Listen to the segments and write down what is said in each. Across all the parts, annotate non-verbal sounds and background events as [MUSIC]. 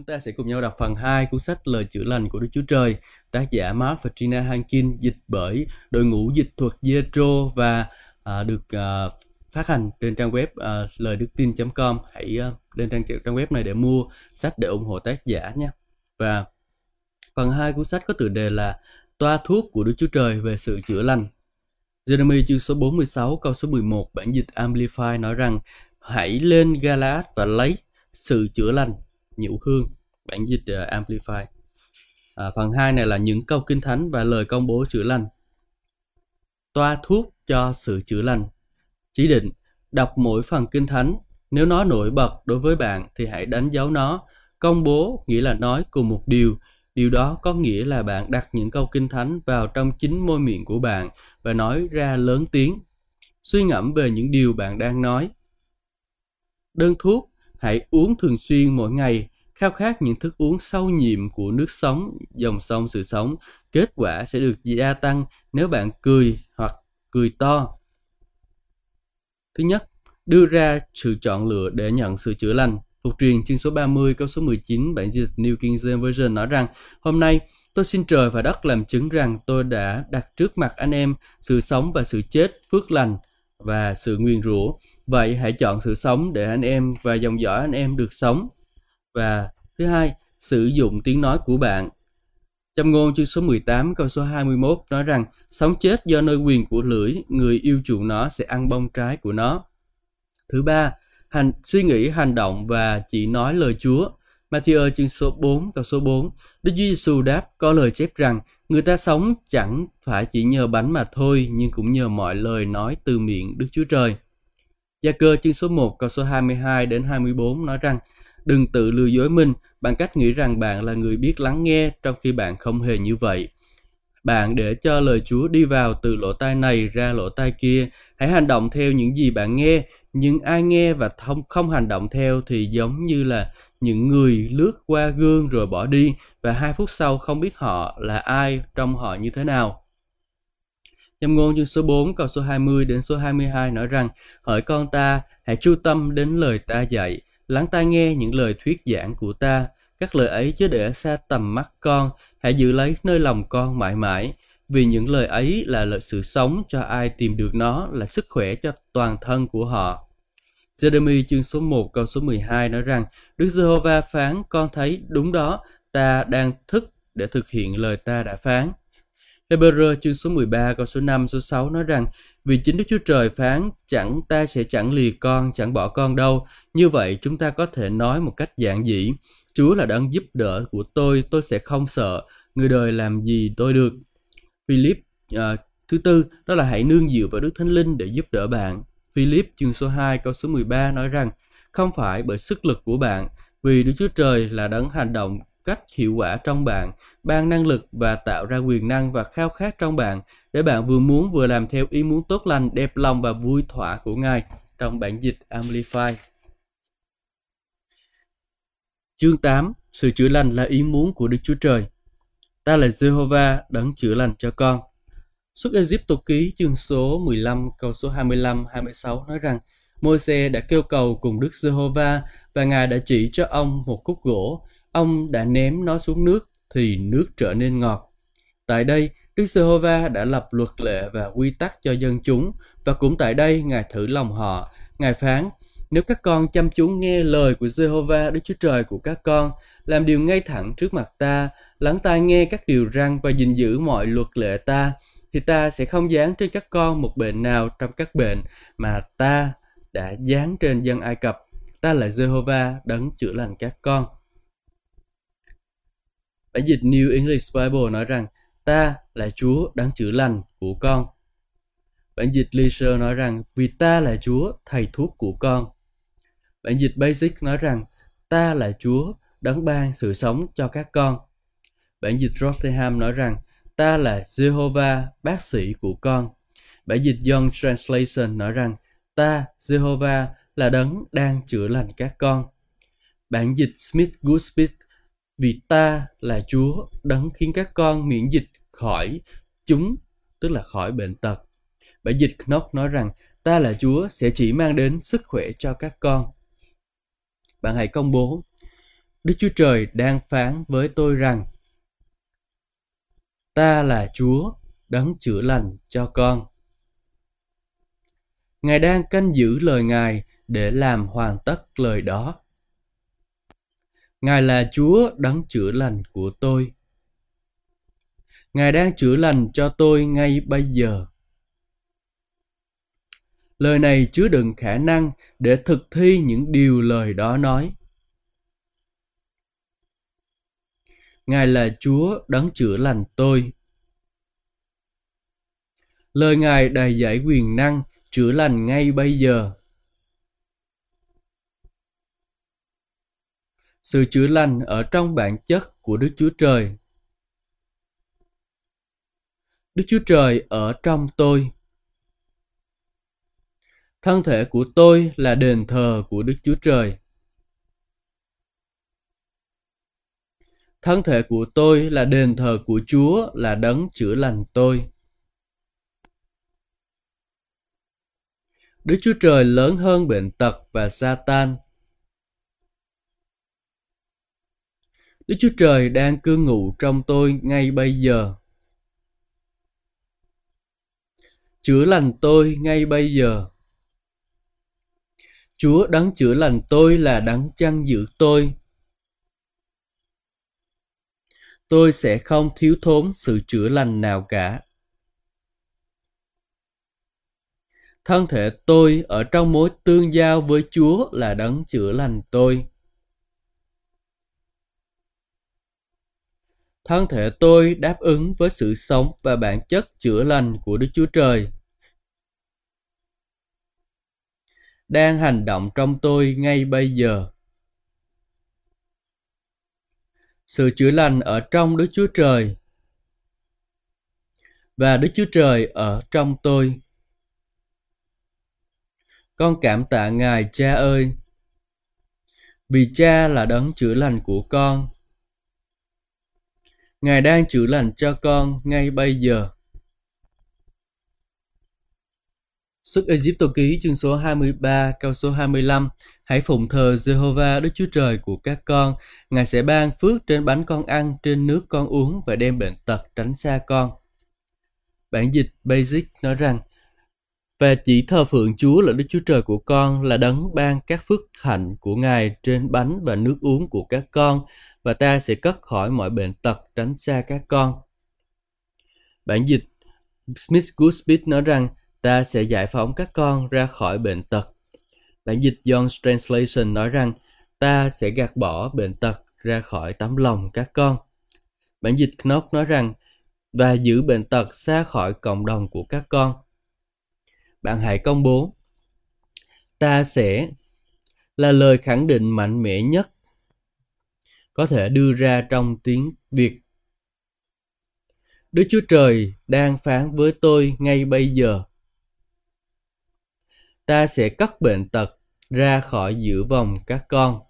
Chúng ta sẽ cùng nhau đọc phần 2 cuốn sách Lời chữa lành của Đức Chúa Trời, tác giả Mark và Gina Hankin, dịch bởi đội ngũ dịch thuật Jetro và à, được à, phát hành trên trang web à, lời đức tin.com. Hãy à, lên trang trang web này để mua sách để ủng hộ tác giả nhé. Và phần 2 cuốn sách có tựa đề là Toa thuốc của Đức Chúa Trời về sự chữa lành. Jeremy chương số 46 câu số 11 bản dịch Amplify nói rằng Hãy lên Galat và lấy sự chữa lành nhiễu hương bản dịch uh, Amplify. À, phần 2 này là những câu kinh thánh và lời công bố chữa lành. Toa thuốc cho sự chữa lành. Chỉ định đọc mỗi phần kinh thánh. Nếu nó nổi bật đối với bạn thì hãy đánh dấu nó. Công bố nghĩa là nói cùng một điều. Điều đó có nghĩa là bạn đặt những câu kinh thánh vào trong chính môi miệng của bạn và nói ra lớn tiếng. Suy ngẫm về những điều bạn đang nói. Đơn thuốc hãy uống thường xuyên mỗi ngày khao khát những thức uống sâu nhiệm của nước sống, dòng sông sự sống, kết quả sẽ được gia tăng nếu bạn cười hoặc cười to. Thứ nhất, đưa ra sự chọn lựa để nhận sự chữa lành. Phục truyền chương số 30 câu số 19 bản dịch New King James Version nói rằng Hôm nay tôi xin trời và đất làm chứng rằng tôi đã đặt trước mặt anh em sự sống và sự chết, phước lành và sự nguyền rủa. Vậy hãy chọn sự sống để anh em và dòng dõi anh em được sống. Và thứ hai, sử dụng tiếng nói của bạn. Châm ngôn chương số 18 câu số 21 nói rằng sống chết do nơi quyền của lưỡi, người yêu chuộng nó sẽ ăn bông trái của nó. Thứ ba, hành suy nghĩ, hành động và chỉ nói lời Chúa. Matthew chương số 4 câu số 4 Đức Chúa Giêsu đáp có lời chép rằng người ta sống chẳng phải chỉ nhờ bánh mà thôi nhưng cũng nhờ mọi lời nói từ miệng Đức Chúa Trời. Gia cơ chương số 1 câu số 22 đến 24 nói rằng Đừng tự lừa dối mình bằng cách nghĩ rằng bạn là người biết lắng nghe trong khi bạn không hề như vậy. Bạn để cho lời Chúa đi vào từ lỗ tai này ra lỗ tai kia. Hãy hành động theo những gì bạn nghe. Nhưng ai nghe và không, không hành động theo thì giống như là những người lướt qua gương rồi bỏ đi và hai phút sau không biết họ là ai, trong họ như thế nào. Nhâm ngôn chương số 4 câu số 20 đến số 22 nói rằng Hỡi con ta, hãy chú tâm đến lời ta dạy, lắng tai nghe những lời thuyết giảng của ta, các lời ấy chớ để xa tầm mắt con, hãy giữ lấy nơi lòng con mãi mãi, vì những lời ấy là lợi sự sống cho ai tìm được nó, là sức khỏe cho toàn thân của họ. Jeremy chương số 1 câu số 12 nói rằng, Đức Giê-hô-va phán con thấy đúng đó, ta đang thức để thực hiện lời ta đã phán. Hebrew chương số 13 câu số 5 số 6 nói rằng vì chính Đức Chúa Trời phán chẳng ta sẽ chẳng lìa con, chẳng bỏ con đâu. Như vậy chúng ta có thể nói một cách giản dị. Chúa là đấng giúp đỡ của tôi, tôi sẽ không sợ. Người đời làm gì tôi được. Philip à, thứ tư đó là hãy nương dựa vào Đức Thánh Linh để giúp đỡ bạn. Philip chương số 2 câu số 13 nói rằng không phải bởi sức lực của bạn, vì Đức Chúa Trời là đấng hành động cách hiệu quả trong bạn, ban năng lực và tạo ra quyền năng và khao khát trong bạn để bạn vừa muốn vừa làm theo ý muốn tốt lành, đẹp lòng và vui thỏa của Ngài trong bản dịch Amplify. Chương 8. Sự chữa lành là ý muốn của Đức Chúa Trời. Ta là Jehovah đấng chữa lành cho con. Xuất Egypto ký chương số 15 câu số 25 26 nói rằng Môi-se đã kêu cầu cùng Đức Jehovah và Ngài đã chỉ cho ông một khúc gỗ ông đã ném nó xuống nước thì nước trở nên ngọt. Tại đây, Đức Giê-hô-va đã lập luật lệ và quy tắc cho dân chúng và cũng tại đây Ngài thử lòng họ. Ngài phán, nếu các con chăm chú nghe lời của Giê-hô-va Đức Chúa Trời của các con, làm điều ngay thẳng trước mặt ta, lắng tai nghe các điều răn và gìn giữ mọi luật lệ ta, thì ta sẽ không dán trên các con một bệnh nào trong các bệnh mà ta đã dán trên dân Ai Cập. Ta là Jehovah đấng chữa lành các con. Bản dịch New English Bible nói rằng ta là Chúa đáng chữa lành của con. Bản dịch Leisure nói rằng, vì ta là Chúa, thầy thuốc của con. Bản dịch Basic nói rằng, ta là Chúa đấng ban sự sống cho các con. Bản dịch Rotherham nói rằng, ta là Jehovah, bác sĩ của con. Bản dịch Young Translation nói rằng, ta, Jehovah, là đấng đang chữa lành các con. Bản dịch Smith Goodspeed vì ta là Chúa đấng khiến các con miễn dịch khỏi chúng, tức là khỏi bệnh tật. Bản dịch Knock nói rằng ta là Chúa sẽ chỉ mang đến sức khỏe cho các con. Bạn hãy công bố Đức Chúa Trời đang phán với tôi rằng Ta là Chúa, đấng chữa lành cho con. Ngài đang canh giữ lời Ngài để làm hoàn tất lời đó. Ngài là Chúa đấng chữa lành của tôi. Ngài đang chữa lành cho tôi ngay bây giờ. Lời này chứa đựng khả năng để thực thi những điều lời đó nói. Ngài là Chúa đấng chữa lành tôi. Lời Ngài đầy giải quyền năng chữa lành ngay bây giờ. Sự chữa lành ở trong bản chất của Đức Chúa Trời. Đức Chúa Trời ở trong tôi. Thân thể của tôi là đền thờ của Đức Chúa Trời. Thân thể của tôi là đền thờ của Chúa, là đấng chữa lành tôi. Đức Chúa Trời lớn hơn bệnh tật và Satan. Đức Chúa Trời đang cư ngụ trong tôi ngay bây giờ. Chữa lành tôi ngay bây giờ. Chúa đấng chữa lành tôi là đấng chăn giữ tôi. Tôi sẽ không thiếu thốn sự chữa lành nào cả. Thân thể tôi ở trong mối tương giao với Chúa là đấng chữa lành tôi. Thân thể tôi đáp ứng với sự sống và bản chất chữa lành của Đức Chúa Trời. Đang hành động trong tôi ngay bây giờ. Sự chữa lành ở trong Đức Chúa Trời và Đức Chúa Trời ở trong tôi. Con cảm tạ Ngài cha ơi, vì cha là đấng chữa lành của con. Ngài đang chữa lành cho con ngay bây giờ. Xuất Egypto ký chương số 23 câu số 25 Hãy phụng thờ Jehovah Đức Chúa Trời của các con. Ngài sẽ ban phước trên bánh con ăn, trên nước con uống và đem bệnh tật tránh xa con. Bản dịch Basic nói rằng và chỉ thờ phượng Chúa là Đức Chúa Trời của con là đấng ban các phước hạnh của Ngài trên bánh và nước uống của các con và ta sẽ cất khỏi mọi bệnh tật tránh xa các con. Bản dịch Smith Goodspeed nói rằng ta sẽ giải phóng các con ra khỏi bệnh tật. Bản dịch John's Translation nói rằng ta sẽ gạt bỏ bệnh tật ra khỏi tấm lòng các con. Bản dịch Knox nói rằng và giữ bệnh tật xa khỏi cộng đồng của các con bạn hãy công bố ta sẽ là lời khẳng định mạnh mẽ nhất có thể đưa ra trong tiếng Việt. Đức Chúa Trời đang phán với tôi ngay bây giờ. Ta sẽ cắt bệnh tật ra khỏi giữa vòng các con.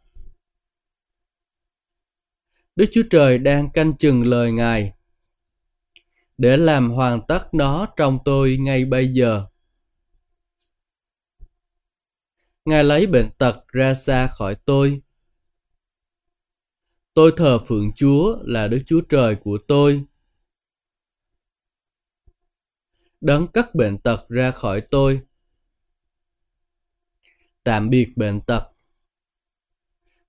Đức Chúa Trời đang canh chừng lời Ngài để làm hoàn tất nó trong tôi ngay bây giờ. Ngài lấy bệnh tật ra xa khỏi tôi. Tôi thờ phượng Chúa là Đức Chúa Trời của tôi. Đấng cắt bệnh tật ra khỏi tôi. Tạm biệt bệnh tật.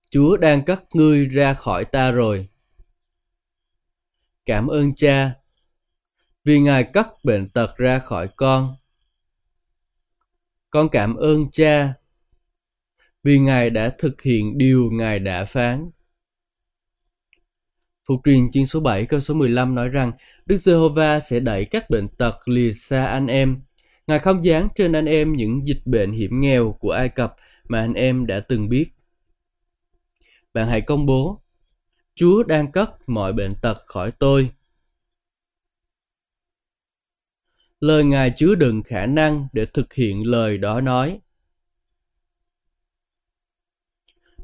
Chúa đang cắt ngươi ra khỏi ta rồi. Cảm ơn cha, vì Ngài cắt bệnh tật ra khỏi con. Con cảm ơn cha, vì Ngài đã thực hiện điều Ngài đã phán. Phục truyền chương số 7 câu số 15 nói rằng Đức Giê-hô-va sẽ đẩy các bệnh tật lìa xa anh em. Ngài không dán trên anh em những dịch bệnh hiểm nghèo của Ai Cập mà anh em đã từng biết. Bạn hãy công bố, Chúa đang cất mọi bệnh tật khỏi tôi. Lời Ngài chứa đựng khả năng để thực hiện lời đó nói.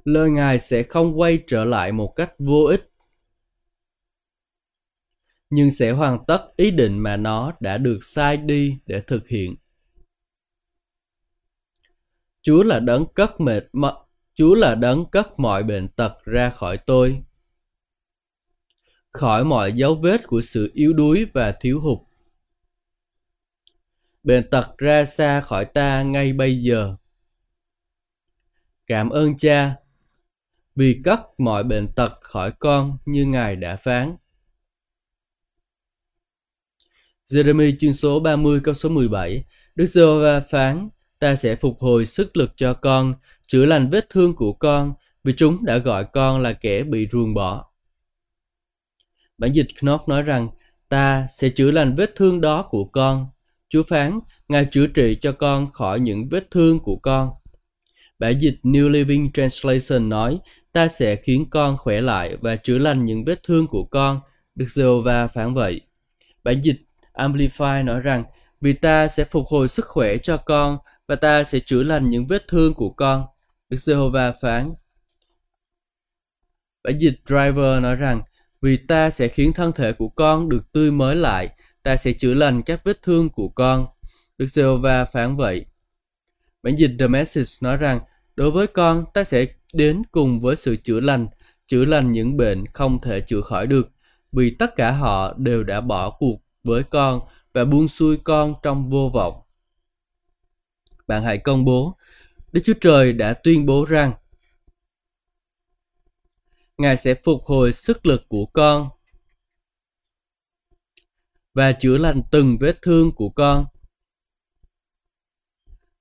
lời Ngài sẽ không quay trở lại một cách vô ích, nhưng sẽ hoàn tất ý định mà nó đã được sai đi để thực hiện. Chúa là đấng cất mệt Chúa là đấng cất mọi bệnh tật ra khỏi tôi, khỏi mọi dấu vết của sự yếu đuối và thiếu hụt. Bệnh tật ra xa khỏi ta ngay bây giờ. Cảm ơn cha vì cất mọi bệnh tật khỏi con như Ngài đã phán. Jeremy chương số 30 câu số 17 Đức giê phán ta sẽ phục hồi sức lực cho con, chữa lành vết thương của con, vì chúng đã gọi con là kẻ bị ruồng bỏ. Bản dịch Knock nói rằng, ta sẽ chữa lành vết thương đó của con. Chúa phán, Ngài chữa trị cho con khỏi những vết thương của con. Bản dịch New Living Translation nói, ta sẽ khiến con khỏe lại và chữa lành những vết thương của con. Đức giê va phán vậy. Bản dịch Amplify nói rằng, vì ta sẽ phục hồi sức khỏe cho con và ta sẽ chữa lành những vết thương của con. Đức Giê-hô-va phán. Bản dịch Driver nói rằng, vì ta sẽ khiến thân thể của con được tươi mới lại, ta sẽ chữa lành các vết thương của con. Đức Giê-hô-va phán vậy. Bản dịch The Message nói rằng, đối với con, ta sẽ đến cùng với sự chữa lành, chữa lành những bệnh không thể chữa khỏi được, vì tất cả họ đều đã bỏ cuộc với con và buông xuôi con trong vô vọng. Bạn hãy công bố, Đức Chúa Trời đã tuyên bố rằng Ngài sẽ phục hồi sức lực của con và chữa lành từng vết thương của con.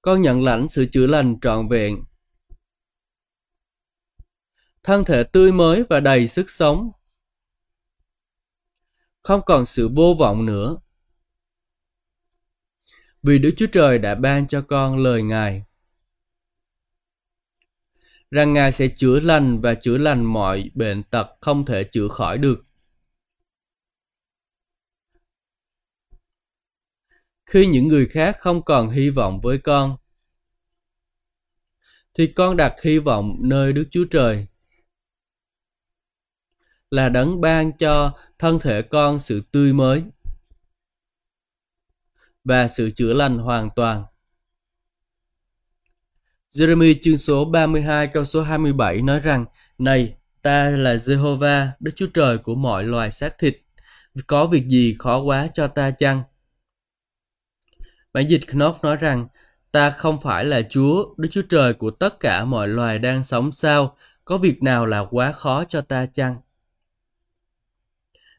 Con nhận lãnh sự chữa lành trọn vẹn. Thân thể tươi mới và đầy sức sống. Không còn sự vô vọng nữa vì Đức Chúa Trời đã ban cho con lời Ngài. Rằng Ngài sẽ chữa lành và chữa lành mọi bệnh tật không thể chữa khỏi được. Khi những người khác không còn hy vọng với con, thì con đặt hy vọng nơi Đức Chúa Trời là đấng ban cho thân thể con sự tươi mới và sự chữa lành hoàn toàn. Jeremy chương số 32 câu số 27 nói rằng, Này, ta là Jehovah, Đức Chúa Trời của mọi loài xác thịt. Có việc gì khó quá cho ta chăng? Bản dịch Knock nói rằng, ta không phải là Chúa, Đức Chúa Trời của tất cả mọi loài đang sống sao? Có việc nào là quá khó cho ta chăng?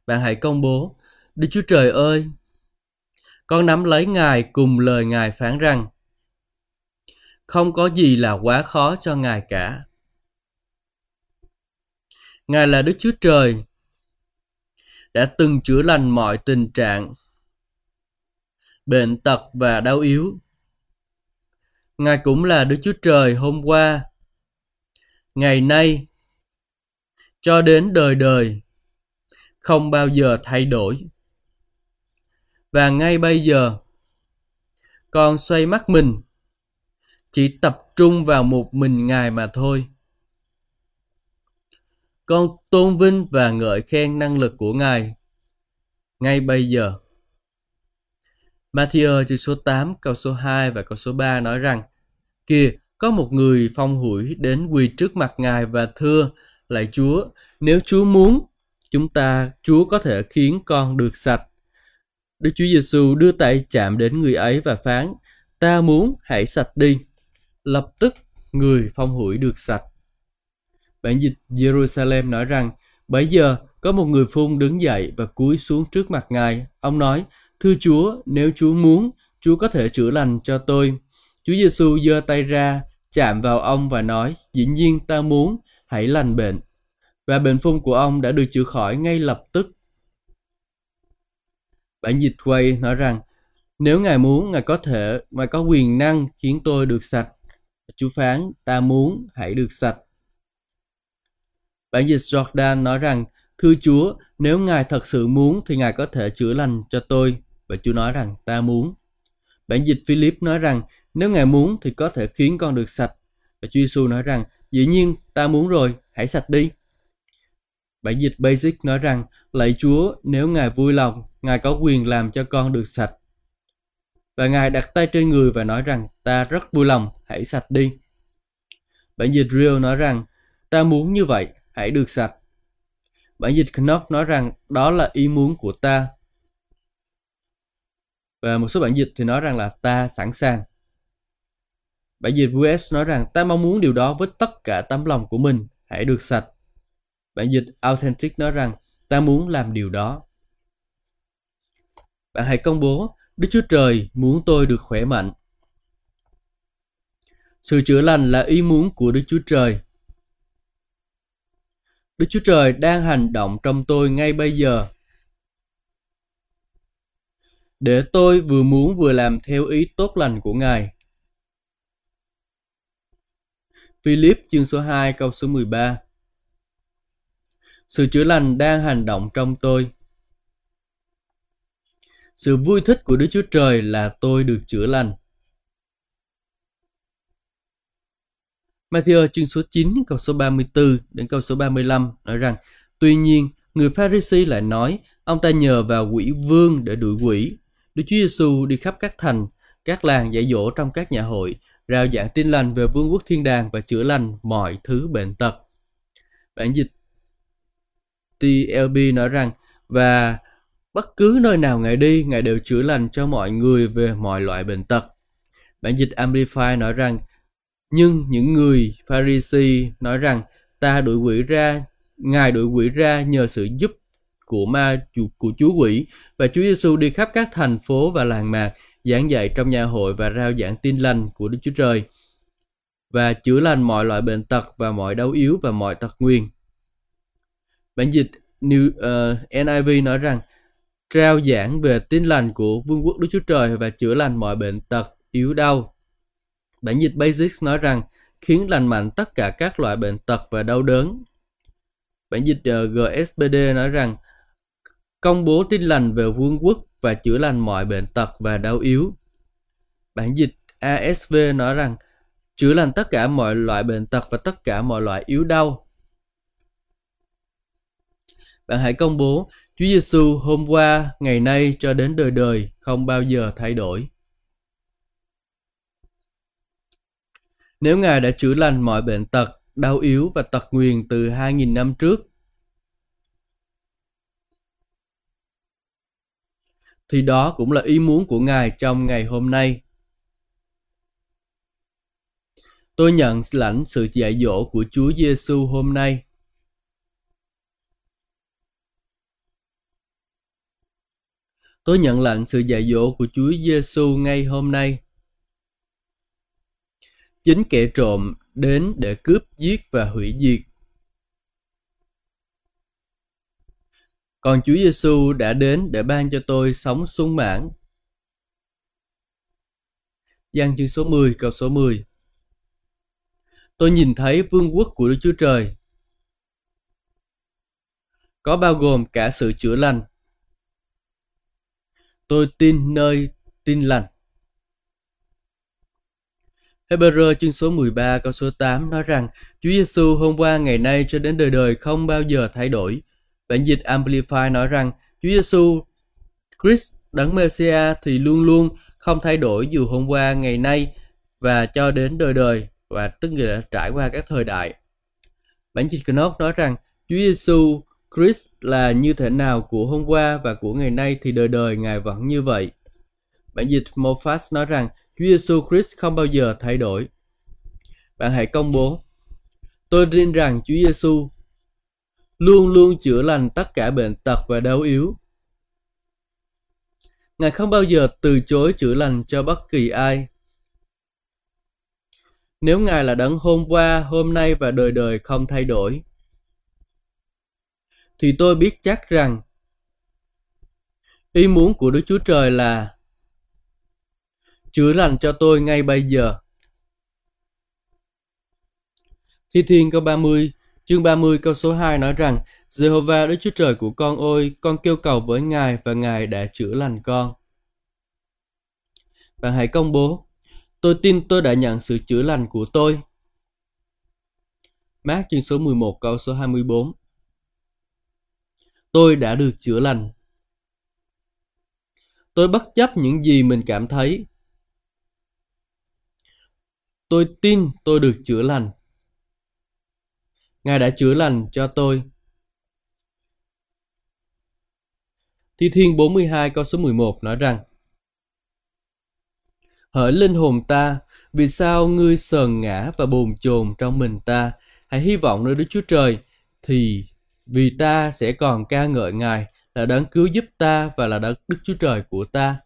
Bạn hãy công bố, Đức Chúa Trời ơi, con nắm lấy Ngài cùng lời Ngài phán rằng, không có gì là quá khó cho Ngài cả. Ngài là Đức Chúa Trời, đã từng chữa lành mọi tình trạng, bệnh tật và đau yếu. Ngài cũng là Đức Chúa Trời hôm qua, ngày nay, cho đến đời đời, không bao giờ thay đổi. Và ngay bây giờ con xoay mắt mình chỉ tập trung vào một mình ngài mà thôi. Con tôn vinh và ngợi khen năng lực của ngài. Ngay bây giờ Matthew chương số 8 câu số 2 và câu số 3 nói rằng Kìa, có một người phong hủi đến quỳ trước mặt Ngài và thưa Lạy Chúa, nếu Chúa muốn, chúng ta, Chúa có thể khiến con được sạch. Đức Chúa Giêsu đưa tay chạm đến người ấy và phán, ta muốn hãy sạch đi. Lập tức người phong hủi được sạch. Bản dịch Jerusalem nói rằng, bấy giờ có một người phun đứng dậy và cúi xuống trước mặt Ngài. Ông nói, Thưa Chúa, nếu Chúa muốn, Chúa có thể chữa lành cho tôi. Chúa Giêsu giơ tay ra, chạm vào ông và nói, dĩ nhiên ta muốn, hãy lành bệnh. Và bệnh phung của ông đã được chữa khỏi ngay lập tức. Bản dịch quay nói rằng, nếu Ngài muốn, Ngài có thể, Ngài có quyền năng khiến tôi được sạch. Chú phán, ta muốn, hãy được sạch. Bản dịch Jordan nói rằng, Thưa Chúa, nếu Ngài thật sự muốn thì Ngài có thể chữa lành cho tôi. Và Chúa nói rằng, ta muốn. Bản dịch Philip nói rằng, nếu Ngài muốn thì có thể khiến con được sạch. Và Chúa Giêsu nói rằng, dĩ nhiên ta muốn rồi, hãy sạch đi. Bản dịch Basic nói rằng, lạy Chúa, nếu Ngài vui lòng, Ngài có quyền làm cho con được sạch. Và Ngài đặt tay trên người và nói rằng, ta rất vui lòng, hãy sạch đi. Bản dịch Real nói rằng, ta muốn như vậy, hãy được sạch. Bản dịch Knock nói rằng đó là ý muốn của ta. Và một số bản dịch thì nói rằng là ta sẵn sàng. Bản dịch US nói rằng ta mong muốn điều đó với tất cả tấm lòng của mình, hãy được sạch. Bản dịch Authentic nói rằng ta muốn làm điều đó. Bạn hãy công bố, Đức Chúa Trời muốn tôi được khỏe mạnh. Sự chữa lành là ý muốn của Đức Chúa Trời. Đức Chúa Trời đang hành động trong tôi ngay bây giờ. Để tôi vừa muốn vừa làm theo ý tốt lành của Ngài. Philip chương số 2 câu số 13 sự chữa lành đang hành động trong tôi. Sự vui thích của Đức Chúa Trời là tôi được chữa lành. Matthew chương số 9 câu số 34 đến câu số 35 nói rằng Tuy nhiên, người Pharisee lại nói ông ta nhờ vào quỷ vương để đuổi quỷ. Đức Chúa Giêsu đi khắp các thành, các làng dạy dỗ trong các nhà hội, rao giảng tin lành về vương quốc thiên đàng và chữa lành mọi thứ bệnh tật. Bản dịch TLB nói rằng và bất cứ nơi nào Ngài đi, Ngài đều chữa lành cho mọi người về mọi loại bệnh tật. Bản dịch Amplify nói rằng nhưng những người Pharisee nói rằng ta đuổi quỷ ra, Ngài đuổi quỷ ra nhờ sự giúp của ma của Chúa quỷ và Chúa Giêsu đi khắp các thành phố và làng mạc giảng dạy trong nhà hội và rao giảng tin lành của Đức Chúa Trời và chữa lành mọi loại bệnh tật và mọi đau yếu và mọi tật nguyền. Bản dịch New, ờ, uh, NIV nói rằng trao giảng về tin lành của vương quốc Đức Chúa Trời và chữa lành mọi bệnh tật, yếu đau. Bản dịch Basics nói rằng khiến lành mạnh tất cả các loại bệnh tật và đau đớn. Bản dịch ờ, uh, GSBD nói rằng công bố tin lành về vương quốc và chữa lành mọi bệnh tật và đau yếu. Bản dịch ASV nói rằng chữa lành tất cả mọi loại bệnh tật và tất cả mọi loại yếu đau. Bạn hãy công bố Chúa Giêsu hôm qua, ngày nay cho đến đời đời không bao giờ thay đổi. Nếu Ngài đã chữa lành mọi bệnh tật, đau yếu và tật nguyền từ 2.000 năm trước, thì đó cũng là ý muốn của Ngài trong ngày hôm nay. Tôi nhận lãnh sự dạy dỗ của Chúa Giêsu hôm nay. Tôi nhận lãnh sự dạy dỗ của Chúa Giêsu ngay hôm nay. Chính kẻ trộm đến để cướp, giết và hủy diệt. Còn Chúa Giêsu đã đến để ban cho tôi sống sung mãn. Giăng chương số 10 câu số 10 Tôi nhìn thấy vương quốc của Đức Chúa Trời có bao gồm cả sự chữa lành. Tôi tin nơi, tin lành. Hebrew chương số 13 câu số 8 nói rằng, Chúa Giêsu hôm qua, ngày nay cho đến đời đời không bao giờ thay đổi. Bản dịch Amplify nói rằng, Chúa Giêsu Christ, đấng Messiah thì luôn luôn không thay đổi dù hôm qua, ngày nay và cho đến đời đời và tức là trải qua các thời đại. Bản dịch Knox nói rằng, Chúa Giêsu Christ là như thế nào của hôm qua và của ngày nay thì đời đời Ngài vẫn như vậy. Bản dịch Mofas nói rằng Chúa Giêsu Christ không bao giờ thay đổi. Bạn hãy công bố. Tôi tin rằng Chúa Giêsu luôn luôn chữa lành tất cả bệnh tật và đau yếu. Ngài không bao giờ từ chối chữa lành cho bất kỳ ai. Nếu Ngài là đấng hôm qua, hôm nay và đời đời không thay đổi, thì tôi biết chắc rằng ý muốn của Đức Chúa Trời là chữa lành cho tôi ngay bây giờ. Thi Thiên câu 30 Chương 30 câu số 2 nói rằng Jehovah Đức Chúa Trời của con ơi, con kêu cầu với Ngài và Ngài đã chữa lành con. Bạn hãy công bố, tôi tin tôi đã nhận sự chữa lành của tôi. Mát chương số 11 câu số 24 Tôi đã được chữa lành. Tôi bất chấp những gì mình cảm thấy. Tôi tin tôi được chữa lành. Ngài đã chữa lành cho tôi. Thi Thiên 42 câu số 11 nói rằng Hỡi linh hồn ta, vì sao ngươi sờn ngã và bồn chồn trong mình ta? Hãy hy vọng nơi Đức Chúa Trời, thì vì ta sẽ còn ca ngợi Ngài là đấng cứu giúp ta và là đấng Đức Chúa Trời của ta.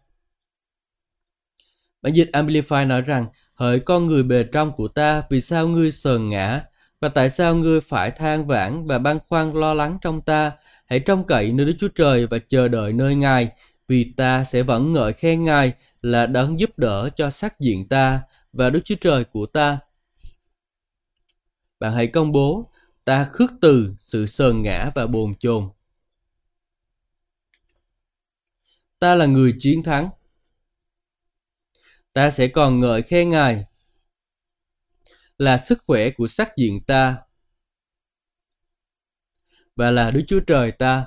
Bản dịch Amplify nói rằng, hỡi con người bề trong của ta, vì sao ngươi sờn ngã, và tại sao ngươi phải than vãn và băn khoăn lo lắng trong ta? Hãy trông cậy nơi Đức Chúa Trời và chờ đợi nơi Ngài, vì ta sẽ vẫn ngợi khen Ngài là đấng giúp đỡ cho sắc diện ta và Đức Chúa Trời của ta. Bạn hãy công bố, ta khước từ sự sờn ngã và bồn chồn. Ta là người chiến thắng. Ta sẽ còn ngợi khen Ngài là sức khỏe của sắc diện ta và là Đức Chúa Trời ta.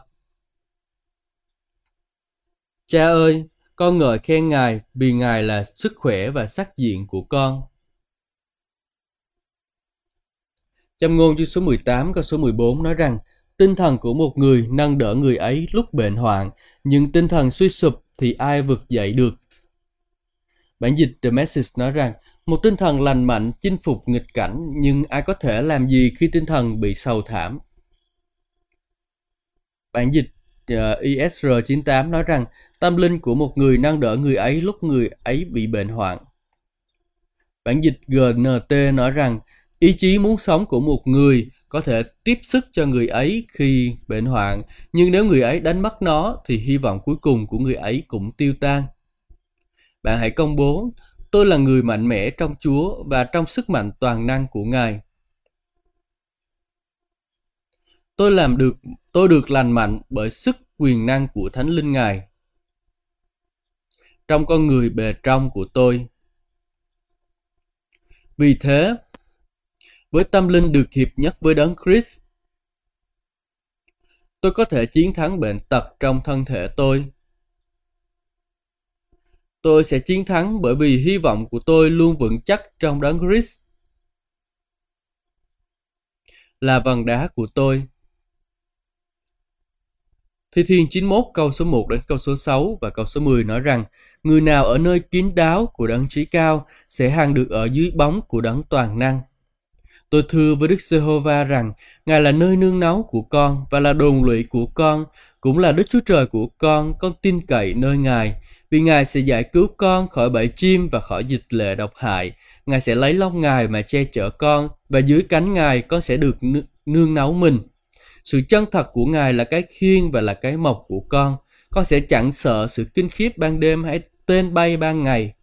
Cha ơi, con ngợi khen Ngài vì Ngài là sức khỏe và sắc diện của con. Châm ngôn chương số 18 câu số 14 nói rằng tinh thần của một người nâng đỡ người ấy lúc bệnh hoạn, nhưng tinh thần suy sụp thì ai vực dậy được. Bản dịch The Message nói rằng một tinh thần lành mạnh chinh phục nghịch cảnh nhưng ai có thể làm gì khi tinh thần bị sầu thảm. Bản dịch ờ, uh, ISR98 nói rằng tâm linh của một người nâng đỡ người ấy lúc người ấy bị bệnh hoạn. Bản dịch GNT nói rằng ý chí muốn sống của một người có thể tiếp sức cho người ấy khi bệnh hoạn, nhưng nếu người ấy đánh mất nó thì hy vọng cuối cùng của người ấy cũng tiêu tan. Bạn hãy công bố, tôi là người mạnh mẽ trong Chúa và trong sức mạnh toàn năng của Ngài. Tôi làm được, tôi được lành mạnh bởi sức quyền năng của Thánh Linh Ngài. Trong con người bề trong của tôi. Vì thế, với tâm linh được hiệp nhất với đấng Christ, tôi có thể chiến thắng bệnh tật trong thân thể tôi. Tôi sẽ chiến thắng bởi vì hy vọng của tôi luôn vững chắc trong đấng Christ là vần đá của tôi. Thi Thiên 91 câu số 1 đến câu số 6 và câu số 10 nói rằng Người nào ở nơi kín đáo của đấng trí cao sẽ hàng được ở dưới bóng của đấng toàn năng. Tôi thưa với Đức Giê-hô-va rằng Ngài là nơi nương náu của con và là đồn lụy của con, cũng là Đức Chúa Trời của con, con tin cậy nơi Ngài. Vì Ngài sẽ giải cứu con khỏi bẫy chim và khỏi dịch lệ độc hại. Ngài sẽ lấy lông Ngài mà che chở con, và dưới cánh Ngài con sẽ được nương náu mình. Sự chân thật của Ngài là cái khiên và là cái mộc của con. Con sẽ chẳng sợ sự kinh khiếp ban đêm hay tên bay ban ngày.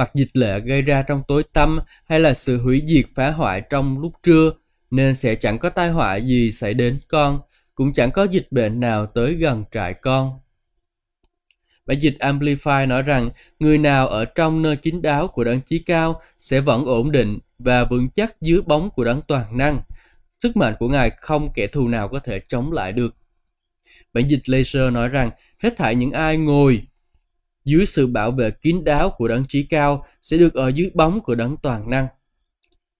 Hoặc dịch lệ gây ra trong tối tăm hay là sự hủy diệt phá hoại trong lúc trưa, nên sẽ chẳng có tai họa gì xảy đến con, cũng chẳng có dịch bệnh nào tới gần trại con. Bản dịch Amplify nói rằng người nào ở trong nơi kín đáo của đấng chí cao sẽ vẫn ổn định và vững chắc dưới bóng của đấng toàn năng. Sức mạnh của Ngài không kẻ thù nào có thể chống lại được. Bản dịch Laser nói rằng hết thảy những ai ngồi dưới sự bảo vệ kín đáo của đấng trí cao sẽ được ở dưới bóng của đấng toàn năng.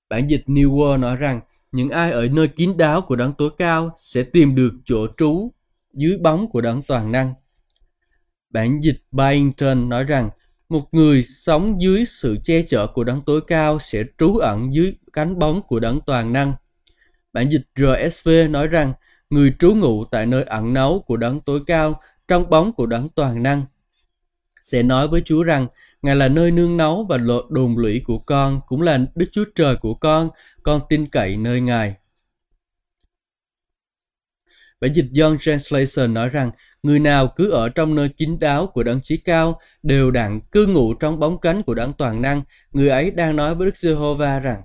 Bản dịch New World nói rằng, những ai ở nơi kín đáo của đấng tối cao sẽ tìm được chỗ trú dưới bóng của đấng toàn năng. Bản dịch Byington nói rằng, một người sống dưới sự che chở của đấng tối cao sẽ trú ẩn dưới cánh bóng của đấng toàn năng. Bản dịch RSV nói rằng, người trú ngụ tại nơi ẩn náu của đấng tối cao trong bóng của đấng toàn năng. Sẽ nói với Chúa rằng Ngài là nơi nương náu và đồn lũy của con, cũng là Đức Chúa Trời của con, con tin cậy nơi Ngài. Bản dịch John Translation nói rằng, người nào cứ ở trong nơi kín đáo của đấng chí cao, đều đặn cư ngụ trong bóng cánh của đấng toàn năng, người ấy đang nói với Đức Giê-hô-va rằng.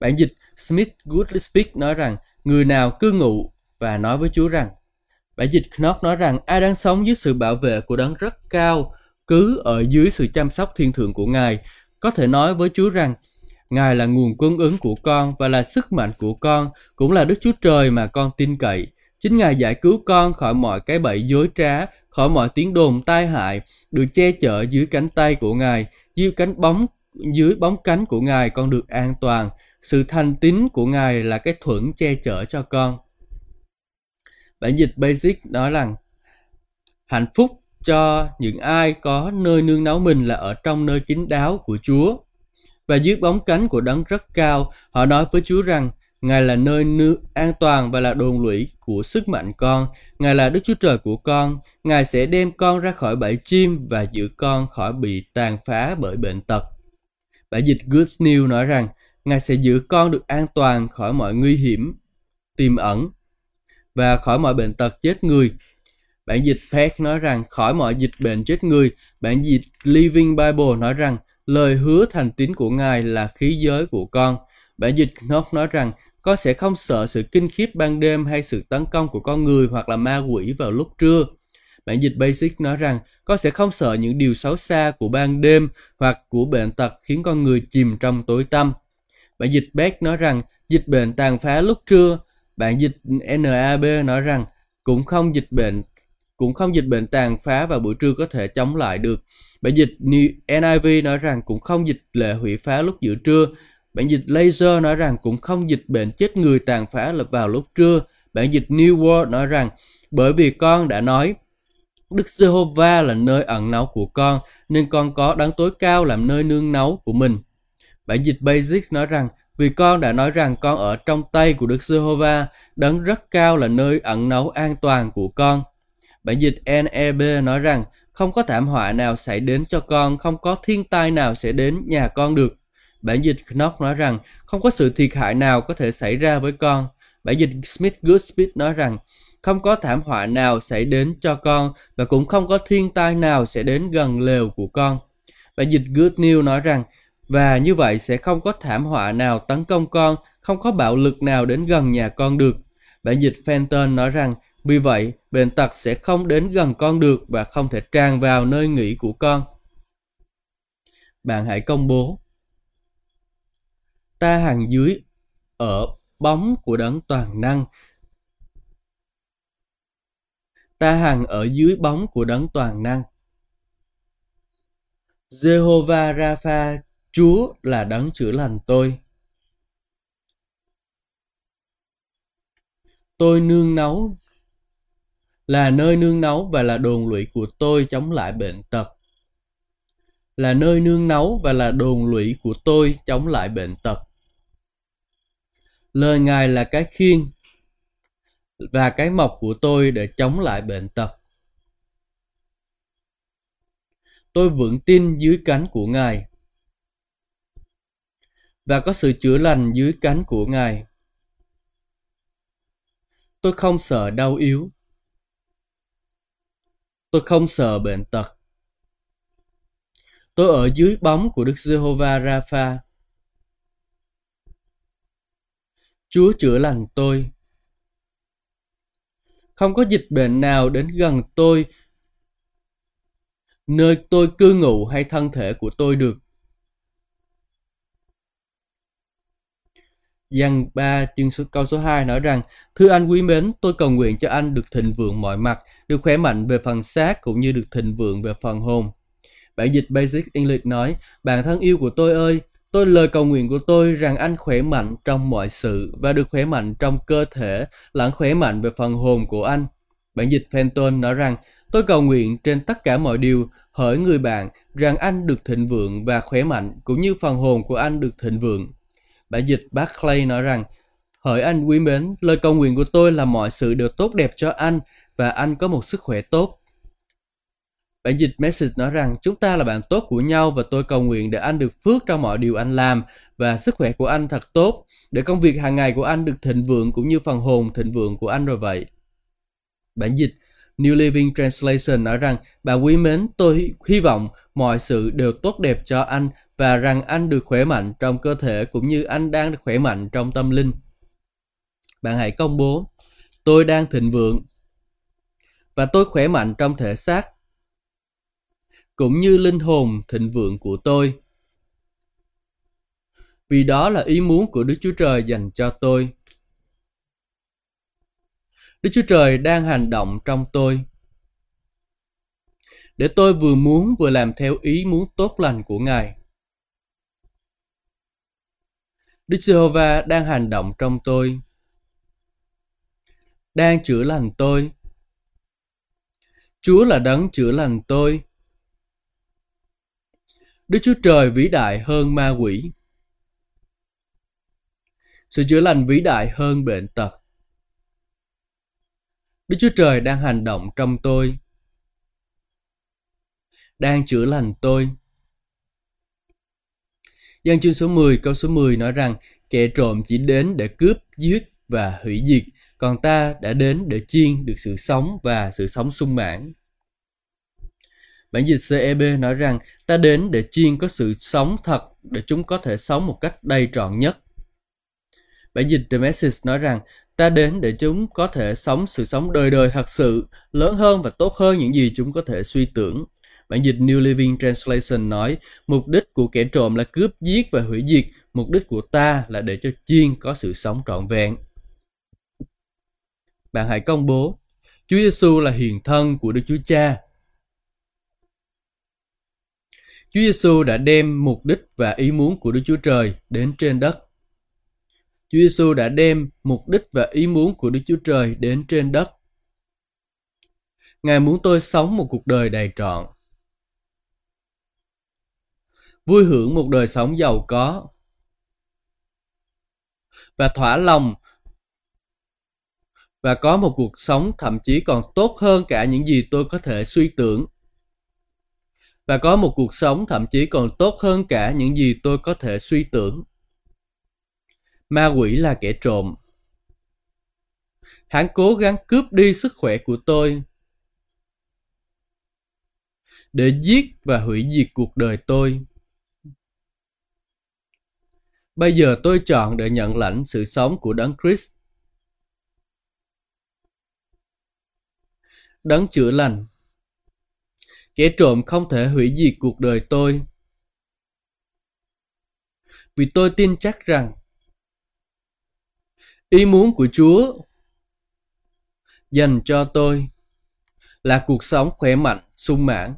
Bản dịch Smith Goodly Speak nói rằng, người nào cư ngụ và nói với Chúa rằng, bản dịch Knock nói rằng ai đang sống dưới sự bảo vệ của đấng rất cao, cứ ở dưới sự chăm sóc thiên thượng của Ngài, có thể nói với Chúa rằng, Ngài là nguồn cung ứng của con và là sức mạnh của con, cũng là Đức Chúa Trời mà con tin cậy. Chính Ngài giải cứu con khỏi mọi cái bẫy dối trá, khỏi mọi tiếng đồn tai hại, được che chở dưới cánh tay của Ngài, dưới cánh bóng dưới bóng cánh của Ngài con được an toàn sự thành tín của Ngài là cái thuẫn che chở cho con. Bản dịch Basic nói rằng hạnh phúc cho những ai có nơi nương náu mình là ở trong nơi kín đáo của Chúa. Và dưới bóng cánh của đấng rất cao, họ nói với Chúa rằng Ngài là nơi nước an toàn và là đồn lũy của sức mạnh con. Ngài là Đức Chúa Trời của con. Ngài sẽ đem con ra khỏi bẫy chim và giữ con khỏi bị tàn phá bởi bệnh tật. Bản dịch Good News nói rằng Ngài sẽ giữ con được an toàn khỏi mọi nguy hiểm tiềm ẩn và khỏi mọi bệnh tật chết người. Bản dịch Peck nói rằng, khỏi mọi dịch bệnh chết người. Bản dịch Living Bible nói rằng, lời hứa thành tín của Ngài là khí giới của con. Bản dịch Knock nói rằng, con sẽ không sợ sự kinh khiếp ban đêm hay sự tấn công của con người hoặc là ma quỷ vào lúc trưa. Bản dịch Basic nói rằng, con sẽ không sợ những điều xấu xa của ban đêm hoặc của bệnh tật khiến con người chìm trong tối tăm. Bản dịch Beck nói rằng, dịch bệnh tàn phá lúc trưa. Bản dịch NAB nói rằng, cũng không dịch bệnh cũng không dịch bệnh tàn phá vào buổi trưa có thể chống lại được. Bản dịch NIV nói rằng cũng không dịch lệ hủy phá lúc giữa trưa. Bản dịch Laser nói rằng cũng không dịch bệnh chết người tàn phá lập vào lúc trưa. Bản dịch New World nói rằng bởi vì con đã nói Đức Giê-hô-va là nơi ẩn náu của con, nên con có đấng tối cao làm nơi nương náu của mình. Bản dịch Basic nói rằng, vì con đã nói rằng con ở trong tay của Đức Giê-hô-va, đấng rất cao là nơi ẩn náu an toàn của con. Bản dịch NEB nói rằng, không có thảm họa nào xảy đến cho con, không có thiên tai nào sẽ đến nhà con được. Bản dịch Knock nói rằng, không có sự thiệt hại nào có thể xảy ra với con. Bản dịch Smith Goodspeed nói rằng, không có thảm họa nào xảy đến cho con và cũng không có thiên tai nào sẽ đến gần lều của con. Bản dịch Good News nói rằng, và như vậy sẽ không có thảm họa nào tấn công con, không có bạo lực nào đến gần nhà con được. Bản dịch Fenton nói rằng, vì vậy, bệnh tật sẽ không đến gần con được và không thể tràn vào nơi nghỉ của con. Bạn hãy công bố. Ta hàng dưới ở bóng của đấng toàn năng. Ta hàng ở dưới bóng của đấng toàn năng. Jehovah Rapha, Chúa là đấng chữa lành tôi. Tôi nương náu là nơi nương náu và là đồn lụy của tôi chống lại bệnh tật. Là nơi nương náu và là đồn lũy của tôi chống lại bệnh tật. Lời Ngài là cái khiên và cái mộc của tôi để chống lại bệnh tật. Tôi vững tin dưới cánh của Ngài và có sự chữa lành dưới cánh của Ngài. Tôi không sợ đau yếu Tôi không sợ bệnh tật. Tôi ở dưới bóng của Đức Giê-hô-va Rapha. Chúa chữa lành tôi. Không có dịch bệnh nào đến gần tôi, nơi tôi cư ngụ hay thân thể của tôi được. Giăng 3 chương số câu số 2 nói rằng Thưa anh quý mến, tôi cầu nguyện cho anh được thịnh vượng mọi mặt, được khỏe mạnh về phần xác cũng như được thịnh vượng về phần hồn. Bản dịch Basic English nói, bạn thân yêu của tôi ơi, tôi lời cầu nguyện của tôi rằng anh khỏe mạnh trong mọi sự và được khỏe mạnh trong cơ thể, lẫn khỏe mạnh về phần hồn của anh. Bản dịch Fenton nói rằng, tôi cầu nguyện trên tất cả mọi điều, hỡi người bạn, rằng anh được thịnh vượng và khỏe mạnh, cũng như phần hồn của anh được thịnh vượng. Bản dịch Barclay nói rằng, Hỡi anh quý mến, lời cầu nguyện của tôi là mọi sự đều tốt đẹp cho anh và anh có một sức khỏe tốt. Bản dịch Message nói rằng chúng ta là bạn tốt của nhau và tôi cầu nguyện để anh được phước trong mọi điều anh làm và sức khỏe của anh thật tốt, để công việc hàng ngày của anh được thịnh vượng cũng như phần hồn thịnh vượng của anh rồi vậy. Bản dịch New Living Translation nói rằng, bạn quý mến, tôi hy vọng mọi sự đều tốt đẹp cho anh và rằng anh được khỏe mạnh trong cơ thể cũng như anh đang được khỏe mạnh trong tâm linh. Bạn hãy công bố, tôi đang thịnh vượng và tôi khỏe mạnh trong thể xác cũng như linh hồn thịnh vượng của tôi. Vì đó là ý muốn của Đức Chúa Trời dành cho tôi. Đức Chúa Trời đang hành động trong tôi. Để tôi vừa muốn vừa làm theo ý muốn tốt lành của Ngài. Đức Giê-hô-va đang hành động trong tôi, đang chữa lành tôi. Chúa là đấng chữa lành tôi. Đức Chúa Trời vĩ đại hơn ma quỷ. Sự chữa lành vĩ đại hơn bệnh tật. Đức Chúa Trời đang hành động trong tôi. Đang chữa lành tôi dân chương số 10 câu số 10 nói rằng kẻ trộm chỉ đến để cướp, giết và hủy diệt, còn ta đã đến để chiên được sự sống và sự sống sung mãn. Bản dịch CEB nói rằng ta đến để chiên có sự sống thật để chúng có thể sống một cách đầy trọn nhất. Bản dịch The Message nói rằng ta đến để chúng có thể sống sự sống đời đời thật sự, lớn hơn và tốt hơn những gì chúng có thể suy tưởng. Bản dịch New Living Translation nói, mục đích của kẻ trộm là cướp giết và hủy diệt, mục đích của ta là để cho chiên có sự sống trọn vẹn. Bạn hãy công bố, Chúa Giêsu là hiền thân của Đức Chúa Cha. Chúa Giêsu đã đem mục đích và ý muốn của Đức Chúa Trời đến trên đất. Chúa Giêsu đã đem mục đích và ý muốn của Đức Chúa Trời đến trên đất. Ngài muốn tôi sống một cuộc đời đầy trọn. Vui hưởng một đời sống giàu có. Và thỏa lòng và có một cuộc sống thậm chí còn tốt hơn cả những gì tôi có thể suy tưởng. Và có một cuộc sống thậm chí còn tốt hơn cả những gì tôi có thể suy tưởng. Ma quỷ là kẻ trộm. Hắn cố gắng cướp đi sức khỏe của tôi để giết và hủy diệt cuộc đời tôi. Bây giờ tôi chọn để nhận lãnh sự sống của Đấng Christ. Đấng chữa lành. Kẻ trộm không thể hủy diệt cuộc đời tôi. Vì tôi tin chắc rằng Ý muốn của Chúa dành cho tôi là cuộc sống khỏe mạnh, sung mãn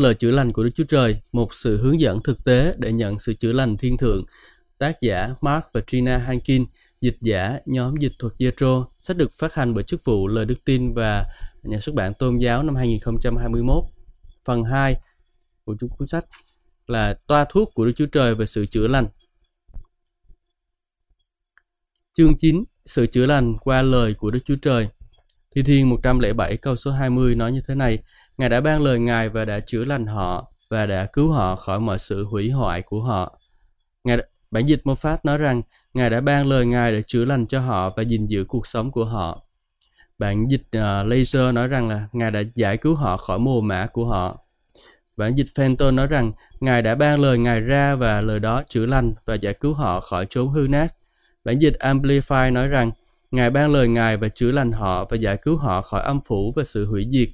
Lời Chữa Lành của Đức Chúa Trời, một sự hướng dẫn thực tế để nhận sự chữa lành thiên thượng. Tác giả Mark và Trina Hankin, dịch giả nhóm dịch thuật Jetro. Sách được phát hành bởi chức vụ Lời Đức Tin và nhà xuất bản Tôn giáo năm 2021. Phần 2 của cuốn sách là toa thuốc của Đức Chúa Trời về sự chữa lành. Chương 9 Sự chữa lành qua lời của Đức Chúa Trời Thi Thiên 107 câu số 20 nói như thế này Ngài đã ban lời Ngài và đã chữa lành họ và đã cứu họ khỏi mọi sự hủy hoại của họ. Ngài đã, bản dịch Mô phát nói rằng Ngài đã ban lời Ngài để chữa lành cho họ và gìn giữ cuộc sống của họ. Bản dịch uh, Laser nói rằng là Ngài đã giải cứu họ khỏi mồ mã của họ. Bản dịch Fenton nói rằng Ngài đã ban lời Ngài ra và lời đó chữa lành và giải cứu họ khỏi chốn hư nát. Bản dịch Amplify nói rằng Ngài ban lời Ngài và chữa lành họ và giải cứu họ khỏi âm phủ và sự hủy diệt.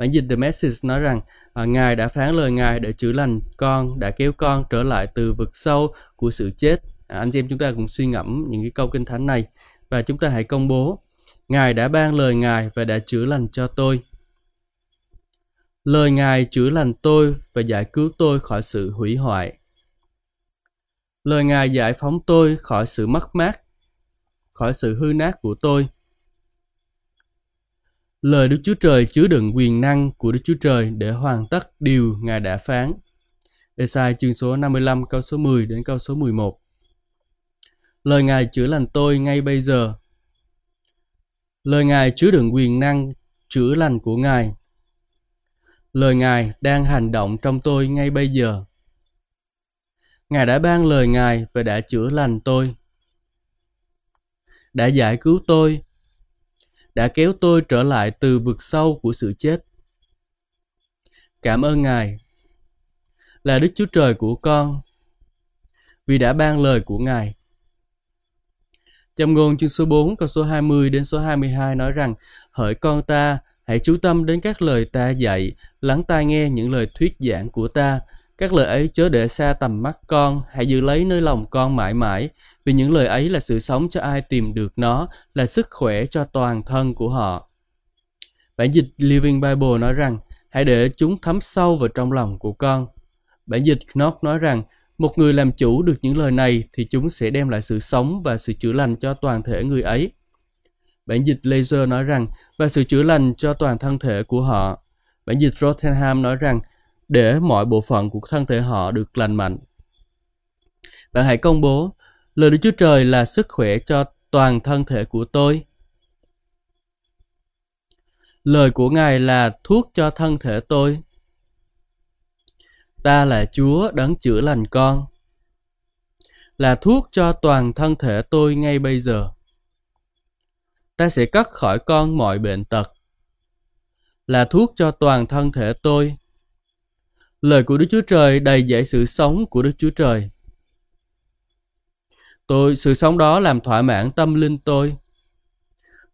Bản dịch The Message nói rằng à, Ngài đã phán lời Ngài để chữa lành con, đã kéo con trở lại từ vực sâu của sự chết. À, anh chị em chúng ta cùng suy ngẫm những cái câu kinh thánh này và chúng ta hãy công bố Ngài đã ban lời Ngài và đã chữa lành cho tôi. Lời Ngài chữa lành tôi và giải cứu tôi khỏi sự hủy hoại. Lời Ngài giải phóng tôi khỏi sự mất mát, khỏi sự hư nát của tôi Lời Đức Chúa Trời chứa đựng quyền năng của Đức Chúa Trời để hoàn tất điều Ngài đã phán. Esai chương số 55 câu số 10 đến câu số 11. Lời Ngài chữa lành tôi ngay bây giờ. Lời Ngài chứa đựng quyền năng, chữa lành của Ngài. Lời Ngài đang hành động trong tôi ngay bây giờ. Ngài đã ban lời Ngài và đã chữa lành tôi. Đã giải cứu tôi đã kéo tôi trở lại từ vực sâu của sự chết. Cảm ơn Ngài. là Đức Chúa Trời của con, vì đã ban lời của Ngài. Châm ngôn chương số 4 câu số 20 đến số 22 nói rằng Hỡi con ta, hãy chú tâm đến các lời ta dạy, lắng tai nghe những lời thuyết giảng của ta. Các lời ấy chớ để xa tầm mắt con, hãy giữ lấy nơi lòng con mãi mãi, vì những lời ấy là sự sống cho ai tìm được nó, là sức khỏe cho toàn thân của họ. Bản dịch Living Bible nói rằng, hãy để chúng thấm sâu vào trong lòng của con. Bản dịch Knox nói rằng, một người làm chủ được những lời này thì chúng sẽ đem lại sự sống và sự chữa lành cho toàn thể người ấy. Bản dịch Laser nói rằng, và sự chữa lành cho toàn thân thể của họ. Bản dịch Rottenham nói rằng, để mọi bộ phận của thân thể họ được lành mạnh. Bạn hãy công bố, lời Đức Chúa Trời là sức khỏe cho toàn thân thể của tôi. Lời của Ngài là thuốc cho thân thể tôi. Ta là Chúa đấng chữa lành con. Là thuốc cho toàn thân thể tôi ngay bây giờ. Ta sẽ cắt khỏi con mọi bệnh tật. Là thuốc cho toàn thân thể tôi. Lời của Đức Chúa Trời đầy dạy sự sống của Đức Chúa Trời. Tôi, sự sống đó làm thỏa mãn tâm linh tôi.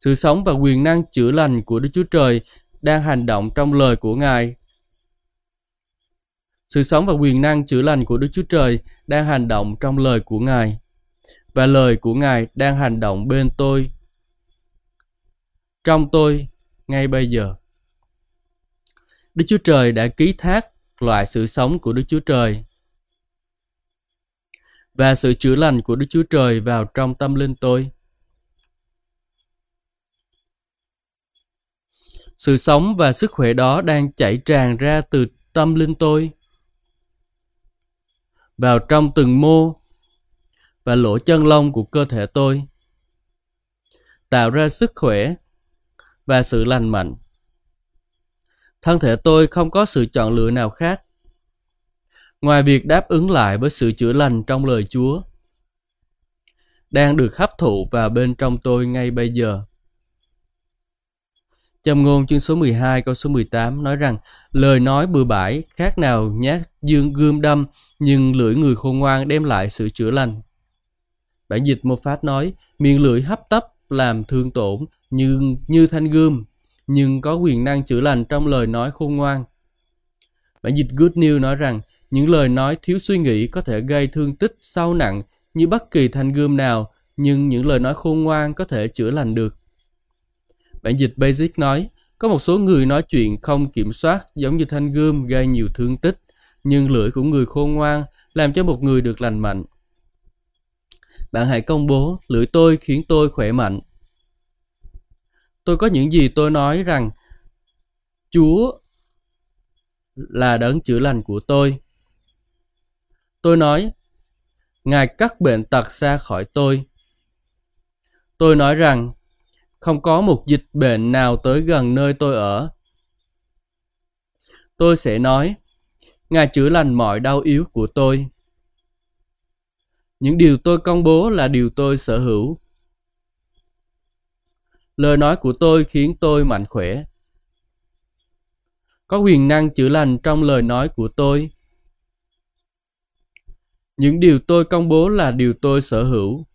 Sự sống và quyền năng chữa lành của Đức Chúa Trời đang hành động trong lời của Ngài sự sống và quyền năng chữa lành của Đức Chúa Trời đang hành động trong lời của Ngài. Và lời của Ngài đang hành động bên tôi, trong tôi, ngay bây giờ. Đức Chúa Trời đã ký thác loại sự sống của Đức Chúa Trời và sự chữa lành của Đức Chúa Trời vào trong tâm linh tôi. Sự sống và sức khỏe đó đang chảy tràn ra từ tâm linh tôi vào trong từng mô và lỗ chân lông của cơ thể tôi, tạo ra sức khỏe và sự lành mạnh thân thể tôi không có sự chọn lựa nào khác ngoài việc đáp ứng lại với sự chữa lành trong lời chúa, đang được hấp thụ vào bên trong tôi ngay bây giờ Châm ngôn chương số 12 câu số 18 nói rằng, lời nói bừa bãi, khác nào nhát dương gươm đâm, nhưng lưỡi người khôn ngoan đem lại sự chữa lành. Bản dịch một phát nói, miệng lưỡi hấp tấp làm thương tổn, như như thanh gươm, nhưng có quyền năng chữa lành trong lời nói khôn ngoan. Bản dịch Good News nói rằng những lời nói thiếu suy nghĩ có thể gây thương tích sâu nặng như bất kỳ thanh gươm nào nhưng những lời nói khôn ngoan có thể chữa lành được. Bản dịch Basic nói, có một số người nói chuyện không kiểm soát giống như thanh gươm gây nhiều thương tích, nhưng lưỡi của người khôn ngoan làm cho một người được lành mạnh. Bạn hãy công bố, lưỡi tôi khiến tôi khỏe mạnh. Tôi có những gì tôi nói rằng Chúa là đấng chữa lành của tôi. Tôi nói, Ngài cắt bệnh tật xa khỏi tôi. Tôi nói rằng không có một dịch bệnh nào tới gần nơi tôi ở. Tôi sẽ nói, Ngài chữa lành mọi đau yếu của tôi. Những điều tôi công bố là điều tôi sở hữu. Lời nói của tôi khiến tôi mạnh khỏe. Có quyền năng chữa lành trong lời nói của tôi. Những điều tôi công bố là điều tôi sở hữu.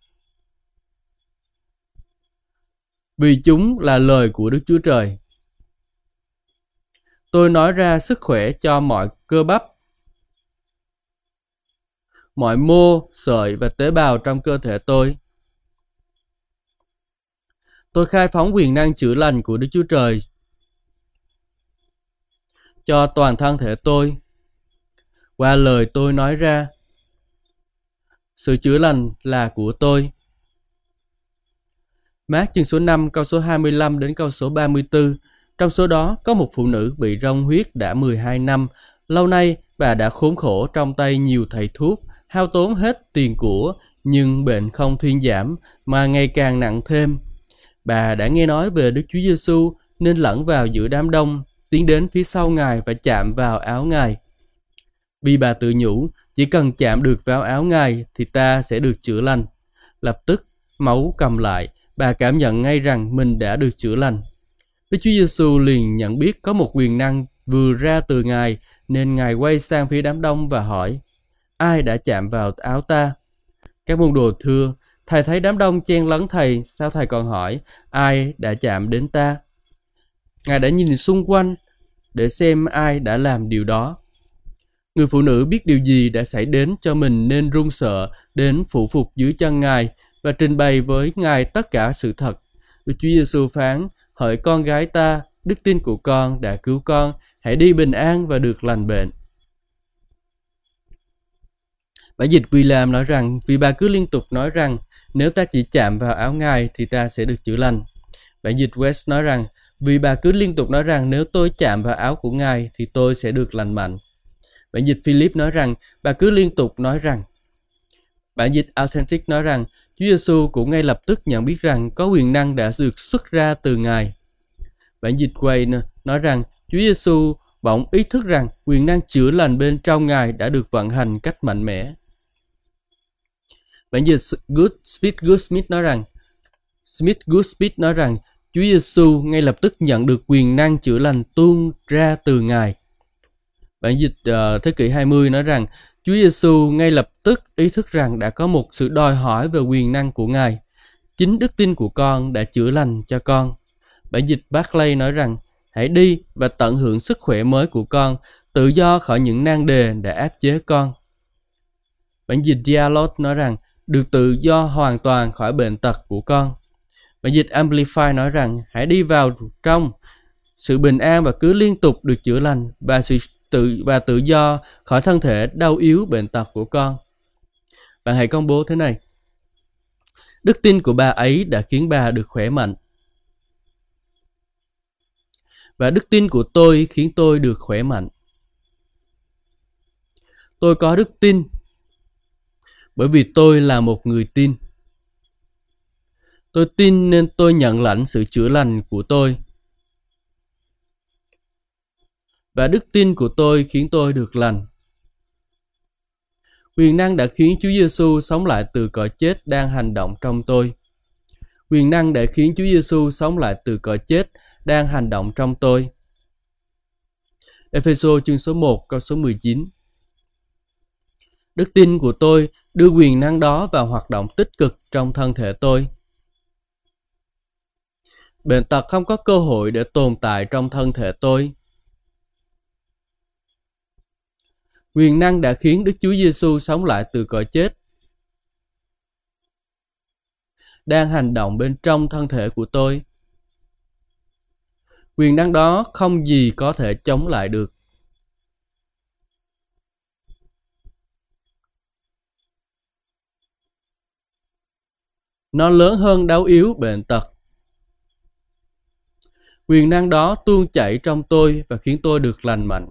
vì chúng là lời của Đức Chúa Trời. Tôi nói ra sức khỏe cho mọi cơ bắp, mọi mô, sợi và tế bào trong cơ thể tôi. Tôi khai phóng quyền năng chữa lành của Đức Chúa Trời cho toàn thân thể tôi qua lời tôi nói ra. Sự chữa lành là của tôi. Mát chương số 5 câu số 25 đến câu số 34. Trong số đó có một phụ nữ bị rong huyết đã 12 năm. Lâu nay bà đã khốn khổ trong tay nhiều thầy thuốc, hao tốn hết tiền của, nhưng bệnh không thuyên giảm mà ngày càng nặng thêm. Bà đã nghe nói về Đức Chúa Giêsu nên lẫn vào giữa đám đông, tiến đến phía sau Ngài và chạm vào áo Ngài. Vì bà tự nhủ, chỉ cần chạm được vào áo Ngài thì ta sẽ được chữa lành. Lập tức, máu cầm lại, bà cảm nhận ngay rằng mình đã được chữa lành. Đức Chúa Giêsu liền nhận biết có một quyền năng vừa ra từ Ngài nên Ngài quay sang phía đám đông và hỏi, ai đã chạm vào áo ta? Các môn đồ thưa, thầy thấy đám đông chen lấn thầy, sao thầy còn hỏi, ai đã chạm đến ta? Ngài đã nhìn xung quanh để xem ai đã làm điều đó. Người phụ nữ biết điều gì đã xảy đến cho mình nên run sợ đến phụ phục dưới chân Ngài và trình bày với Ngài tất cả sự thật. Đức Chúa Giêsu phán, hỡi con gái ta, đức tin của con đã cứu con, hãy đi bình an và được lành bệnh. Bản dịch William nói rằng, vì bà cứ liên tục nói rằng, nếu ta chỉ chạm vào áo ngài thì ta sẽ được chữa lành. Bản dịch West nói rằng, vì bà cứ liên tục nói rằng nếu tôi chạm vào áo của ngài thì tôi sẽ được lành mạnh. Bản dịch Philip nói rằng, bà cứ liên tục nói rằng. Bản dịch Authentic nói rằng, Chúa Giêsu cũng ngay lập tức nhận biết rằng có quyền năng đã được xuất ra từ Ngài. Bản dịch Wayne nói rằng Chúa Giêsu bỗng ý thức rằng quyền năng chữa lành bên trong Ngài đã được vận hành cách mạnh mẽ. Bản dịch Good Smith Good Smith nói rằng Smith Good nói rằng Chúa Giêsu ngay lập tức nhận được quyền năng chữa lành tuôn ra từ Ngài. Bản dịch uh, thế kỷ 20 nói rằng Chúa Giêsu ngay lập tức ý thức rằng đã có một sự đòi hỏi về quyền năng của Ngài. Chính đức tin của con đã chữa lành cho con. Bản dịch Barclay nói rằng hãy đi và tận hưởng sức khỏe mới của con, tự do khỏi những nan đề đã áp chế con. Bản dịch Dialog nói rằng được tự do hoàn toàn khỏi bệnh tật của con. Bản dịch Amplify nói rằng hãy đi vào trong sự bình an và cứ liên tục được chữa lành và sự tự và tự do khỏi thân thể đau yếu bệnh tật của con. Bạn hãy công bố thế này. Đức tin của bà ấy đã khiến bà được khỏe mạnh. Và đức tin của tôi khiến tôi được khỏe mạnh. Tôi có đức tin bởi vì tôi là một người tin. Tôi tin nên tôi nhận lãnh sự chữa lành của tôi và đức tin của tôi khiến tôi được lành. Quyền năng đã khiến Chúa Giêsu sống lại từ cõi chết đang hành động trong tôi. Quyền năng đã khiến Chúa Giêsu sống lại từ cõi chết đang hành động trong tôi. Epheso chương số 1 câu số 19 Đức tin của tôi đưa quyền năng đó vào hoạt động tích cực trong thân thể tôi. Bệnh tật không có cơ hội để tồn tại trong thân thể tôi. Quyền năng đã khiến Đức Chúa Giêsu sống lại từ cõi chết. Đang hành động bên trong thân thể của tôi. Quyền năng đó không gì có thể chống lại được. Nó lớn hơn đau yếu bệnh tật. Quyền năng đó tuôn chảy trong tôi và khiến tôi được lành mạnh.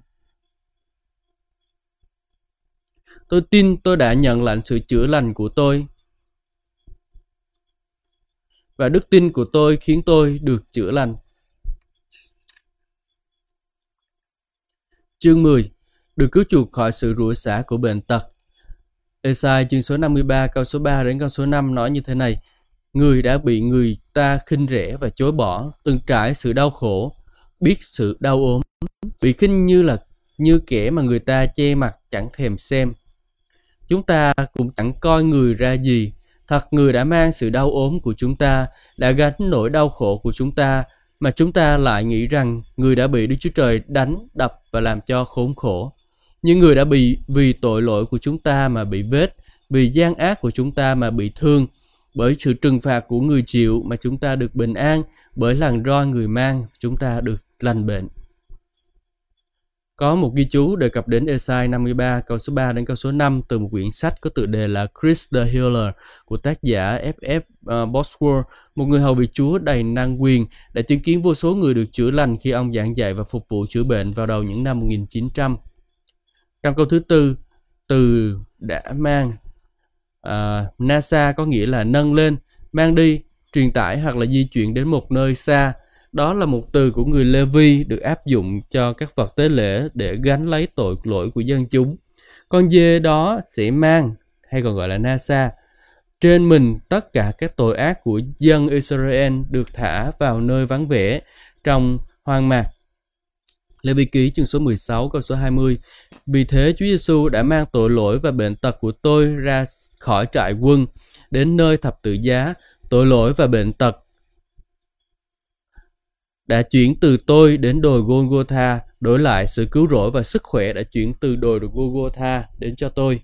Tôi tin tôi đã nhận lãnh sự chữa lành của tôi. Và đức tin của tôi khiến tôi được chữa lành. Chương 10 Được cứu chuộc khỏi sự rủa xả của bệnh tật Esai chương số 53 câu số 3 đến câu số 5 nói như thế này Người đã bị người ta khinh rẻ và chối bỏ, từng trải sự đau khổ, biết sự đau ốm, bị khinh như là như kẻ mà người ta che mặt chẳng thèm xem. Chúng ta cũng chẳng coi người ra gì. Thật người đã mang sự đau ốm của chúng ta, đã gánh nỗi đau khổ của chúng ta, mà chúng ta lại nghĩ rằng người đã bị Đức Chúa Trời đánh, đập và làm cho khốn khổ. Nhưng người đã bị vì tội lỗi của chúng ta mà bị vết, vì gian ác của chúng ta mà bị thương, bởi sự trừng phạt của người chịu mà chúng ta được bình an, bởi làn roi người mang chúng ta được lành bệnh. Có một ghi chú đề cập đến Esai 53 câu số 3 đến câu số 5 từ một quyển sách có tựa đề là Chris the Healer của tác giả F.F. Uh, ờ, Bosworth, một người hầu vị Chúa đầy năng quyền đã chứng kiến vô số người được chữa lành khi ông giảng dạy và phục vụ chữa bệnh vào đầu những năm 1900. Trong câu thứ tư, từ đã mang uh, NASA có nghĩa là nâng lên, mang đi, truyền tải hoặc là di chuyển đến một nơi xa đó là một từ của người Levi được áp dụng cho các vật tế lễ để gánh lấy tội lỗi của dân chúng. Con dê đó sẽ mang, hay còn gọi là Nasa, trên mình tất cả các tội ác của dân Israel được thả vào nơi vắng vẻ trong hoang mạc. Lê Vi Ký chương số 16 câu số 20 Vì thế Chúa Giêsu đã mang tội lỗi và bệnh tật của tôi ra khỏi trại quân đến nơi thập tự giá tội lỗi và bệnh tật đã chuyển từ tôi đến đồi Golgotha đổi lại sự cứu rỗi và sức khỏe đã chuyển từ đồi Golgotha đến cho tôi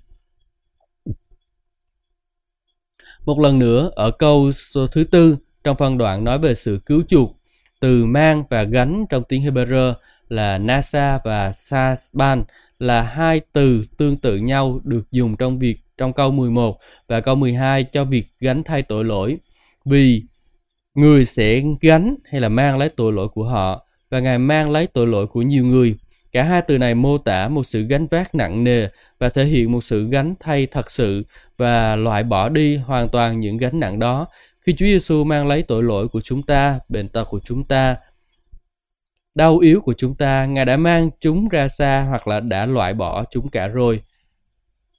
Một lần nữa, ở câu số thứ tư trong phân đoạn nói về sự cứu chuộc, từ mang và gánh trong tiếng Hebrew là Nasa và Sasban là hai từ tương tự nhau được dùng trong việc trong câu 11 và câu 12 cho việc gánh thay tội lỗi. Vì người sẽ gánh hay là mang lấy tội lỗi của họ và Ngài mang lấy tội lỗi của nhiều người. Cả hai từ này mô tả một sự gánh vác nặng nề và thể hiện một sự gánh thay thật sự và loại bỏ đi hoàn toàn những gánh nặng đó. Khi Chúa Giêsu mang lấy tội lỗi của chúng ta, bệnh tật của chúng ta, đau yếu của chúng ta, Ngài đã mang chúng ra xa hoặc là đã loại bỏ chúng cả rồi.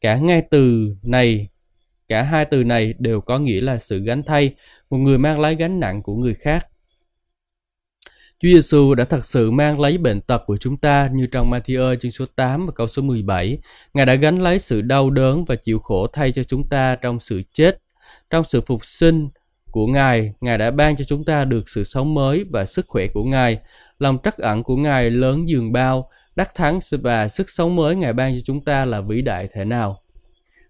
Cả ngay từ này, cả hai từ này đều có nghĩa là sự gánh thay, một người mang lấy gánh nặng của người khác. Chúa Giêsu đã thật sự mang lấy bệnh tật của chúng ta như trong Matthew chương số 8 và câu số 17. Ngài đã gánh lấy sự đau đớn và chịu khổ thay cho chúng ta trong sự chết. Trong sự phục sinh của Ngài, Ngài đã ban cho chúng ta được sự sống mới và sức khỏe của Ngài. Lòng trắc ẩn của Ngài lớn dường bao, đắc thắng và sức sống mới Ngài ban cho chúng ta là vĩ đại thế nào.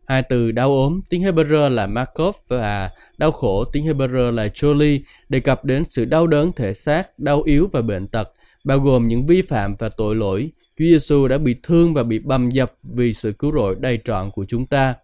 Hai từ đau ốm, tiếng Hebrew là Markov và đau khổ, tiếng Hebrew là Choli đề cập đến sự đau đớn thể xác, đau yếu và bệnh tật, bao gồm những vi phạm và tội lỗi. Chúa Giêsu đã bị thương và bị bầm dập vì sự cứu rỗi đầy trọn của chúng ta.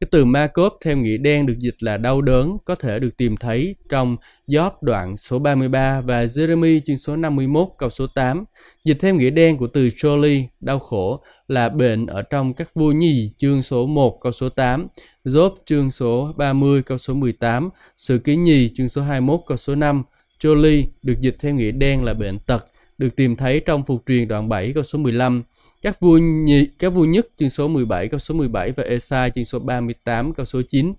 Cái từ Markov theo nghĩa đen được dịch là đau đớn có thể được tìm thấy trong Job đoạn số 33 và Jeremy chương số 51 câu số 8. Dịch theo nghĩa đen của từ Choli, đau khổ, là bệnh ở trong các vua nhì chương số 1 câu số 8, Job chương số 30 câu số 18, Sự ký nhì chương số 21 câu số 5, Jolie được dịch theo nghĩa đen là bệnh tật, được tìm thấy trong phục truyền đoạn 7 câu số 15, các vua nhì, các vua nhất chương số 17 câu số 17 và Esai chương số 38 câu số 9.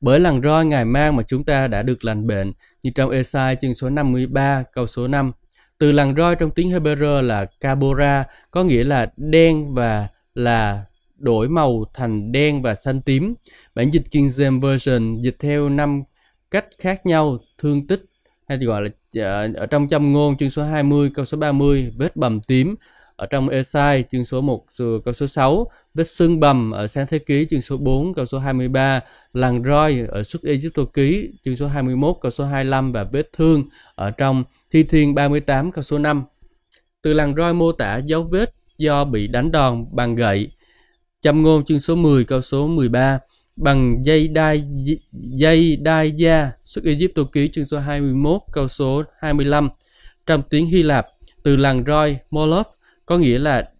Bởi lần roi Ngài mang mà chúng ta đã được lành bệnh, như trong Esai chương số 53 câu số 5. Từ lằn roi trong tiếng Hebrew là Kabora, có nghĩa là đen và là đổi màu thành đen và xanh tím. Bản dịch King James Version dịch theo năm cách khác nhau, thương tích hay gọi là ờ, ở trong châm ngôn chương số 20 câu số 30 vết bầm tím. Ở trong Esai chương số 1 câu số 6 vết sưng bầm. Ở sáng thế ký chương số 4 câu số 23 lằn roi ở xuất Egypto ký chương số 21 câu số 25 và vết thương. Ở trong thi thiên 38 câu số 5 từ làng roi mô tả dấu vết do bị đánh đòn bằng gậy. Châm ngôn chương số 10 câu số 13 bằng dây đai dây đai da xuất Egypto ký chương số 21 câu số 25 trong tiếng Hy Lạp, từ làng roi molop có nghĩa là,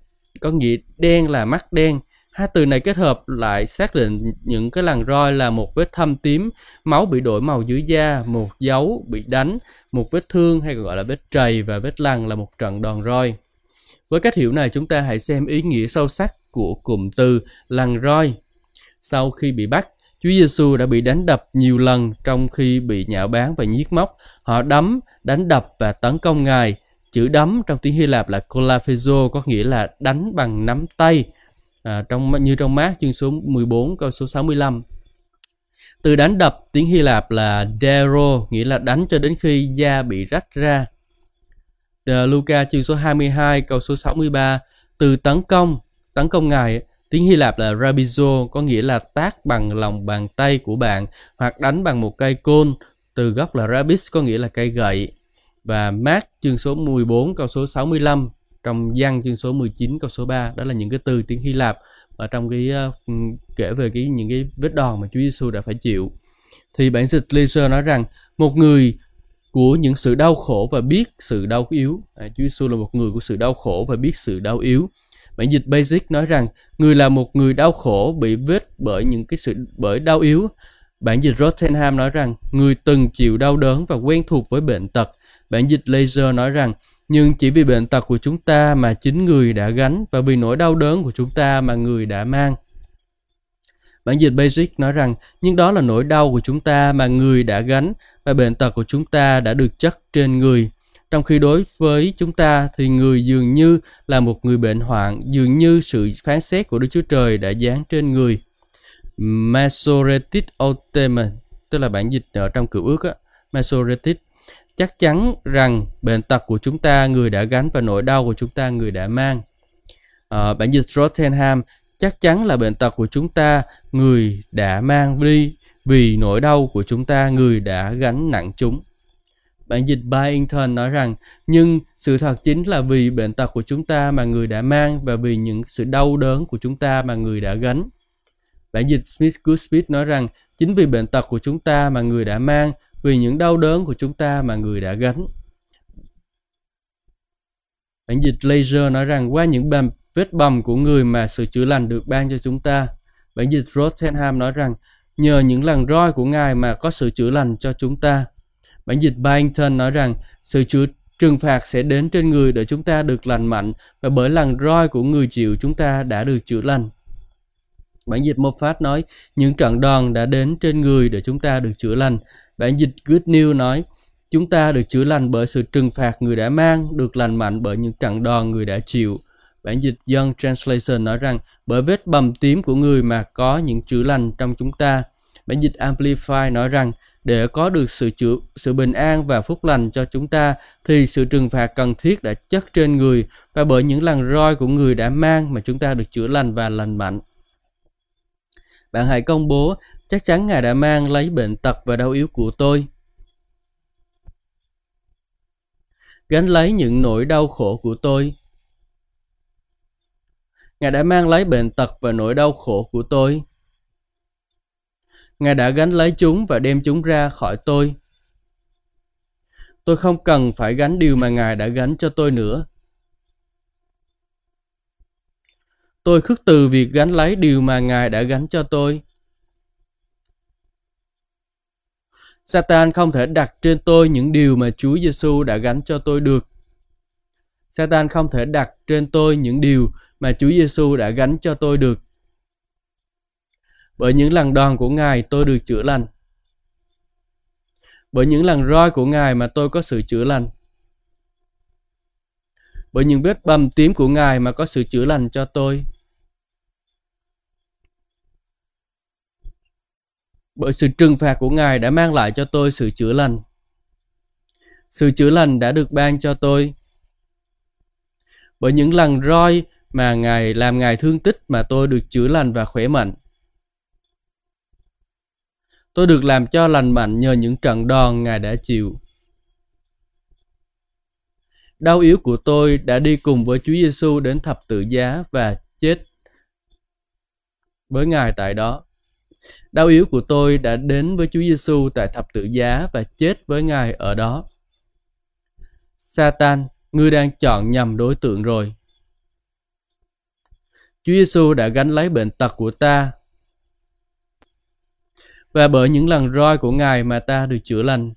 có nghĩa đen là mắt đen hai từ này kết hợp lại xác định những cái làn roi là một vết thâm tím máu bị đổi màu dưới da một dấu bị đánh một vết thương hay còn gọi là vết trầy và vết lằn là một trận đòn roi với cách hiểu này chúng ta hãy xem ý nghĩa sâu sắc của cụm từ lằn roi sau khi bị bắt Chúa Giêsu đã bị đánh đập nhiều lần trong khi bị nhạo báng và nhiếc móc. Họ đấm, đánh đập và tấn công Ngài. Chữ đấm trong tiếng Hy Lạp là kolaphezo có nghĩa là đánh bằng nắm tay. À, trong như trong mát chương số 14 câu số 65. Từ đánh đập tiếng Hy Lạp là dero nghĩa là đánh cho đến khi da bị rách ra. À, Luca chương số 22 câu số 63 từ tấn công tấn công ngài tiếng Hy Lạp là rabizo có nghĩa là tác bằng lòng bàn tay của bạn hoặc đánh bằng một cây côn từ gốc là rabis có nghĩa là cây gậy và mát chương số 14 câu số 65 trong văn chương số 19 câu số 3 đó là những cái từ tiếng Hy Lạp ở trong cái uh, kể về cái những cái vết đòn mà Chúa Giêsu đã phải chịu. Thì bản dịch Leser nói rằng một người của những sự đau khổ và biết sự đau yếu. À, Chúa Giêsu là một người của sự đau khổ và biết sự đau yếu. Bản dịch Basic nói rằng người là một người đau khổ bị vết bởi những cái sự bởi đau yếu. Bản dịch Rottenham nói rằng người từng chịu đau đớn và quen thuộc với bệnh tật. Bản dịch Laser nói rằng nhưng chỉ vì bệnh tật của chúng ta mà chính người đã gánh và vì nỗi đau đớn của chúng ta mà người đã mang. Bản dịch Basic nói rằng, nhưng đó là nỗi đau của chúng ta mà người đã gánh và bệnh tật của chúng ta đã được chất trên người. Trong khi đối với chúng ta thì người dường như là một người bệnh hoạn, dường như sự phán xét của Đức Chúa Trời đã dán trên người. Masoretic Ultimate, tức là bản dịch ở trong cựu ước á, Masoretic chắc chắn rằng bệnh tật của chúng ta người đã gánh và nỗi đau của chúng ta người đã mang. Ờ, à, bản dịch Rottenham chắc chắn là bệnh tật của chúng ta người đã mang đi vì nỗi đau của chúng ta người đã gánh nặng chúng. Bản dịch Byington nói rằng, nhưng sự thật chính là vì bệnh tật của chúng ta mà người đã mang và vì những sự đau đớn của chúng ta mà người đã gánh. Bản dịch Smith Goodspeed nói rằng, chính vì bệnh tật của chúng ta mà người đã mang, vì những đau đớn của chúng ta mà người đã gánh. Bản dịch Laser nói rằng, qua những bầm, vết bầm của người mà sự chữa lành được ban cho chúng ta. Bản dịch Rottenham nói rằng, nhờ những lần roi của Ngài mà có sự chữa lành cho chúng ta. Bản dịch Byington nói rằng sự chữa trừng phạt sẽ đến trên người để chúng ta được lành mạnh và bởi lần roi của người chịu chúng ta đã được chữa lành. Bản dịch Moffat nói những trận đòn đã đến trên người để chúng ta được chữa lành. Bản dịch Good News nói chúng ta được chữa lành bởi sự trừng phạt người đã mang, được lành mạnh bởi những trận đòn người đã chịu. Bản dịch Young Translation nói rằng bởi vết bầm tím của người mà có những chữa lành trong chúng ta. Bản dịch Amplify nói rằng để có được sự chữa, sự bình an và phúc lành cho chúng ta thì sự trừng phạt cần thiết đã chất trên người và bởi những lần roi của người đã mang mà chúng ta được chữa lành và lành mạnh. Bạn hãy công bố chắc chắn Ngài đã mang lấy bệnh tật và đau yếu của tôi. Gánh lấy những nỗi đau khổ của tôi. Ngài đã mang lấy bệnh tật và nỗi đau khổ của tôi. Ngài đã gánh lấy chúng và đem chúng ra khỏi tôi. Tôi không cần phải gánh điều mà Ngài đã gánh cho tôi nữa. Tôi khước từ việc gánh lấy điều mà Ngài đã gánh cho tôi. Satan không thể đặt trên tôi những điều mà Chúa Giêsu đã gánh cho tôi được. Satan không thể đặt trên tôi những điều mà Chúa Giêsu đã gánh cho tôi được. Bởi những lần đòn của Ngài tôi được chữa lành. Bởi những lần roi của Ngài mà tôi có sự chữa lành. Bởi những vết bầm tím của Ngài mà có sự chữa lành cho tôi. Bởi sự trừng phạt của Ngài đã mang lại cho tôi sự chữa lành. Sự chữa lành đã được ban cho tôi. Bởi những lần roi mà Ngài làm Ngài thương tích mà tôi được chữa lành và khỏe mạnh. Tôi được làm cho lành mạnh nhờ những trận đòn Ngài đã chịu. Đau yếu của tôi đã đi cùng với Chúa Giêsu đến thập tự giá và chết với Ngài tại đó. Đau yếu của tôi đã đến với Chúa Giêsu tại thập tự giá và chết với Ngài ở đó. Satan, ngươi đang chọn nhầm đối tượng rồi. Chúa Giêsu đã gánh lấy bệnh tật của ta và bởi những lần roi của Ngài mà ta được chữa lành.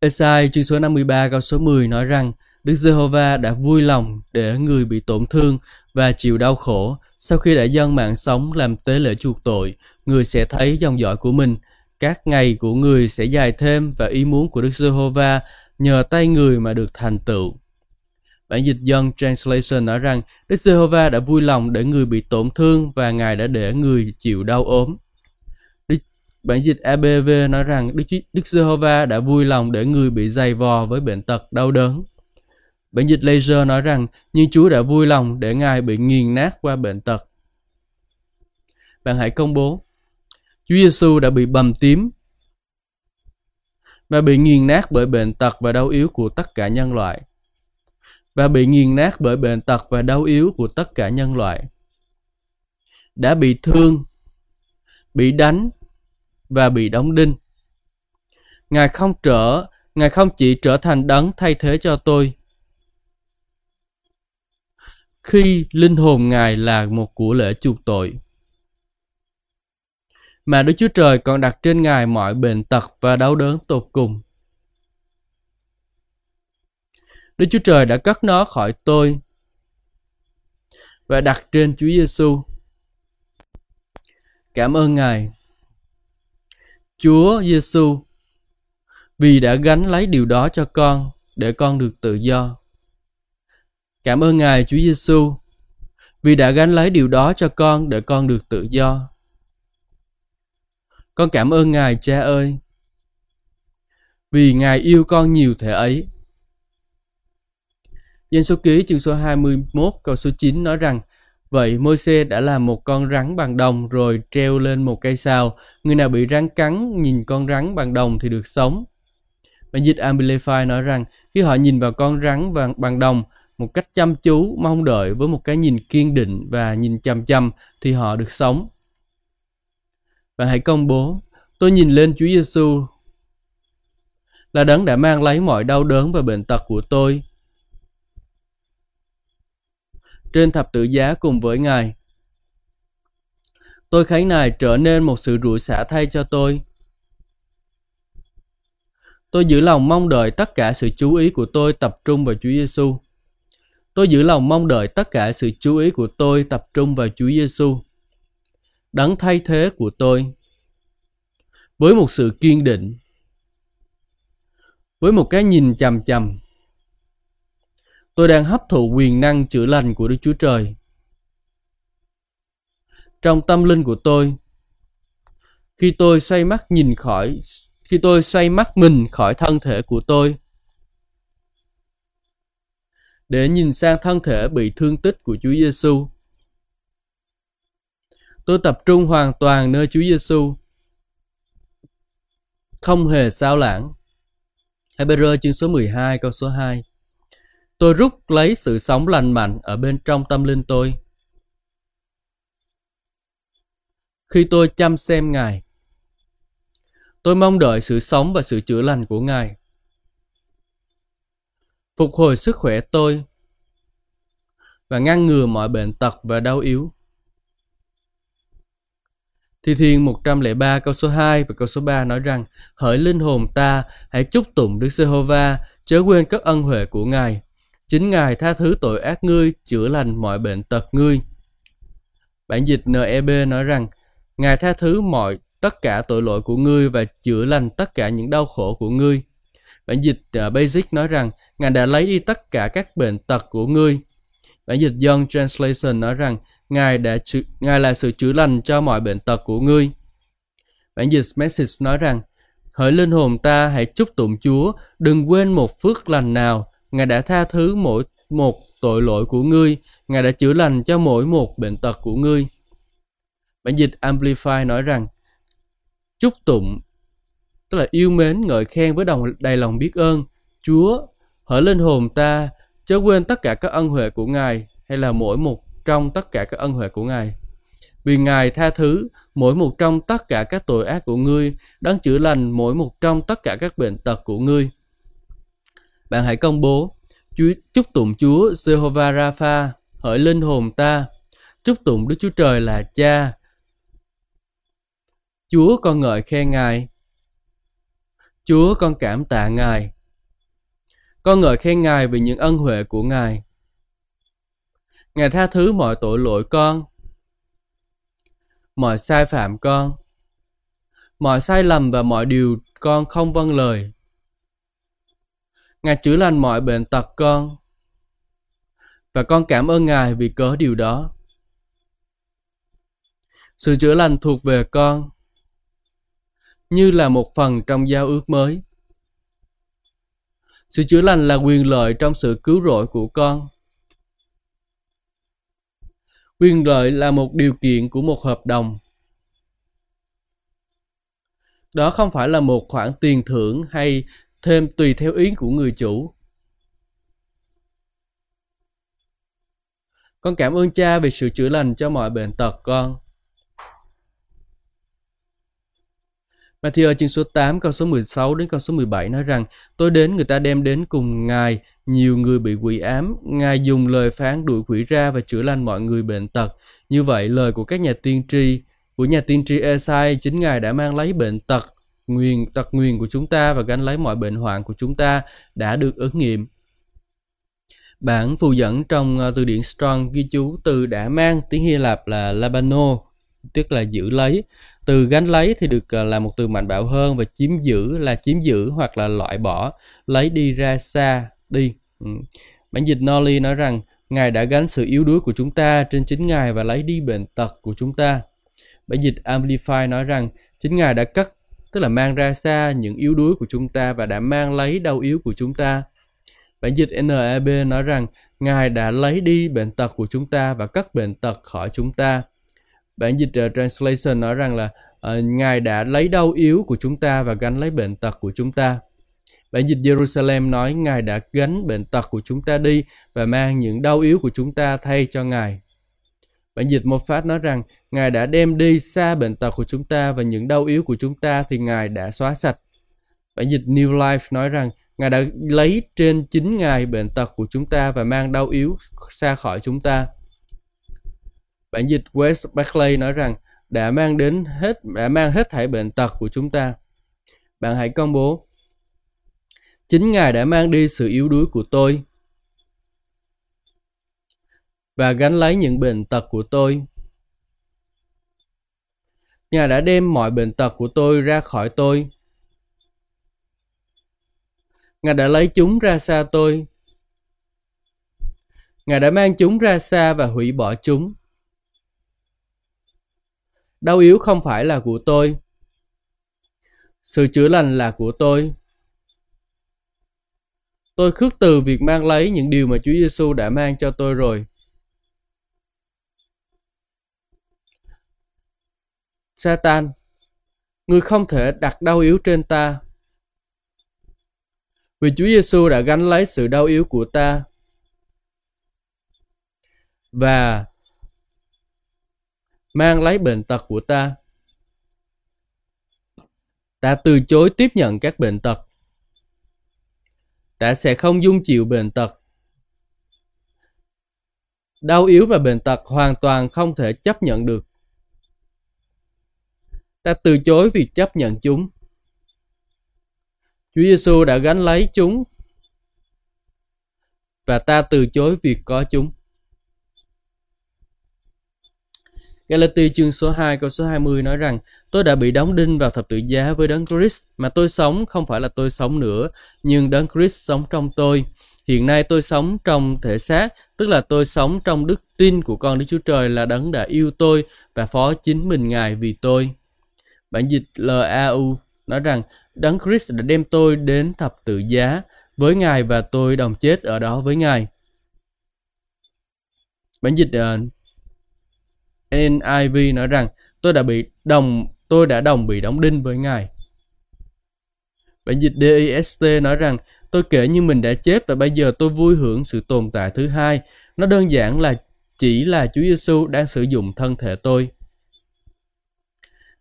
Esai chương số 53 câu số 10 nói rằng Đức Giê-hô-va đã vui lòng để người bị tổn thương và chịu đau khổ. Sau khi đã dâng mạng sống làm tế lễ chuộc tội, người sẽ thấy dòng dõi của mình. Các ngày của người sẽ dài thêm và ý muốn của Đức Giê-hô-va nhờ tay người mà được thành tựu. Bản dịch dân Translation nói rằng Đức Giê-hô-va đã vui lòng để người bị tổn thương và Ngài đã để người chịu đau ốm. Đức, bản dịch ABV nói rằng Đức, Đức Giê-hô-va đã vui lòng để người bị dày vò với bệnh tật đau đớn. Bản dịch Laser nói rằng nhưng Chúa đã vui lòng để Ngài bị nghiền nát qua bệnh tật. Bạn hãy công bố Chúa Giêsu đã bị bầm tím và bị nghiền nát bởi bệnh tật và đau yếu của tất cả nhân loại và bị nghiền nát bởi bệnh tật và đau yếu của tất cả nhân loại. Đã bị thương, bị đánh và bị đóng đinh. Ngài không trở, Ngài không chỉ trở thành đấng thay thế cho tôi. Khi linh hồn Ngài là một của lễ chuộc tội. Mà Đức Chúa Trời còn đặt trên Ngài mọi bệnh tật và đau đớn tột cùng. Đức Chúa Trời đã cất nó khỏi tôi và đặt trên Chúa Giêsu. Cảm ơn Ngài. Chúa Giêsu vì đã gánh lấy điều đó cho con để con được tự do. Cảm ơn Ngài Chúa Giêsu vì đã gánh lấy điều đó cho con để con được tự do. Con cảm ơn Ngài Cha ơi vì Ngài yêu con nhiều thể ấy. Dân số ký chương số 21 câu số 9 nói rằng Vậy Môi-se đã làm một con rắn bằng đồng rồi treo lên một cây sao. Người nào bị rắn cắn nhìn con rắn bằng đồng thì được sống. Bản dịch Amplify nói rằng khi họ nhìn vào con rắn bằng, bằng đồng một cách chăm chú, mong đợi với một cái nhìn kiên định và nhìn chăm chăm thì họ được sống. Và hãy công bố, tôi nhìn lên Chúa Giêsu là đấng đã mang lấy mọi đau đớn và bệnh tật của tôi trên thập tự giá cùng với Ngài. Tôi khánh Ngài trở nên một sự rủi xả thay cho tôi. Tôi giữ lòng mong đợi tất cả sự chú ý của tôi tập trung vào Chúa Giêsu. Tôi giữ lòng mong đợi tất cả sự chú ý của tôi tập trung vào Chúa Giêsu. Đấng thay thế của tôi. Với một sự kiên định. Với một cái nhìn chằm chằm Tôi đang hấp thụ quyền năng chữa lành của Đức Chúa Trời. Trong tâm linh của tôi, khi tôi xoay mắt nhìn khỏi, khi tôi xoay mắt mình khỏi thân thể của tôi, để nhìn sang thân thể bị thương tích của Chúa Giêsu. Tôi tập trung hoàn toàn nơi Chúa Giêsu, không hề sao lãng. Hebrew chương số 12 câu số 2 Tôi rút lấy sự sống lành mạnh ở bên trong tâm linh tôi. Khi tôi chăm xem Ngài, tôi mong đợi sự sống và sự chữa lành của Ngài. Phục hồi sức khỏe tôi và ngăn ngừa mọi bệnh tật và đau yếu. Thi Thiên 103 câu số 2 và câu số 3 nói rằng Hỡi linh hồn ta, hãy chúc tụng Đức Giê-hô-va, chớ quên các ân huệ của Ngài, Chính Ngài tha thứ tội ác ngươi, chữa lành mọi bệnh tật ngươi. Bản dịch NEB nói rằng, Ngài tha thứ mọi tất cả tội lỗi của ngươi và chữa lành tất cả những đau khổ của ngươi. Bản dịch uh, Basic nói rằng, Ngài đã lấy đi tất cả các bệnh tật của ngươi. Bản dịch Young Translation nói rằng, Ngài đã Ngài là sự chữa lành cho mọi bệnh tật của ngươi. Bản dịch Message nói rằng, Hỡi linh hồn ta hãy chúc tụng Chúa, đừng quên một phước lành nào, Ngài đã tha thứ mỗi một tội lỗi của ngươi, Ngài đã chữa lành cho mỗi một bệnh tật của ngươi. Bản dịch Amplify nói rằng, chúc tụng, tức là yêu mến ngợi khen với đồng đầy lòng biết ơn, Chúa, hỡi linh hồn ta, chớ quên tất cả các ân huệ của Ngài, hay là mỗi một trong tất cả các ân huệ của Ngài. Vì Ngài tha thứ mỗi một trong tất cả các tội ác của ngươi, đang chữa lành mỗi một trong tất cả các bệnh tật của ngươi. Bạn hãy công bố, Chúa, chúc tụng Chúa Jehovah Rapha, hỡi linh hồn ta, chúc tụng Đức Chúa Trời là Cha. Chúa con ngợi khen Ngài. Chúa con cảm tạ Ngài. Con ngợi khen Ngài vì những ân huệ của Ngài. Ngài tha thứ mọi tội lỗi con, mọi sai phạm con, mọi sai lầm và mọi điều con không vâng lời. Ngài chữa lành mọi bệnh tật con. Và con cảm ơn Ngài vì cớ điều đó. Sự chữa lành thuộc về con như là một phần trong giao ước mới. Sự chữa lành là quyền lợi trong sự cứu rỗi của con. Quyền lợi là một điều kiện của một hợp đồng. Đó không phải là một khoản tiền thưởng hay thêm tùy theo ý của người chủ. Con cảm ơn cha vì sự chữa lành cho mọi bệnh tật, con. Matthew chương số 8 câu số 16 đến câu số 17 nói rằng Tôi đến người ta đem đến cùng Ngài nhiều người bị quỷ ám Ngài dùng lời phán đuổi quỷ ra và chữa lành mọi người bệnh tật Như vậy lời của các nhà tiên tri của nhà tiên tri Esai chính Ngài đã mang lấy bệnh tật Nguyên tật nguyên của chúng ta và gánh lấy mọi bệnh hoạn của chúng ta đã được ứng nghiệm. Bản phù dẫn trong ờ, từ điển Strong ghi chú từ đã mang tiếng Hy Lạp là labano, tức là giữ lấy từ gánh lấy thì được ờ, là một từ mạnh bạo hơn và chiếm giữ, là chiếm giữ hoặc là loại bỏ, lấy đi ra xa, đi ừ. bản dịch Nolly nói rằng, ngài đã gánh sự yếu đuối của chúng ta trên chính ngài và lấy đi bệnh tật của chúng ta bản dịch Amplify nói rằng, chính ngài đã cắt, tức là mang ra xa những yếu đuối của chúng ta và đã mang lấy đau yếu của chúng ta bản dịch NAB nói rằng, Ngài đã lấy đi bệnh tật của chúng ta và cắt bệnh tật khỏi chúng ta. Bản dịch uh, translation nói rằng là uh, Ngài đã lấy đau yếu của chúng ta và gánh lấy bệnh tật của chúng ta. Bản dịch Jerusalem nói Ngài đã gánh bệnh tật của chúng ta đi và mang những đau yếu của chúng ta thay cho Ngài. Bản dịch một phát nói rằng Ngài đã đem đi xa bệnh tật của chúng ta và những đau yếu của chúng ta thì Ngài đã xóa sạch. Bản dịch New Life nói rằng Ngài đã lấy trên chính Ngài bệnh tật của chúng ta và mang đau yếu xa khỏi chúng ta. Bản dịch West Barclay nói rằng đã mang đến hết, đã mang hết thảy bệnh tật của chúng ta. Bạn hãy công bố Chính Ngài đã mang đi sự yếu đuối của tôi và gánh lấy những bệnh tật của tôi. Ngài đã đem mọi bệnh tật của tôi ra khỏi tôi Ngài đã lấy chúng ra xa tôi. Ngài đã mang chúng ra xa và hủy bỏ chúng. Đau yếu không phải là của tôi. Sự chữa lành là của tôi. Tôi khước từ việc mang lấy những điều mà Chúa Giêsu đã mang cho tôi rồi. Satan, ngươi không thể đặt đau yếu trên ta. Vì Chúa Giêsu đã gánh lấy sự đau yếu của ta và mang lấy bệnh tật của ta. Ta từ chối tiếp nhận các bệnh tật. Ta sẽ không dung chịu bệnh tật. Đau yếu và bệnh tật hoàn toàn không thể chấp nhận được. Ta từ chối việc chấp nhận chúng. Chúa Giêsu đã gánh lấy chúng và ta từ chối việc có chúng. Galati chương số 2 câu số 20 nói rằng Tôi đã bị đóng đinh vào thập tự giá với Đấng Christ mà tôi sống không phải là tôi sống nữa nhưng Đấng Christ sống trong tôi. Hiện nay tôi sống trong thể xác, tức là tôi sống trong đức tin của con Đức Chúa Trời là Đấng đã yêu tôi và phó chính mình Ngài vì tôi. Bản dịch LAU nói rằng Đấng Christ đã đem tôi đến thập tự giá với Ngài và tôi đồng chết ở đó với Ngài. Bản dịch uh, NIV nói rằng, tôi đã bị đồng, tôi đã đồng bị đóng đinh với Ngài. Bản dịch DIST nói rằng, tôi kể như mình đã chết và bây giờ tôi vui hưởng sự tồn tại thứ hai. Nó đơn giản là, chỉ là Chúa Giêsu đang sử dụng thân thể tôi.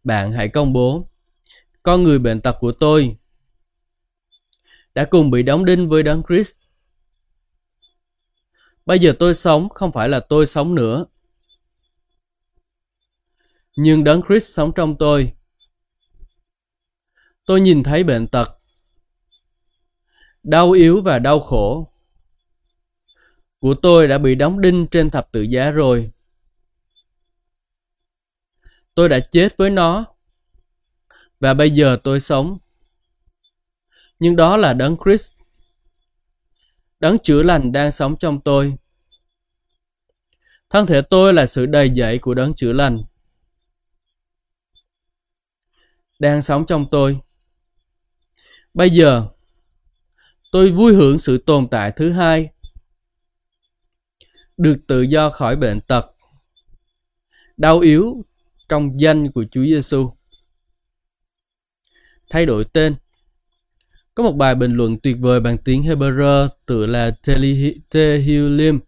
Bạn hãy công bố, con người bệnh tật của tôi đã cùng bị đóng đinh với Đấng Christ. Bây giờ tôi sống không phải là tôi sống nữa. Nhưng Đấng Christ sống trong tôi. Tôi nhìn thấy bệnh tật, đau yếu và đau khổ của tôi đã bị đóng đinh trên thập tự giá rồi. Tôi đã chết với nó và bây giờ tôi sống. Nhưng đó là đấng Christ. Đấng chữa lành đang sống trong tôi. Thân thể tôi là sự đầy dẫy của đấng chữa lành. Đang sống trong tôi. Bây giờ, tôi vui hưởng sự tồn tại thứ hai. Được tự do khỏi bệnh tật, đau yếu trong danh của Chúa Giêsu thay đổi tên. Có một bài bình luận tuyệt vời bằng tiếng Hebrew tự là Tehillim.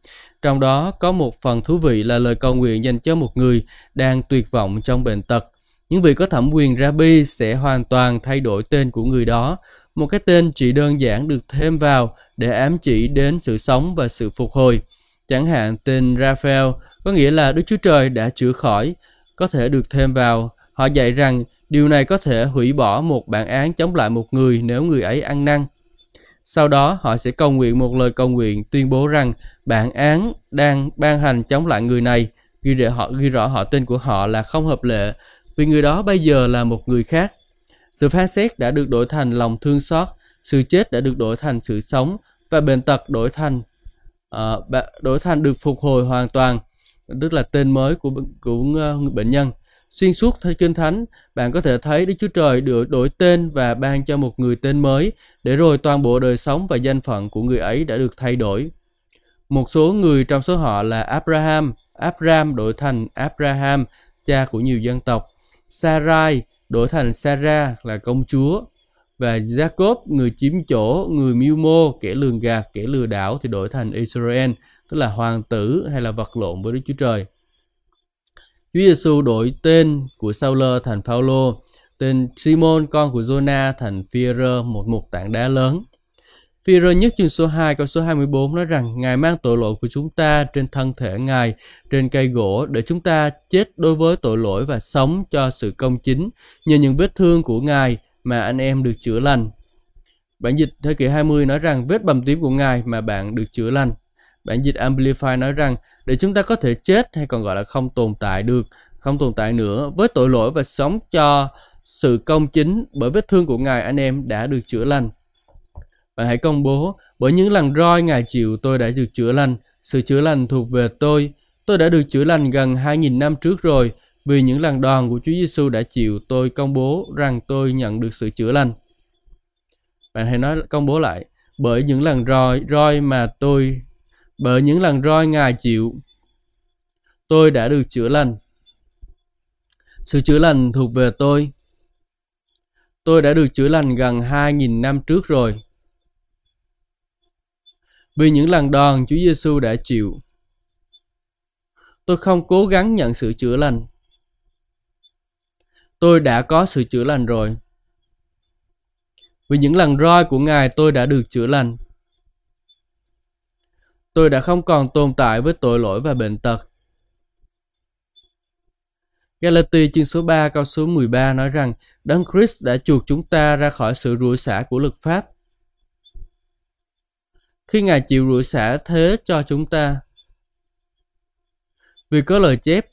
Trong đó có một phần thú vị là lời cầu nguyện dành cho một người đang tuyệt vọng trong bệnh tật. Những vị có thẩm quyền Rabbi sẽ hoàn toàn thay đổi tên của người đó. Một cái tên chỉ đơn giản được thêm vào để ám chỉ đến sự sống và sự phục hồi. Chẳng hạn tên Raphael có nghĩa là Đức Chúa Trời đã chữa khỏi, có thể được thêm vào. Họ dạy rằng Điều này có thể hủy bỏ một bản án chống lại một người nếu người ấy ăn năn. Sau đó, họ sẽ cầu nguyện một lời cầu nguyện tuyên bố rằng bản án đang ban hành chống lại người này, ghi, để họ, ghi rõ họ tên của họ là không hợp lệ vì người đó bây giờ là một người khác. Sự phán xét đã được đổi thành lòng thương xót, sự chết đã được đổi thành sự sống và bệnh tật đổi thành uh, đổi thành được phục hồi hoàn toàn, tức là tên mới của của uh, bệnh nhân. Xuyên suốt theo Kinh Thánh, bạn có thể thấy Đức Chúa Trời được đổi tên và ban cho một người tên mới, để rồi toàn bộ đời sống và danh phận của người ấy đã được thay đổi. Một số người trong số họ là Abraham, Abram đổi thành Abraham, cha của nhiều dân tộc. Sarai đổi thành Sarah là công chúa. Và Jacob, người chiếm chỗ, người mưu mô, kẻ lường gạt, kẻ lừa đảo thì đổi thành Israel, tức là hoàng tử hay là vật lộn với Đức Chúa Trời. Chúa Giêsu đổi tên của Sauler thành Phaolô, tên Simon con của Jonah thành Phi-rơ, một mục tảng đá lớn. Phi-rơ nhất chương số 2 câu số 24 nói rằng Ngài mang tội lỗi của chúng ta trên thân thể Ngài trên cây gỗ để chúng ta chết đối với tội lỗi và sống cho sự công chính. Nhờ những vết thương của Ngài mà anh em được chữa lành. Bản dịch thế kỷ 20 nói rằng vết bầm tím của Ngài mà bạn được chữa lành. Bản dịch Amplify nói rằng để chúng ta có thể chết hay còn gọi là không tồn tại được, không tồn tại nữa với tội lỗi và sống cho sự công chính bởi vết thương của Ngài anh em đã được chữa lành. Bạn hãy công bố, bởi những lần roi Ngài chịu tôi đã được chữa lành, sự chữa lành thuộc về tôi. Tôi đã được chữa lành gần 2.000 năm trước rồi, vì những lần đòn của Chúa Giêsu đã chịu tôi công bố rằng tôi nhận được sự chữa lành. Bạn hãy nói công bố lại, bởi những lần roi, roi mà tôi, bởi những lần roi Ngài chịu, tôi đã được chữa lành. Sự chữa lành thuộc về tôi. Tôi đã được chữa lành gần 2.000 năm trước rồi. Vì những lần đòn Chúa Giêsu đã chịu, tôi không cố gắng nhận sự chữa lành. Tôi đã có sự chữa lành rồi. Vì những lần roi của Ngài tôi đã được chữa lành. Tôi đã không còn tồn tại với tội lỗi và bệnh tật. Galati chương số 3 câu số 13 nói rằng Đấng Christ đã chuộc chúng ta ra khỏi sự rủa xả của luật pháp khi Ngài chịu rủa xả thế cho chúng ta. Vì có lời chép,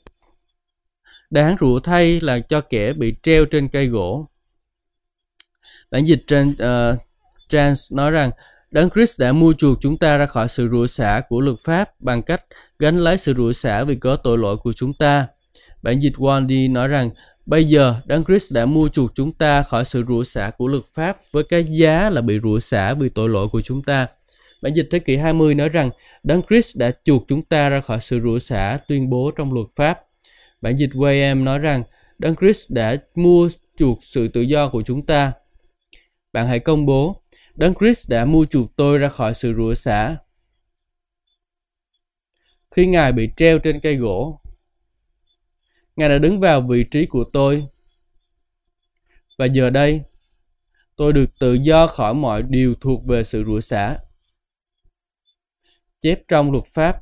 đáng rủa thay là cho kẻ bị treo trên cây gỗ. Bản dịch trên uh, Trans nói rằng Đấng Christ đã mua chuộc chúng ta ra khỏi sự rủa xả của luật pháp bằng cách gánh lấy sự rủa xả vì có tội lỗi của chúng ta. Bản dịch Wandy nói rằng bây giờ Đấng Christ đã mua chuộc chúng ta khỏi sự rủa xả của luật pháp với cái giá là bị rủa xả vì tội lỗi của chúng ta. Bản dịch thế kỷ 20 nói rằng Đấng Christ đã chuộc chúng ta ra khỏi sự rủa xả tuyên bố trong luật pháp. Bản dịch Wayem nói rằng Đấng Christ đã mua chuộc sự tự do của chúng ta. Bạn hãy công bố Đấng Christ đã mua chuộc tôi ra khỏi sự rủa xả. Khi Ngài bị treo trên cây gỗ, Ngài đã đứng vào vị trí của tôi. Và giờ đây, tôi được tự do khỏi mọi điều thuộc về sự rủa xả chép trong luật pháp.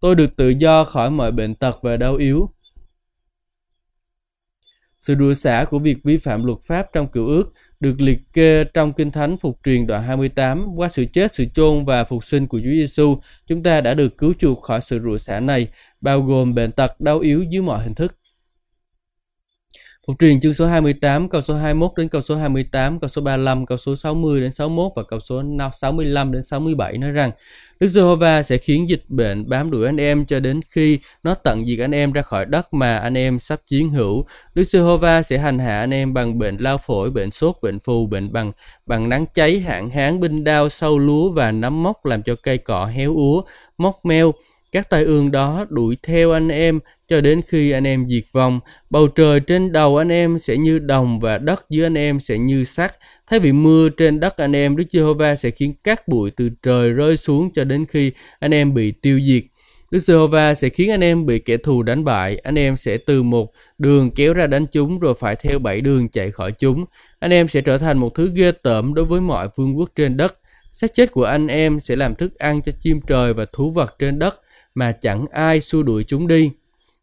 Tôi được tự do khỏi mọi bệnh tật và đau yếu. Sự đùa xả của việc vi phạm luật pháp trong cựu ước được liệt kê trong Kinh Thánh Phục truyền đoạn 28 qua sự chết, sự chôn và phục sinh của Chúa Giêsu, chúng ta đã được cứu chuộc khỏi sự rủa xả này, bao gồm bệnh tật, đau yếu dưới mọi hình thức. Phục truyền chương số 28, câu số 21 đến câu số 28, câu số 35, câu số 60 đến 61 và câu số 65 đến 67 nói rằng Đức Giê-hô-va sẽ khiến dịch bệnh bám đuổi anh em cho đến khi nó tận diệt anh em ra khỏi đất mà anh em sắp chiến hữu. Đức Giê-hô-va sẽ hành hạ anh em bằng bệnh lao phổi, bệnh sốt, bệnh phù, bệnh bằng bằng nắng cháy, hạn hán, binh đao, sâu lúa và nấm mốc làm cho cây cỏ héo úa, mốc meo. Các tai ương đó đuổi theo anh em cho đến khi anh em diệt vong. Bầu trời trên đầu anh em sẽ như đồng và đất dưới anh em sẽ như sắt. Thay vì mưa trên đất anh em, Đức Giê-hô-va sẽ khiến các bụi từ trời rơi xuống cho đến khi anh em bị tiêu diệt. Đức Giê-hô-va sẽ khiến anh em bị kẻ thù đánh bại, anh em sẽ từ một đường kéo ra đánh chúng rồi phải theo bảy đường chạy khỏi chúng. Anh em sẽ trở thành một thứ ghê tởm đối với mọi vương quốc trên đất. xác chết của anh em sẽ làm thức ăn cho chim trời và thú vật trên đất mà chẳng ai xua đuổi chúng đi.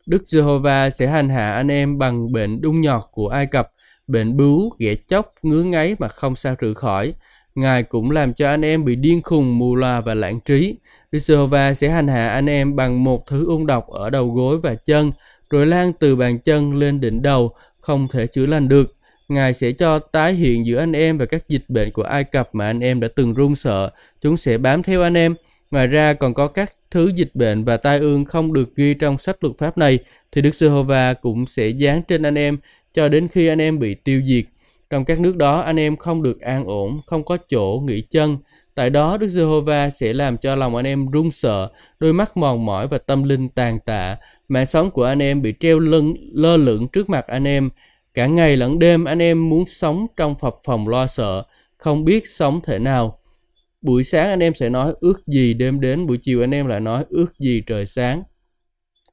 Đức Giê-hô-va sẽ hành hạ anh em bằng bệnh đung nhọt của Ai Cập, bệnh bướu, ghẻ chóc, ngứa ngáy mà không sao trừ khỏi. Ngài cũng làm cho anh em bị điên khùng, mù loà và lãng trí. Đức Giê-hô-va sẽ hành hạ anh em bằng một thứ ung độc ở đầu gối và chân, rồi lan từ bàn chân lên đỉnh đầu, không thể chữa lành được. Ngài sẽ cho tái hiện giữa anh em và các dịch bệnh của Ai Cập mà anh em đã từng run sợ. Chúng sẽ bám theo anh em. Ngoài ra còn có các thứ dịch bệnh và tai ương không được ghi trong sách luật pháp này, thì Đức Giê-hô-va cũng sẽ giáng trên anh em cho đến khi anh em bị tiêu diệt. Trong các nước đó anh em không được an ổn, không có chỗ nghỉ chân. Tại đó Đức Giê-hô-va sẽ làm cho lòng anh em run sợ, đôi mắt mòn mỏi và tâm linh tàn tạ. Mạng sống của anh em bị treo lưng lơ lửng trước mặt anh em. Cả ngày lẫn đêm anh em muốn sống trong phập phòng lo sợ, không biết sống thể nào. Buổi sáng anh em sẽ nói ước gì đêm đến, buổi chiều anh em lại nói ước gì trời sáng.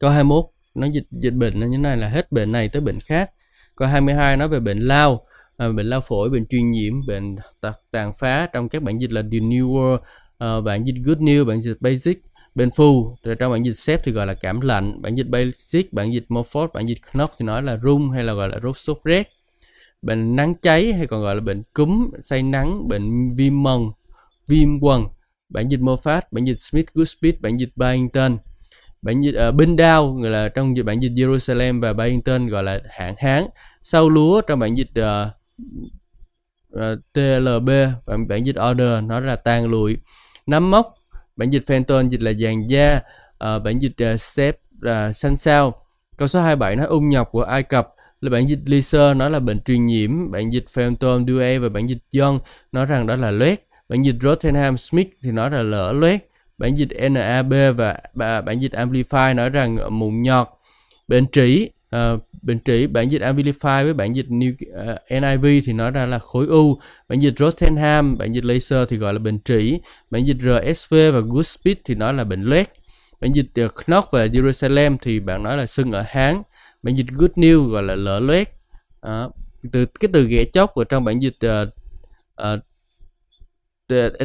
Câu 21 nó dịch dịch bệnh như thế này là hết bệnh này tới bệnh khác. Câu 22 nói về bệnh lao, à, bệnh lao phổi, bệnh truyền nhiễm, bệnh tật tàn phá trong các bản dịch là The New World, à, bản dịch Good new bản dịch Basic, bệnh phu rồi trong bản dịch xếp thì gọi là cảm lạnh, bản dịch Basic, bản dịch Morphos, bản dịch knock thì nói là rung hay là gọi là rốt sốt rét. Bệnh nắng cháy hay còn gọi là bệnh cúm, say nắng, bệnh viêm mần, viêm quần, bản dịch Moffat, bản dịch Smith Goodspeed, bản dịch Barrington, bản dịch uh, binh đao gọi là trong bản dịch Jerusalem và Barrington gọi là hạn hán. Sau lúa trong bản dịch ờ, ờ, uh, uh, TLB và bản dịch Order nó là tan lụi. Nấm mốc bản dịch Fenton dịch là vàng da uh, bản dịch uh, Sep là xanh sao. Câu số 27 nói ung nhọc của Ai Cập. Là bản dịch Lisa nó là bệnh truyền nhiễm. Bản dịch phantom Due và bản dịch John nói rằng đó là loét bản dịch Rottenham Smith thì nói là lỡ loét. Bản dịch NAB và bản dịch Amplify nói rằng mụn nhọt. Bệnh trĩ ờ, uh, bệnh trĩ bản dịch Amplify với bản dịch New, ờ, uh, NIV thì nói ra là khối u. Bản dịch Rottenham bản dịch Laser thì gọi là bệnh trĩ. Bản dịch RSV và Goodspeed thì nói là bệnh loét bản dịch uh, Knock và Jerusalem thì bạn nói là sưng ở háng bản dịch Good News gọi là lở loét. Uh, từ cái từ ghẻ chóc ở trong bản dịch uh, uh,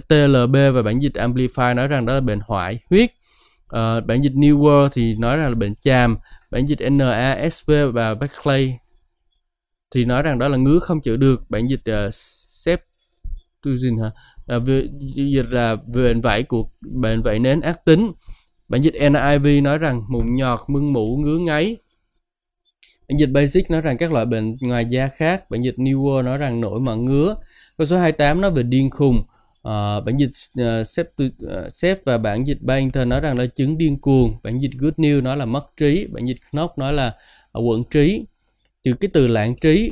TLB và bản dịch Amplify nói rằng đó là bệnh hoại huyết. Uh, bản dịch New World thì nói rằng là bệnh chàm bản dịch NASV và Beckley thì nói rằng đó là ngứa không chịu được. Bản dịch uh, Septuagint hả? Là dịch là bệnh vảy của bệnh vảy nến ác tính. Bản dịch NIV nói rằng mụn nhọt mưng mủ ngứa ngáy. Bản dịch Basic nói rằng các loại bệnh ngoài da khác. Bản dịch New World nói rằng nổi mẩn ngứa. Câu số 28 nói về điên khùng. Uh, bản dịch uh, sếp, uh, sếp và bản dịch Banter nói rằng là chứng điên cuồng. Bản dịch Good News nói là mất trí. Bản dịch knock nói là uh, quận trí. Từ cái từ lãng trí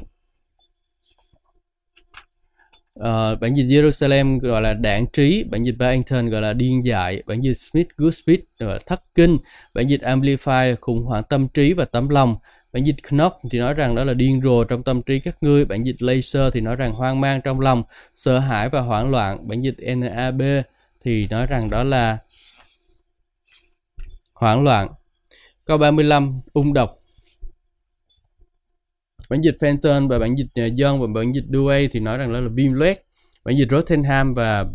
uh, bản dịch Jerusalem gọi là đảng trí. Bản dịch Banter gọi là điên dại. Bản dịch Smith Goodspeed gọi là thất kinh. Bản dịch Amplify khủng hoảng tâm trí và tấm lòng. Bản dịch Knock thì nói rằng đó là điên rồ trong tâm trí các ngươi. Bản dịch Laser thì nói rằng hoang mang trong lòng, sợ hãi và hoảng loạn. Bản dịch NAB thì nói rằng đó là hoảng loạn. Câu 35, ung độc. Bản dịch Fenton và bản dịch ờ, Dân và bản dịch Dewey thì nói rằng đó là viêm loét. Bản dịch Rottenham và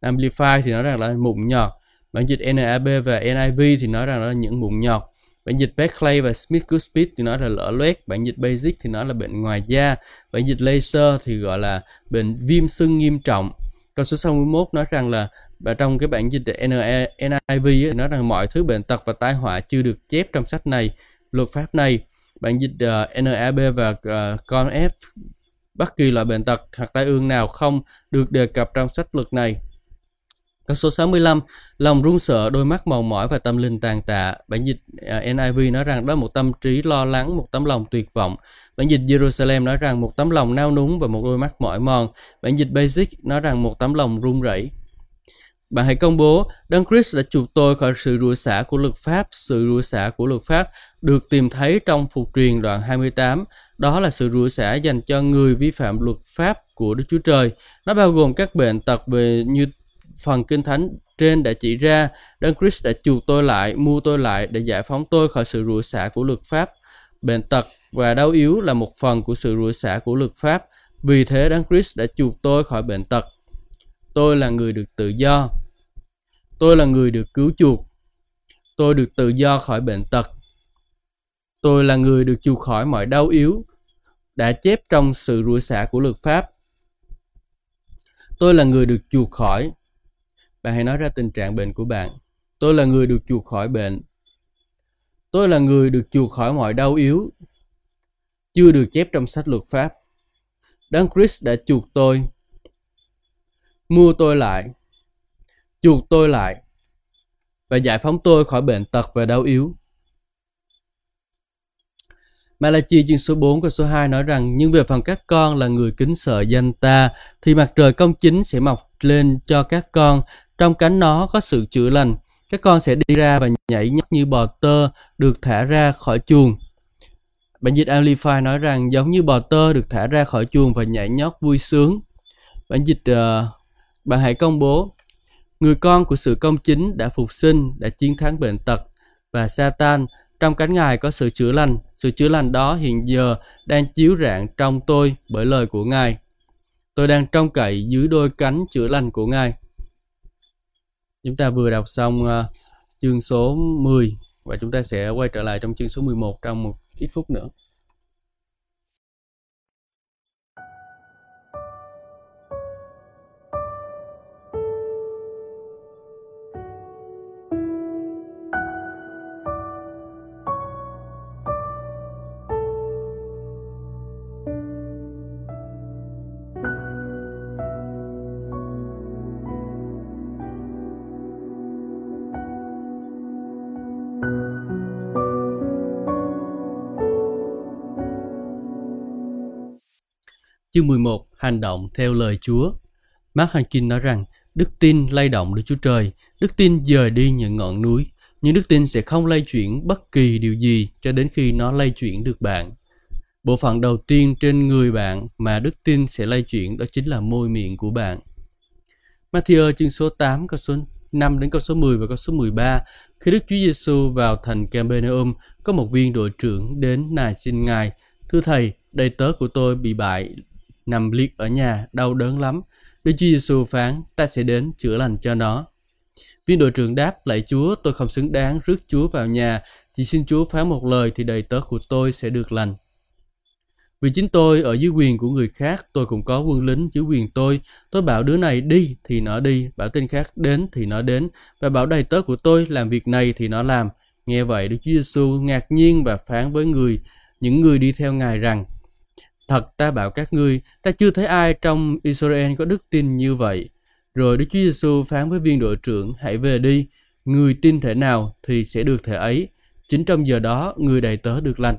Amplify thì nói rằng là mụn nhọt. Bản dịch NAB và NIV thì nói rằng đó là những mụn nhọt bản dịch Beckley và Smith Cuspid thì nó là lở loét. Bản dịch Basic thì nó là bệnh ngoài da. Bản dịch Laser thì gọi là bệnh viêm sưng nghiêm trọng. Câu số 61 nói rằng là và trong cái bản dịch NIV ấy, nói rằng mọi thứ bệnh tật và tai họa chưa được chép trong sách này luật pháp này. Bản dịch ờ, uh, NAB và uh, con F bất kỳ loại bệnh tật hoặc tai ương nào không được đề cập trong sách luật này. Câu số 65, lòng run sợ, đôi mắt mòn mỏi và tâm linh tàn tạ. Bản dịch à, NIV nói rằng đó là một tâm trí lo lắng, một tấm lòng tuyệt vọng. Bản dịch Jerusalem nói rằng một tấm lòng nao núng và một đôi mắt mỏi mòn. Bản dịch Basic nói rằng một tấm lòng run rẩy. Bạn hãy công bố, Đấng Christ đã chuộc tôi khỏi sự rủa xả của luật pháp. Sự rủa xả của luật pháp được tìm thấy trong phục truyền đoạn 28. Đó là sự rủa xả dành cho người vi phạm luật pháp của Đức Chúa Trời. Nó bao gồm các bệnh tật về như phần kinh thánh trên đã chỉ ra Đấng Christ đã chuộc tôi lại, mua tôi lại để giải phóng tôi khỏi sự rủa xả của luật pháp. Bệnh tật và đau yếu là một phần của sự rủa xả của luật pháp. Vì thế Đấng Christ đã chuộc tôi khỏi bệnh tật. Tôi là người được tự do. Tôi là người được cứu chuộc. Tôi được tự do khỏi bệnh tật. Tôi là người được chuộc khỏi mọi đau yếu, đã chép trong sự rủa xả của luật pháp. Tôi là người được chuộc khỏi bạn hãy nói ra tình trạng bệnh của bạn. Tôi là người được chuộc khỏi bệnh. Tôi là người được chuộc khỏi mọi đau yếu, chưa được chép trong sách luật pháp. Đấng Christ đã chuộc tôi, mua tôi lại, chuộc tôi lại và giải phóng tôi khỏi bệnh tật và đau yếu. Malachi chương số 4 câu số 2 nói rằng Nhưng về phần các con là người kính sợ danh ta Thì mặt trời công chính sẽ mọc lên cho các con trong cánh nó có sự chữa lành Các con sẽ đi ra và nhảy nhót như bò tơ Được thả ra khỏi chuồng Bản dịch Amplify nói rằng giống như bò tơ được thả ra khỏi chuồng và nhảy nhót vui sướng. Bản dịch uh, bạn hãy công bố người con của sự công chính đã phục sinh, đã chiến thắng bệnh tật và Satan trong cánh ngài có sự chữa lành. Sự chữa lành đó hiện giờ đang chiếu rạng trong tôi bởi lời của ngài. Tôi đang trông cậy dưới đôi cánh chữa lành của ngài. Chúng ta vừa đọc xong uh, chương số 10 và chúng ta sẽ quay trở lại trong chương số 11 trong một ít phút nữa. Chương 11 Hành động theo lời Chúa. Mark Hankin nói rằng Đức tin lay động Đức Chúa Trời. Đức tin dời đi những ngọn núi. Nhưng đức tin sẽ không lay chuyển bất kỳ điều gì cho đến khi nó lay chuyển được bạn. Bộ phận đầu tiên trên người bạn mà đức tin sẽ lay chuyển đó chính là môi miệng của bạn. Matthew chương số 8 câu số 5 đến câu số 10 và câu số 13 Khi Đức Chúa Giêsu vào thành Capernaum có một viên đội trưởng đến nài xin Ngài. Thưa Thầy, đầy tớ của tôi bị bại nằm liệt ở nhà, đau đớn lắm. Đức Chúa Giêsu phán, ta sẽ đến chữa lành cho nó. Viên đội trưởng đáp, lạy Chúa, tôi không xứng đáng rước Chúa vào nhà, chỉ xin Chúa phán một lời thì đầy tớ của tôi sẽ được lành. Vì chính tôi ở dưới quyền của người khác, tôi cũng có quân lính dưới quyền tôi. Tôi bảo đứa này đi thì nó đi, bảo tên khác đến thì nó đến, và bảo đầy tớ của tôi làm việc này thì nó làm. Nghe vậy Đức Chúa Giêsu ngạc nhiên và phán với người, những người đi theo Ngài rằng, Thật ta bảo các ngươi, ta chưa thấy ai trong Israel có đức tin như vậy. Rồi Đức Chúa Giêsu phán với viên đội trưởng, hãy về đi, người tin thể nào thì sẽ được thể ấy. Chính trong giờ đó, người đầy tớ được lành.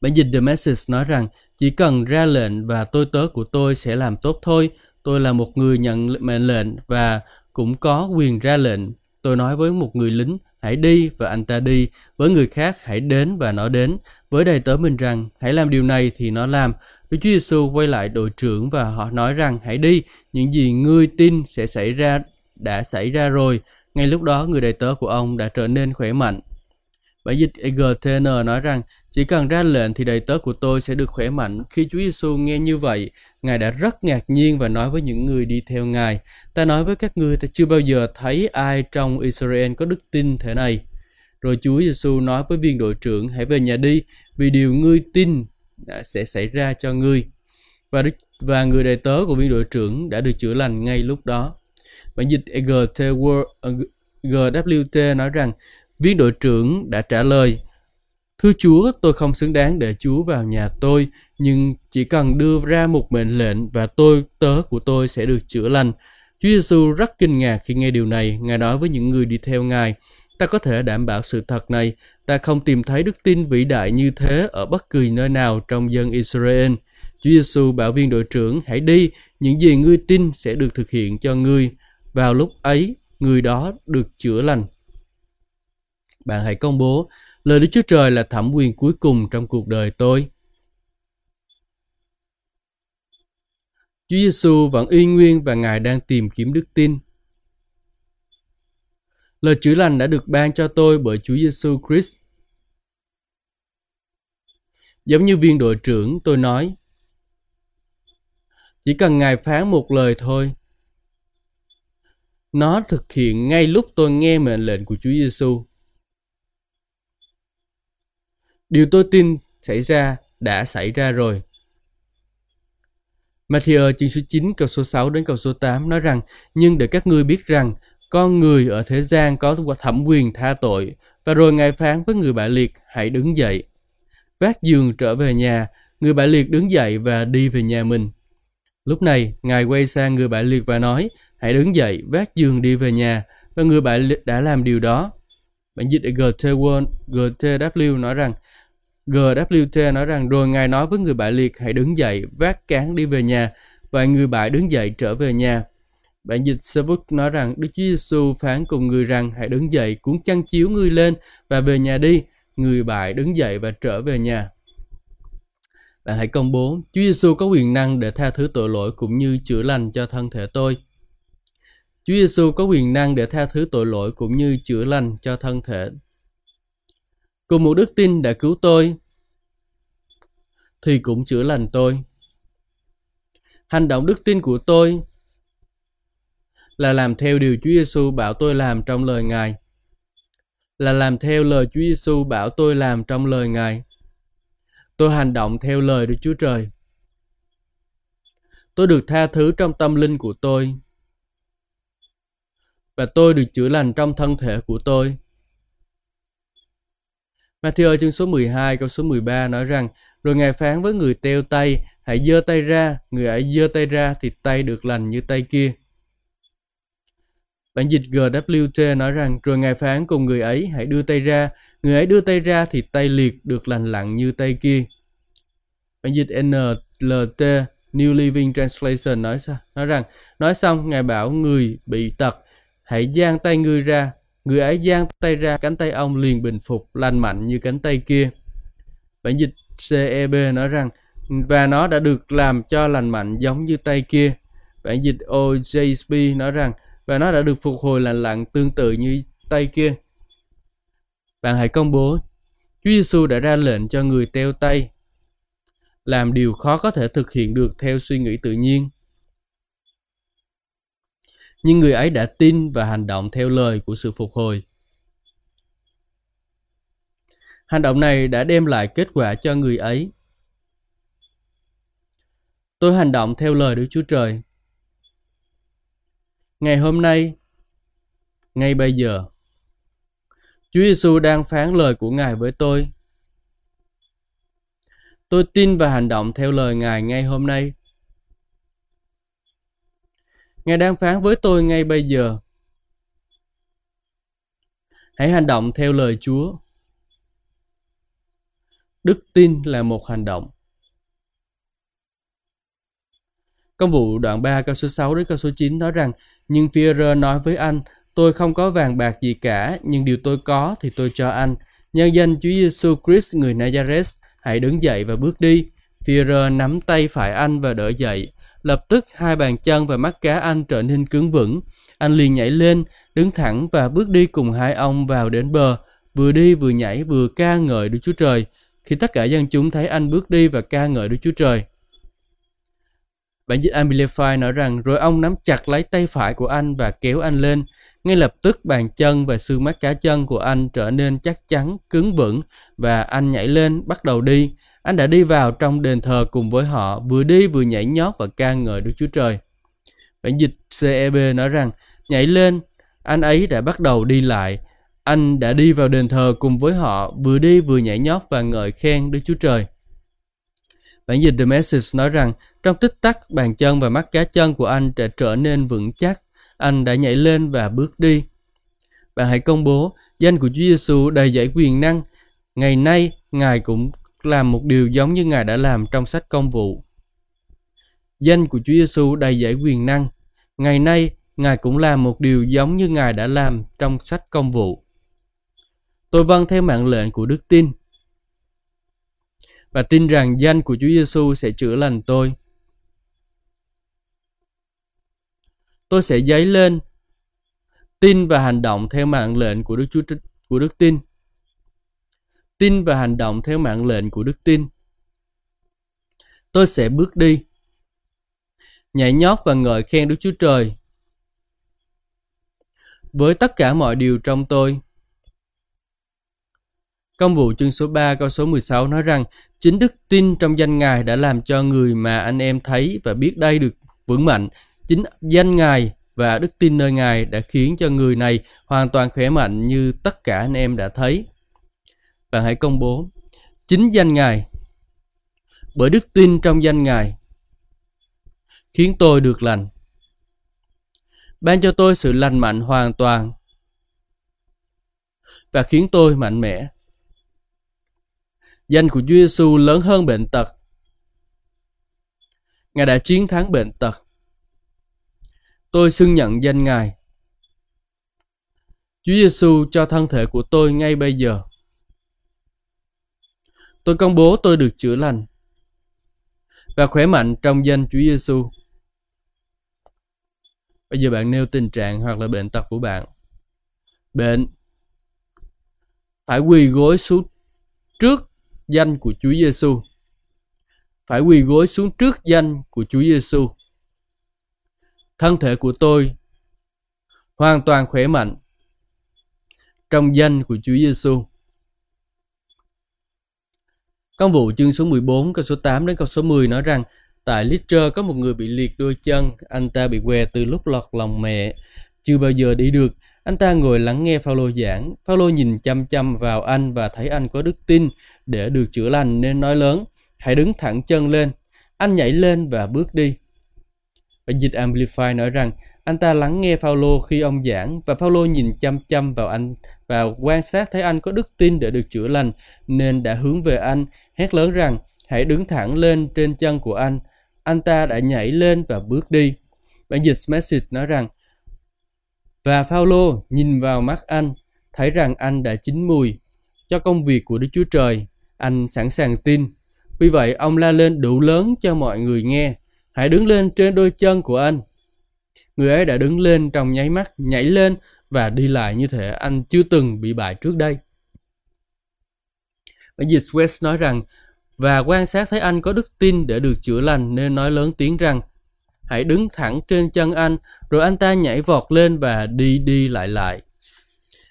Bản dịch The Message nói rằng, chỉ cần ra lệnh và tôi tớ của tôi sẽ làm tốt thôi. Tôi là một người nhận mệnh lệnh và cũng có quyền ra lệnh. Tôi nói với một người lính, hãy đi và anh ta đi, với người khác hãy đến và nó đến, với đầy tớ mình rằng hãy làm điều này thì nó làm. Đức Chúa Giêsu quay lại đội trưởng và họ nói rằng hãy đi, những gì ngươi tin sẽ xảy ra đã xảy ra rồi. Ngay lúc đó người đầy tớ của ông đã trở nên khỏe mạnh. Bản dịch EGTN nói rằng chỉ cần ra lệnh thì đầy tớ của tôi sẽ được khỏe mạnh. Khi Chúa Giêsu nghe như vậy, Ngài đã rất ngạc nhiên và nói với những người đi theo Ngài, ta nói với các ngươi ta chưa bao giờ thấy ai trong Israel có đức tin thế này. Rồi Chúa Giêsu nói với viên đội trưởng, hãy về nhà đi, vì điều ngươi tin đã sẽ xảy ra cho ngươi. Và đức, và người đầy tớ của viên đội trưởng đã được chữa lành ngay lúc đó. Bản dịch GWT nói rằng, viên đội trưởng đã trả lời, Thưa Chúa, tôi không xứng đáng để Chúa vào nhà tôi, nhưng chỉ cần đưa ra một mệnh lệnh và tôi, tớ của tôi sẽ được chữa lành. Chúa Giêsu rất kinh ngạc khi nghe điều này. Ngài nói với những người đi theo Ngài, ta có thể đảm bảo sự thật này, ta không tìm thấy đức tin vĩ đại như thế ở bất kỳ nơi nào trong dân Israel. Chúa Giêsu bảo viên đội trưởng, hãy đi, những gì ngươi tin sẽ được thực hiện cho ngươi. Vào lúc ấy, người đó được chữa lành. Bạn hãy công bố, lời Đức Chúa Trời là thẩm quyền cuối cùng trong cuộc đời tôi. Chúa Giêsu vẫn y nguyên và Ngài đang tìm kiếm đức tin. Lời chữa lành đã được ban cho tôi bởi Chúa Giêsu Christ. Giống như viên đội trưởng tôi nói, chỉ cần Ngài phán một lời thôi. Nó thực hiện ngay lúc tôi nghe mệnh lệnh của Chúa Giêsu. Điều tôi tin xảy ra đã xảy ra rồi. Matthew chương số 9 câu số 6 đến câu số 8 nói rằng Nhưng để các ngươi biết rằng con người ở thế gian có thẩm quyền tha tội Và rồi Ngài phán với người bại liệt, hãy đứng dậy. Vác giường trở về nhà, người bại liệt đứng dậy và đi về nhà mình. Lúc này, Ngài quay sang người bại liệt và nói, hãy đứng dậy, vác giường đi về nhà, và người bại liệt đã làm điều đó. Bản dịch GT, GTW nói rằng, GWT nói rằng rồi Ngài nói với người bại liệt hãy đứng dậy, vác cán đi về nhà, và người bại đứng dậy trở về nhà. Bản dịch Savuk nói rằng Đức Chúa Giêsu phán cùng người rằng hãy đứng dậy, cuốn chăn chiếu ngươi lên và về nhà đi. Người bại đứng dậy và trở về nhà. Bạn hãy công bố, Chúa Giêsu có quyền năng để tha thứ tội lỗi cũng như chữa lành cho thân thể tôi. Chúa Giêsu có quyền năng để tha thứ tội lỗi cũng như chữa lành cho thân thể. Cùng một đức tin đã cứu tôi, thì cũng chữa lành tôi. Hành động đức tin của tôi là làm theo điều Chúa Giêsu bảo tôi làm trong lời Ngài. Là làm theo lời Chúa Giêsu bảo tôi làm trong lời Ngài. Tôi hành động theo lời Đức Chúa Trời. Tôi được tha thứ trong tâm linh của tôi. Và tôi được chữa lành trong thân thể của tôi. Matthew chương số 12 câu số 13 nói rằng Rồi Ngài phán với người teo tay Hãy giơ tay ra, người ấy giơ tay ra thì tay được lành như tay kia. Bản dịch GWT nói rằng rồi Ngài phán cùng người ấy hãy đưa tay ra, người ấy đưa tay ra thì tay liệt được lành lặn như tay kia. Bản dịch NLT New Living Translation nói sao? Nói rằng nói xong Ngài bảo người bị tật hãy giang tay ngươi ra, người ấy giang tay ra cánh tay ông liền bình phục lành mạnh như cánh tay kia. Bản dịch CEB nói rằng và nó đã được làm cho lành mạnh giống như tay kia. Bản dịch OJSP nói rằng và nó đã được phục hồi lành lặn tương tự như tay kia. Bạn hãy công bố, Chúa Giêsu đã ra lệnh cho người teo tay làm điều khó có thể thực hiện được theo suy nghĩ tự nhiên. Nhưng người ấy đã tin và hành động theo lời của sự phục hồi. Hành động này đã đem lại kết quả cho người ấy. Tôi hành động theo lời Đức Chúa Trời Ngày hôm nay, ngay bây giờ, Chúa Giêsu đang phán lời của Ngài với tôi. Tôi tin và hành động theo lời Ngài ngay hôm nay. Ngài đang phán với tôi ngay bây giờ. Hãy hành động theo lời Chúa. Đức tin là một hành động. Công vụ đoạn 3 câu số 6 đến câu số 9 nói rằng nhưng Führer nói với anh, tôi không có vàng bạc gì cả, nhưng điều tôi có thì tôi cho anh. Nhân danh Chúa Giêsu Christ người Nazareth, hãy đứng dậy và bước đi. Führer nắm tay phải anh và đỡ dậy. Lập tức hai bàn chân và mắt cá anh trở nên cứng vững. Anh liền nhảy lên, đứng thẳng và bước đi cùng hai ông vào đến bờ, vừa đi vừa nhảy vừa ca ngợi Đức Chúa Trời. Khi tất cả dân chúng thấy anh bước đi và ca ngợi Đức Chúa Trời, Bản dịch Amplify nói rằng rồi ông nắm chặt lấy tay phải của anh và kéo anh lên. Ngay lập tức bàn chân và xương mắt cá chân của anh trở nên chắc chắn, cứng vững và anh nhảy lên bắt đầu đi. Anh đã đi vào trong đền thờ cùng với họ, vừa đi vừa nhảy nhót và ca ngợi Đức Chúa Trời. Bản dịch CEB nói rằng nhảy lên, anh ấy đã bắt đầu đi lại. Anh đã đi vào đền thờ cùng với họ, vừa đi vừa nhảy nhót và ngợi khen Đức Chúa Trời. Bản dịch The Message nói rằng trong tích tắc bàn chân và mắt cá chân của anh đã trở nên vững chắc. Anh đã nhảy lên và bước đi. Bạn hãy công bố danh của Chúa Giêsu đầy dẫy quyền năng. Ngày nay, Ngài cũng làm một điều giống như Ngài đã làm trong sách công vụ. Danh của Chúa Giêsu đầy dẫy quyền năng. Ngày nay, Ngài cũng làm một điều giống như Ngài đã làm trong sách công vụ. Tôi vâng theo mạng lệnh của đức tin và tin rằng danh của Chúa Giêsu sẽ chữa lành tôi. Tôi sẽ dấy lên tin và hành động theo mạng lệnh của Đức Chúa của Đức tin. Tin và hành động theo mạng lệnh của Đức tin. Tôi sẽ bước đi, nhảy nhót và ngợi khen Đức Chúa Trời. Với tất cả mọi điều trong tôi, Công vụ chương số 3 câu số 16 nói rằng chính đức tin trong danh Ngài đã làm cho người mà anh em thấy và biết đây được vững mạnh. Chính danh Ngài và đức tin nơi Ngài đã khiến cho người này hoàn toàn khỏe mạnh như tất cả anh em đã thấy. Bạn hãy công bố chính danh Ngài bởi đức tin trong danh Ngài, khiến tôi được lành. Ban cho tôi sự lành mạnh hoàn toàn và khiến tôi mạnh mẽ. Danh của Chúa Giêsu lớn hơn bệnh tật. Ngài đã chiến thắng bệnh tật. Tôi xưng nhận danh Ngài. Chúa Giêsu cho thân thể của tôi ngay bây giờ. Tôi công bố tôi được chữa lành và khỏe mạnh trong danh Chúa Giêsu. Bây giờ bạn nêu tình trạng hoặc là bệnh tật của bạn. Bệnh phải quỳ gối xuống trước danh của Chúa Giêsu. Phải quỳ gối xuống trước danh của Chúa Giêsu. Thân thể của tôi hoàn toàn khỏe mạnh trong danh của Chúa Giêsu. Công vụ chương số 14 câu số 8 đến câu số 10 nói rằng tại Litra có một người bị liệt đôi chân, anh ta bị què từ lúc lọt lòng mẹ, chưa bao giờ đi được. Anh ta ngồi lắng nghe Phaolô giảng. Phaolô nhìn chăm chăm vào anh và thấy anh có đức tin để được chữa lành nên nói lớn, hãy đứng thẳng chân lên. Anh nhảy lên và bước đi. Và dịch Amplify nói rằng anh ta lắng nghe Phaolô khi ông giảng và Phaolô nhìn chăm chăm vào anh và quan sát thấy anh có đức tin để được chữa lành nên đã hướng về anh hét lớn rằng hãy đứng thẳng lên trên chân của anh. Anh ta đã nhảy lên và bước đi. Bản dịch Message nói rằng và Paulo nhìn vào mắt anh, thấy rằng anh đã chín mùi cho công việc của Đức Chúa Trời. Anh sẵn sàng tin. Vì vậy, ông la lên đủ lớn cho mọi người nghe. Hãy đứng lên trên đôi chân của anh. Người ấy đã đứng lên trong nháy mắt, nhảy lên và đi lại như thể anh chưa từng bị bại trước đây. Bản dịch West nói rằng, và quan sát thấy anh có đức tin để được chữa lành nên nói lớn tiếng rằng, hãy đứng thẳng trên chân anh, rồi anh ta nhảy vọt lên và đi đi lại lại.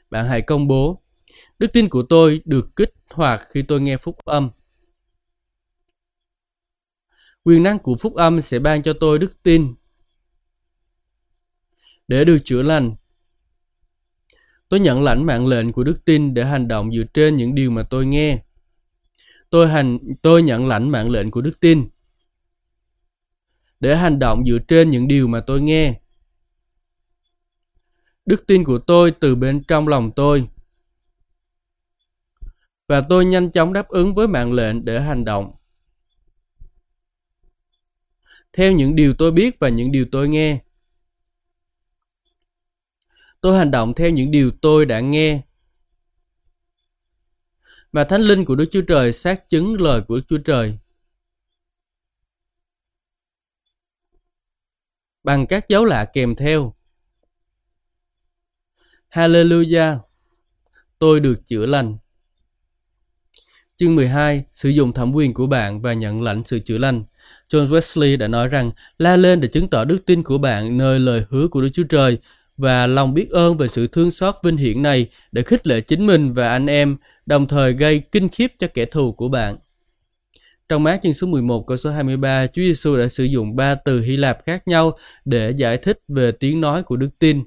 Bạn hãy công bố, đức tin của tôi được kích hoạt khi tôi nghe phúc âm. Quyền năng của phúc âm sẽ ban cho tôi đức tin để được chữa lành. Tôi nhận lãnh mạng lệnh của đức tin để hành động dựa trên những điều mà tôi nghe. Tôi hành, tôi nhận lãnh mạng lệnh của đức tin để hành động dựa trên những điều mà tôi nghe. Đức tin của tôi từ bên trong lòng tôi. Và tôi nhanh chóng đáp ứng với mạng lệnh để hành động. Theo những điều tôi biết và những điều tôi nghe. Tôi hành động theo những điều tôi đã nghe mà Thánh Linh của Đức Chúa Trời xác chứng lời của Đức Chúa Trời. Bằng các dấu lạ kèm theo. Hallelujah! Tôi được chữa lành. Chương 12. Sử dụng thẩm quyền của bạn và nhận lãnh sự chữa lành. John Wesley đã nói rằng, la lên để chứng tỏ đức tin của bạn nơi lời hứa của Đức Chúa Trời và lòng biết ơn về sự thương xót vinh hiển này để khích lệ chính mình và anh em đồng thời gây kinh khiếp cho kẻ thù của bạn. Trong mát chương số 11 câu số 23, Chúa Giêsu đã sử dụng ba từ Hy Lạp khác nhau để giải thích về tiếng nói của đức tin.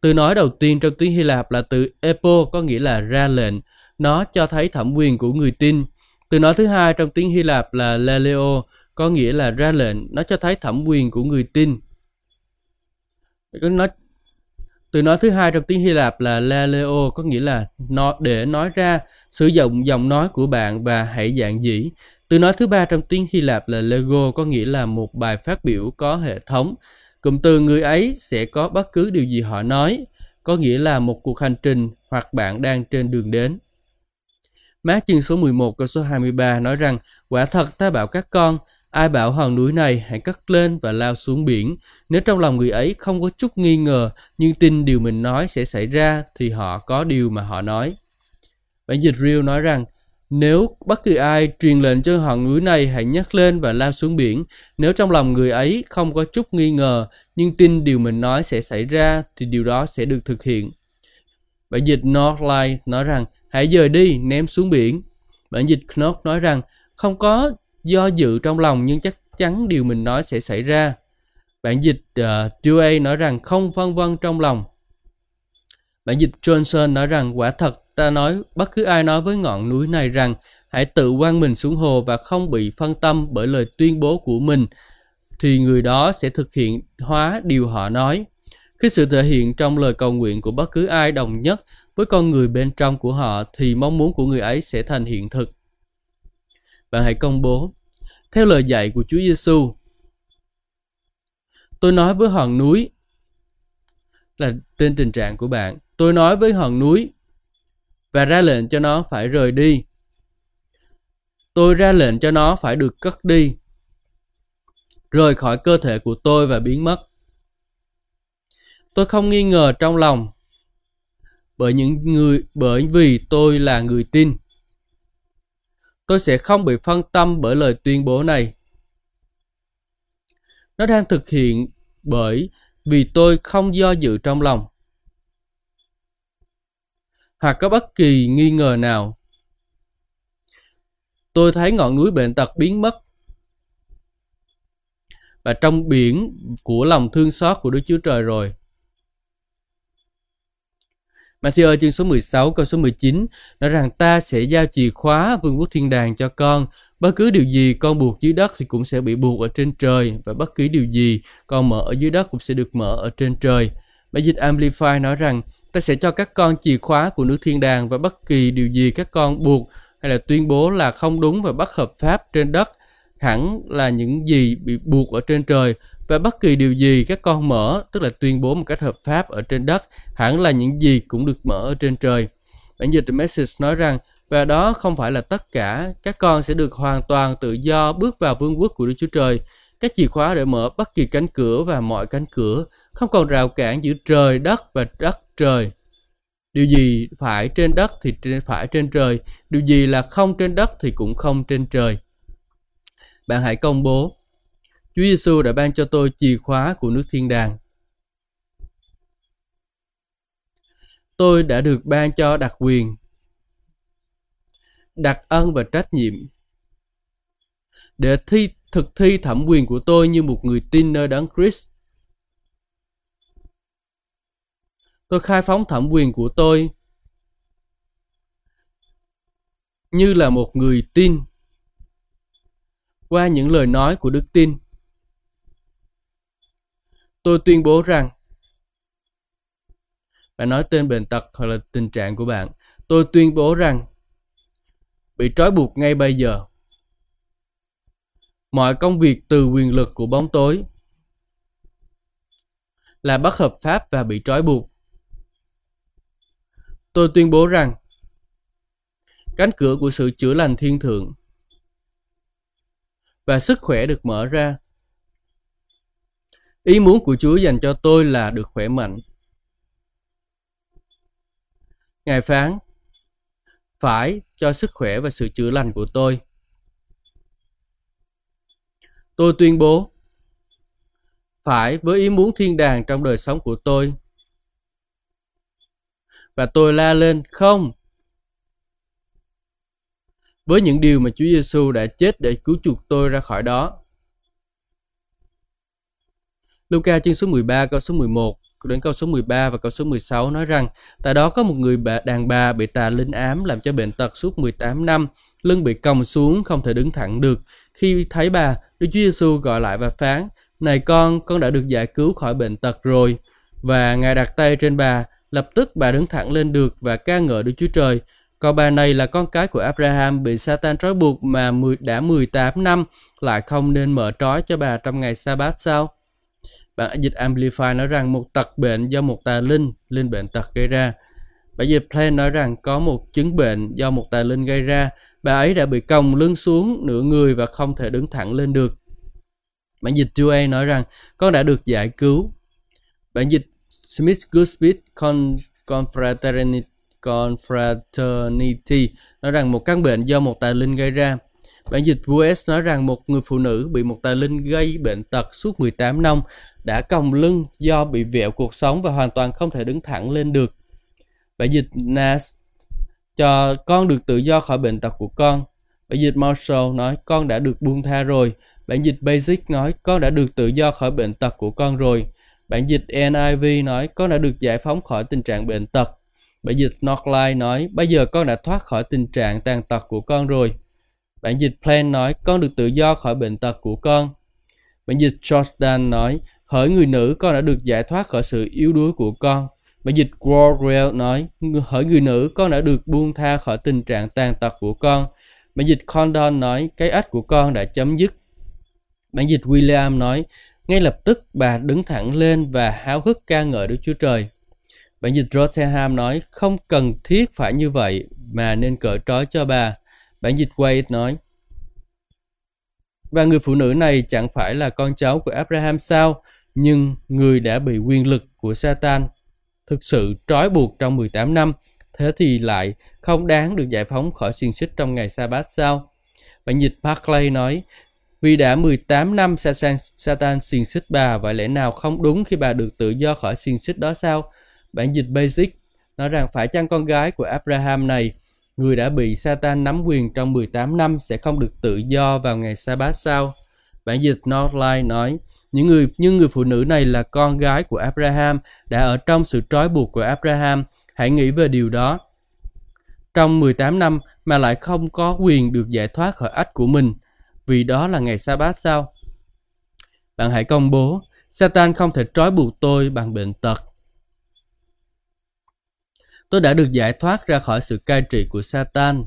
Từ nói đầu tiên trong tiếng Hy Lạp là từ epo có nghĩa là ra lệnh. Nó cho thấy thẩm quyền của người tin. Từ nói thứ hai trong tiếng Hy Lạp là leleo có nghĩa là ra lệnh. Nó cho thấy thẩm quyền của người tin. Nó từ nói thứ hai trong tiếng Hy Lạp là laleo có nghĩa là nó để nói ra, sử dụng giọng nói của bạn và hãy dạng dĩ. Từ nói thứ ba trong tiếng Hy Lạp là lego có nghĩa là một bài phát biểu có hệ thống. Cụm từ người ấy sẽ có bất cứ điều gì họ nói, có nghĩa là một cuộc hành trình hoặc bạn đang trên đường đến. Mát chương số 11 câu số 23 nói rằng, quả thật ta bảo các con, Ai bảo hòn núi này hãy cất lên và lao xuống biển. Nếu trong lòng người ấy không có chút nghi ngờ, nhưng tin điều mình nói sẽ xảy ra, thì họ có điều mà họ nói. Bản dịch Real nói rằng, nếu bất kỳ ai truyền lệnh cho hòn núi này hãy nhấc lên và lao xuống biển, nếu trong lòng người ấy không có chút nghi ngờ, nhưng tin điều mình nói sẽ xảy ra, thì điều đó sẽ được thực hiện. Bản dịch Northlight nói rằng, hãy dời đi, ném xuống biển. Bản dịch Knock nói rằng, không có do dự trong lòng nhưng chắc chắn điều mình nói sẽ xảy ra. Bản dịch ờ, uh, Dewey nói rằng không phân vân trong lòng. Bản dịch Johnson nói rằng quả thật ta nói bất cứ ai nói với ngọn núi này rằng hãy tự quăng mình xuống hồ và không bị phân tâm bởi lời tuyên bố của mình thì người đó sẽ thực hiện hóa điều họ nói. Khi sự thể hiện trong lời cầu nguyện của bất cứ ai đồng nhất với con người bên trong của họ thì mong muốn của người ấy sẽ thành hiện thực. Bạn hãy công bố. Theo lời dạy của Chúa Giêsu, tôi nói với hòn núi là trên tình trạng của bạn. Tôi nói với hòn núi và ra lệnh cho nó phải rời đi. Tôi ra lệnh cho nó phải được cất đi, rời khỏi cơ thể của tôi và biến mất. Tôi không nghi ngờ trong lòng bởi những người bởi vì tôi là người tin. Tôi sẽ không bị phân tâm bởi lời tuyên bố này. Nó đang thực hiện bởi vì tôi không do dự trong lòng hoặc có bất kỳ nghi ngờ nào. Tôi thấy ngọn núi bệnh tật biến mất và trong biển của lòng thương xót của Đức Chúa Trời rồi. Matthew chương số 16 câu số 19 nói rằng ta sẽ giao chìa khóa vương quốc thiên đàng cho con. Bất cứ điều gì con buộc dưới đất thì cũng sẽ bị buộc ở trên trời, và bất cứ điều gì con mở ở dưới đất cũng sẽ được mở ở trên trời. Bản dịch Amplify nói rằng ta sẽ cho các con chìa khóa của nước thiên đàng và bất kỳ điều gì các con buộc hay là tuyên bố là không đúng và bất hợp pháp trên đất hẳn là những gì bị buộc ở trên trời và bất kỳ điều gì các con mở, tức là tuyên bố một cách hợp pháp ở trên đất, hẳn là những gì cũng được mở ở trên trời. Bản dịch The Message nói rằng, và đó không phải là tất cả. Các con sẽ được hoàn toàn tự do bước vào vương quốc của Đức Chúa Trời. Các chìa khóa để mở bất kỳ cánh cửa và mọi cánh cửa, không còn rào cản giữa trời đất và đất trời. Điều gì phải trên đất thì phải trên trời. Điều gì là không trên đất thì cũng không trên trời. Bạn hãy công bố Chúa Giêsu đã ban cho tôi chìa khóa của nước thiên đàng. Tôi đã được ban cho đặc quyền, đặc ân và trách nhiệm để thi thực thi thẩm quyền của tôi như một người tin nơi đấng Christ. Tôi khai phóng thẩm quyền của tôi như là một người tin qua những lời nói của đức tin Tôi tuyên bố rằng, bạn nói tên bệnh tật hoặc là tình trạng của bạn. Tôi tuyên bố rằng, bị trói buộc ngay bây giờ. Mọi công việc từ quyền lực của bóng tối là bất hợp pháp và bị trói buộc. Tôi tuyên bố rằng, cánh cửa của sự chữa lành thiên thượng và sức khỏe được mở ra Ý muốn của Chúa dành cho tôi là được khỏe mạnh. Ngài phán, phải cho sức khỏe và sự chữa lành của tôi. Tôi tuyên bố, phải với ý muốn thiên đàng trong đời sống của tôi. Và tôi la lên, không. Với những điều mà Chúa Giêsu đã chết để cứu chuộc tôi ra khỏi đó. Luca chương số 13 câu số 11 đến câu số 13 và câu số 16 nói rằng tại đó có một người bà, đàn bà bị tà linh ám làm cho bệnh tật suốt 18 năm, lưng bị còng xuống không thể đứng thẳng được. Khi thấy bà, Đức Chúa Giêsu gọi lại và phán: "Này con, con đã được giải cứu khỏi bệnh tật rồi." Và Ngài đặt tay trên bà, lập tức bà đứng thẳng lên được và ca ngợi Đức Chúa Trời. Còn bà này là con cái của Abraham bị Satan trói buộc mà đã 18 năm, lại không nên mở trói cho bà trong ngày sa-bát sao? Bản dịch Amplify nói rằng một tật bệnh do một tà linh, linh bệnh tật gây ra. Bản dịch Plain nói rằng có một chứng bệnh do một tà linh gây ra. Bà ấy đã bị còng lưng xuống nửa người và không thể đứng thẳng lên được. Bản dịch Dewey nói rằng con đã được giải cứu. Bản dịch Smith Goodspeed Con Confraternity, Confraternity nói rằng một căn bệnh do một tà linh gây ra. Bản dịch US nói rằng một người phụ nữ bị một tà linh gây bệnh tật suốt 18 năm đã còng lưng do bị vẹo cuộc sống và hoàn toàn không thể đứng thẳng lên được. Bản dịch Nas cho con được tự do khỏi bệnh tật của con. Bản dịch Marshall nói, con đã được buông tha rồi Bản dịch Basic nói, con đã được tự do khỏi bệnh tật của con rồi. Bản dịch NIV nói, con đã được giải phóng khỏi tình trạng bệnh tật. Bản dịch Northline nói, bây giờ con đã thoát khỏi tình trạng tàn tật của con rồi. Bản dịch Plan nói, con được tự do khỏi bệnh tật của con. Bản dịch Jordan nói hỡi người nữ con đã được giải thoát khỏi sự yếu đuối của con. Bản dịch Warrell nói hỡi người nữ con đã được buông tha khỏi tình trạng tàn tật của con. Bản dịch Condon nói cái ách của con đã chấm dứt. Bản dịch William nói ngay lập tức bà đứng thẳng lên và háo hức ca ngợi Đức Chúa Trời. Bản dịch Rotherham nói không cần thiết phải như vậy mà nên cởi trói cho bà. Bản dịch Wade nói và người phụ nữ này chẳng phải là con cháu của Abraham sao, nhưng người đã bị quyền lực của Satan thực sự trói buộc trong 18 năm, thế thì lại không đáng được giải phóng khỏi xiềng xích trong ngày sa-bát sao? Bản dịch Barclay nói, vì đã 18 năm Satan, Satan xiềng xích bà, vậy lẽ nào không đúng khi bà được tự do khỏi xiềng xích đó sao? Bản dịch Basic nói rằng phải chăng con gái của Abraham này, người đã bị Satan nắm quyền trong 18 năm sẽ không được tự do vào ngày sa-bát sao? Bản dịch Northlight nói, những người như người phụ nữ này là con gái của Abraham, đã ở trong sự trói buộc của Abraham. Hãy nghĩ về điều đó. Trong 18 năm mà lại không có quyền được giải thoát khỏi ách của mình, vì đó là ngày sa bát sao? Bạn hãy công bố, Satan không thể trói buộc tôi bằng bệnh tật. Tôi đã được giải thoát ra khỏi sự cai trị của Satan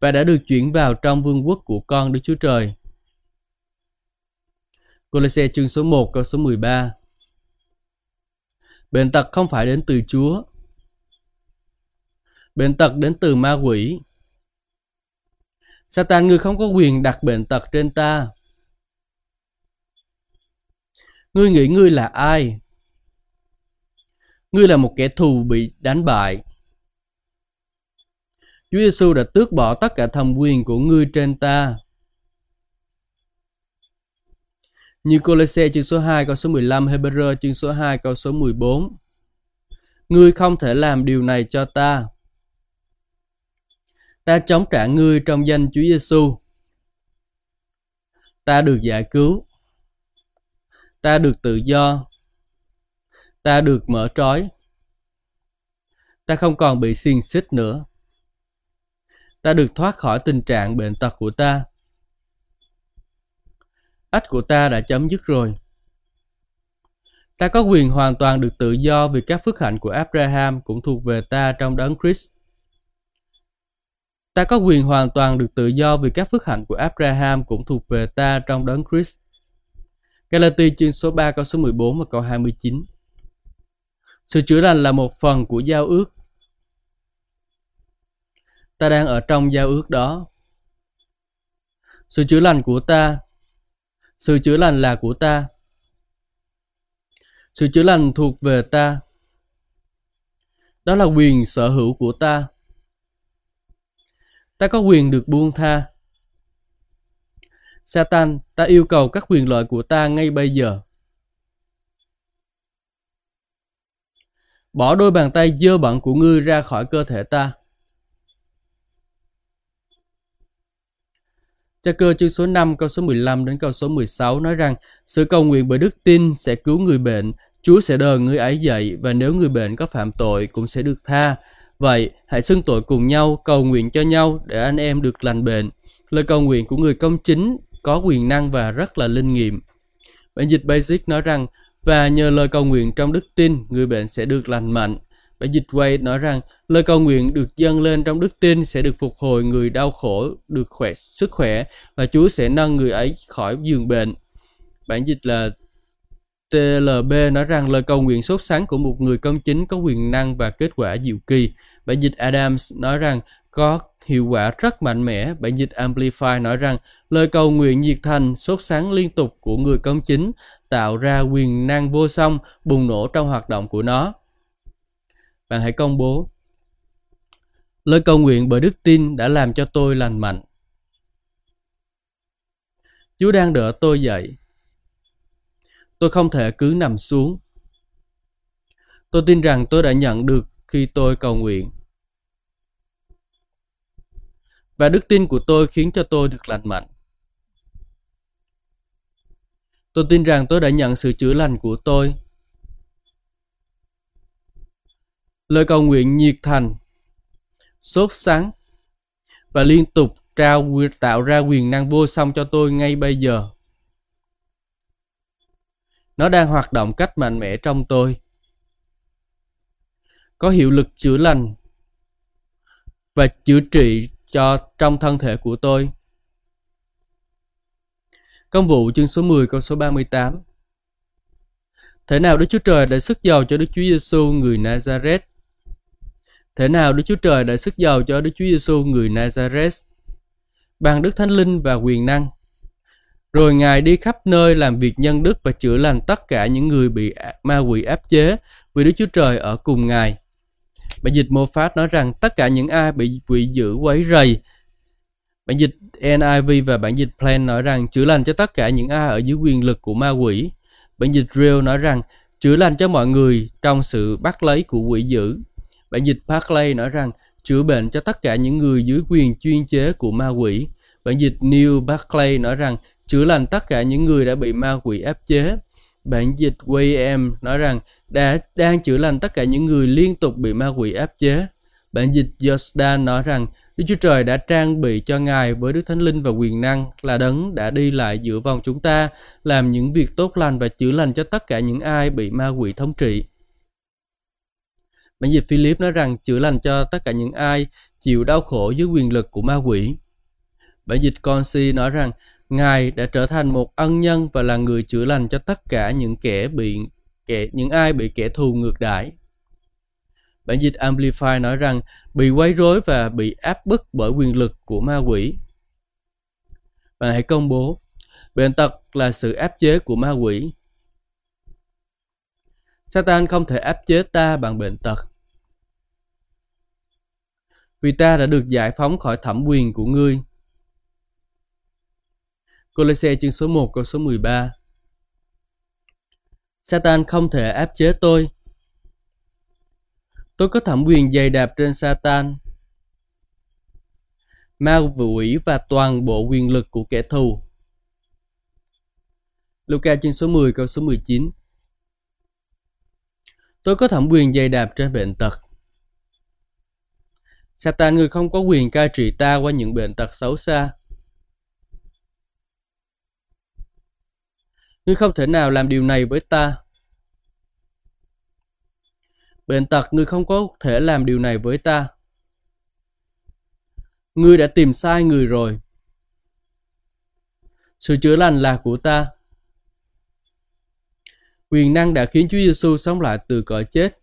và đã được chuyển vào trong vương quốc của con Đức Chúa Trời. Cô-lê-xe chương số 1 câu số 13 Bệnh tật không phải đến từ Chúa. Bệnh tật đến từ ma quỷ. Satan, ngươi không có quyền đặt bệnh tật trên ta. Ngươi nghĩ ngươi là ai? Ngươi là một kẻ thù bị đánh bại. Chúa Giêsu đã tước bỏ tất cả thẩm quyền của ngươi trên ta. Như Cô-lê-xe chương số 2 câu số 15, Hebrew chương số 2 câu số 14. Ngươi không thể làm điều này cho ta. Ta chống trả ngươi trong danh Chúa Giêsu. Ta được giải cứu. Ta được tự do. Ta được mở trói. Ta không còn bị xiềng xích nữa. Ta được thoát khỏi tình trạng bệnh tật của ta ách của ta đã chấm dứt rồi. Ta có quyền hoàn toàn được tự do vì các phước hạnh của Abraham cũng thuộc về ta trong đấng Christ. Ta có quyền hoàn toàn được tự do vì các phước hạnh của Abraham cũng thuộc về ta trong đấng Christ. Galati chương số 3 câu số 14 và câu 29. Sự chữa lành là một phần của giao ước. Ta đang ở trong giao ước đó. Sự chữa lành của ta sự chữa lành là của ta. Sự chữa lành thuộc về ta. Đó là quyền sở hữu của ta. Ta có quyền được buông tha. Satan, ta yêu cầu các quyền lợi của ta ngay bây giờ. Bỏ đôi bàn tay dơ bẩn của ngươi ra khỏi cơ thể ta. Cha cơ chương số 5 câu số 15 đến câu số 16 nói rằng sự cầu nguyện bởi đức tin sẽ cứu người bệnh, Chúa sẽ đờ người ấy dậy và nếu người bệnh có phạm tội cũng sẽ được tha. Vậy, hãy xưng tội cùng nhau, cầu nguyện cho nhau để anh em được lành bệnh. Lời cầu nguyện của người công chính có quyền năng và rất là linh nghiệm. Bản dịch Basic nói rằng, và nhờ lời cầu nguyện trong đức tin, người bệnh sẽ được lành mạnh. Bản dịch Wade nói rằng, Lời cầu nguyện được dâng lên trong đức tin sẽ được phục hồi người đau khổ, được khỏe sức khỏe và Chúa sẽ nâng người ấy khỏi giường bệnh. Bản dịch là TLB nói rằng lời cầu nguyện sốt sáng của một người công chính có quyền năng và kết quả diệu kỳ. Bản dịch Adams nói rằng có hiệu quả rất mạnh mẽ. Bản dịch Amplify nói rằng lời cầu nguyện nhiệt thành, sốt sáng liên tục của người công chính tạo ra quyền năng vô song bùng nổ trong hoạt động của nó. Bạn hãy công bố Lời cầu nguyện bởi đức tin đã làm cho tôi lành mạnh. Chúa đang đỡ tôi dậy. Tôi không thể cứ nằm xuống. Tôi tin rằng tôi đã nhận được khi tôi cầu nguyện. Và đức tin của tôi khiến cho tôi được lành mạnh. Tôi tin rằng tôi đã nhận sự chữa lành của tôi. Lời cầu nguyện nhiệt thành, sốt sắng và liên tục trao tạo ra quyền năng vô song cho tôi ngay bây giờ. Nó đang hoạt động cách mạnh mẽ trong tôi. Có hiệu lực chữa lành và chữa trị cho trong thân thể của tôi. Công vụ chương số 10 câu số 38 Thế nào Đức Chúa Trời đã sức giàu cho Đức Chúa Giêsu người Nazareth? Thế nào Đức Chúa Trời đã sức giàu cho Đức Chúa Giêsu người Nazareth? Bằng Đức Thánh Linh và quyền năng. Rồi Ngài đi khắp nơi làm việc nhân đức và chữa lành tất cả những người bị ma quỷ áp chế vì Đức Chúa Trời ở cùng Ngài. Bản dịch mô phát nói rằng tất cả những ai bị quỷ dữ quấy rầy. Bản dịch NIV và bản dịch Plan nói rằng chữa lành cho tất cả những ai ở dưới quyền lực của ma quỷ. Bản dịch Real nói rằng chữa lành cho mọi người trong sự bắt lấy của quỷ dữ. Bản dịch Barclay nói rằng chữa bệnh cho tất cả những người dưới quyền chuyên chế của ma quỷ. Bản dịch New Barclay nói rằng chữa lành tất cả những người đã bị ma quỷ áp chế. Bản dịch WM nói rằng đã đang chữa lành tất cả những người liên tục bị ma quỷ áp chế. Bản dịch Jordan nói rằng Đức Chúa Trời đã trang bị cho Ngài với Đức Thánh Linh và quyền năng là đấng đã đi lại giữa vòng chúng ta, làm những việc tốt lành và chữa lành cho tất cả những ai bị ma quỷ thống trị. Bản dịch Philip nói rằng chữa lành cho tất cả những ai chịu đau khổ dưới quyền lực của ma quỷ. Bản dịch Consi nói rằng Ngài đã trở thành một ân nhân và là người chữa lành cho tất cả những kẻ bị kẻ những ai bị kẻ thù ngược đãi. Bản dịch Amplify nói rằng bị quấy rối và bị áp bức bởi quyền lực của ma quỷ. Bạn hãy công bố, bệnh tật là sự áp chế của ma quỷ. Satan không thể áp chế ta bằng bệnh tật. Vì ta đã được giải phóng khỏi thẩm quyền của ngươi. Colossae chương số 1 câu số 13 Satan không thể áp chế tôi. Tôi có thẩm quyền dày đạp trên Satan, ma quỷ và toàn bộ quyền lực của kẻ thù. Luca chương số 10 câu số 19 Tôi có thẩm quyền dày đạp trên bệnh tật. Satan người không có quyền cai trị ta qua những bệnh tật xấu xa. Ngươi không thể nào làm điều này với ta. Bệnh tật, ngươi không có thể làm điều này với ta. Ngươi đã tìm sai người rồi. Sự chữa lành là của ta. Quyền năng đã khiến Chúa Giêsu sống lại từ cõi chết.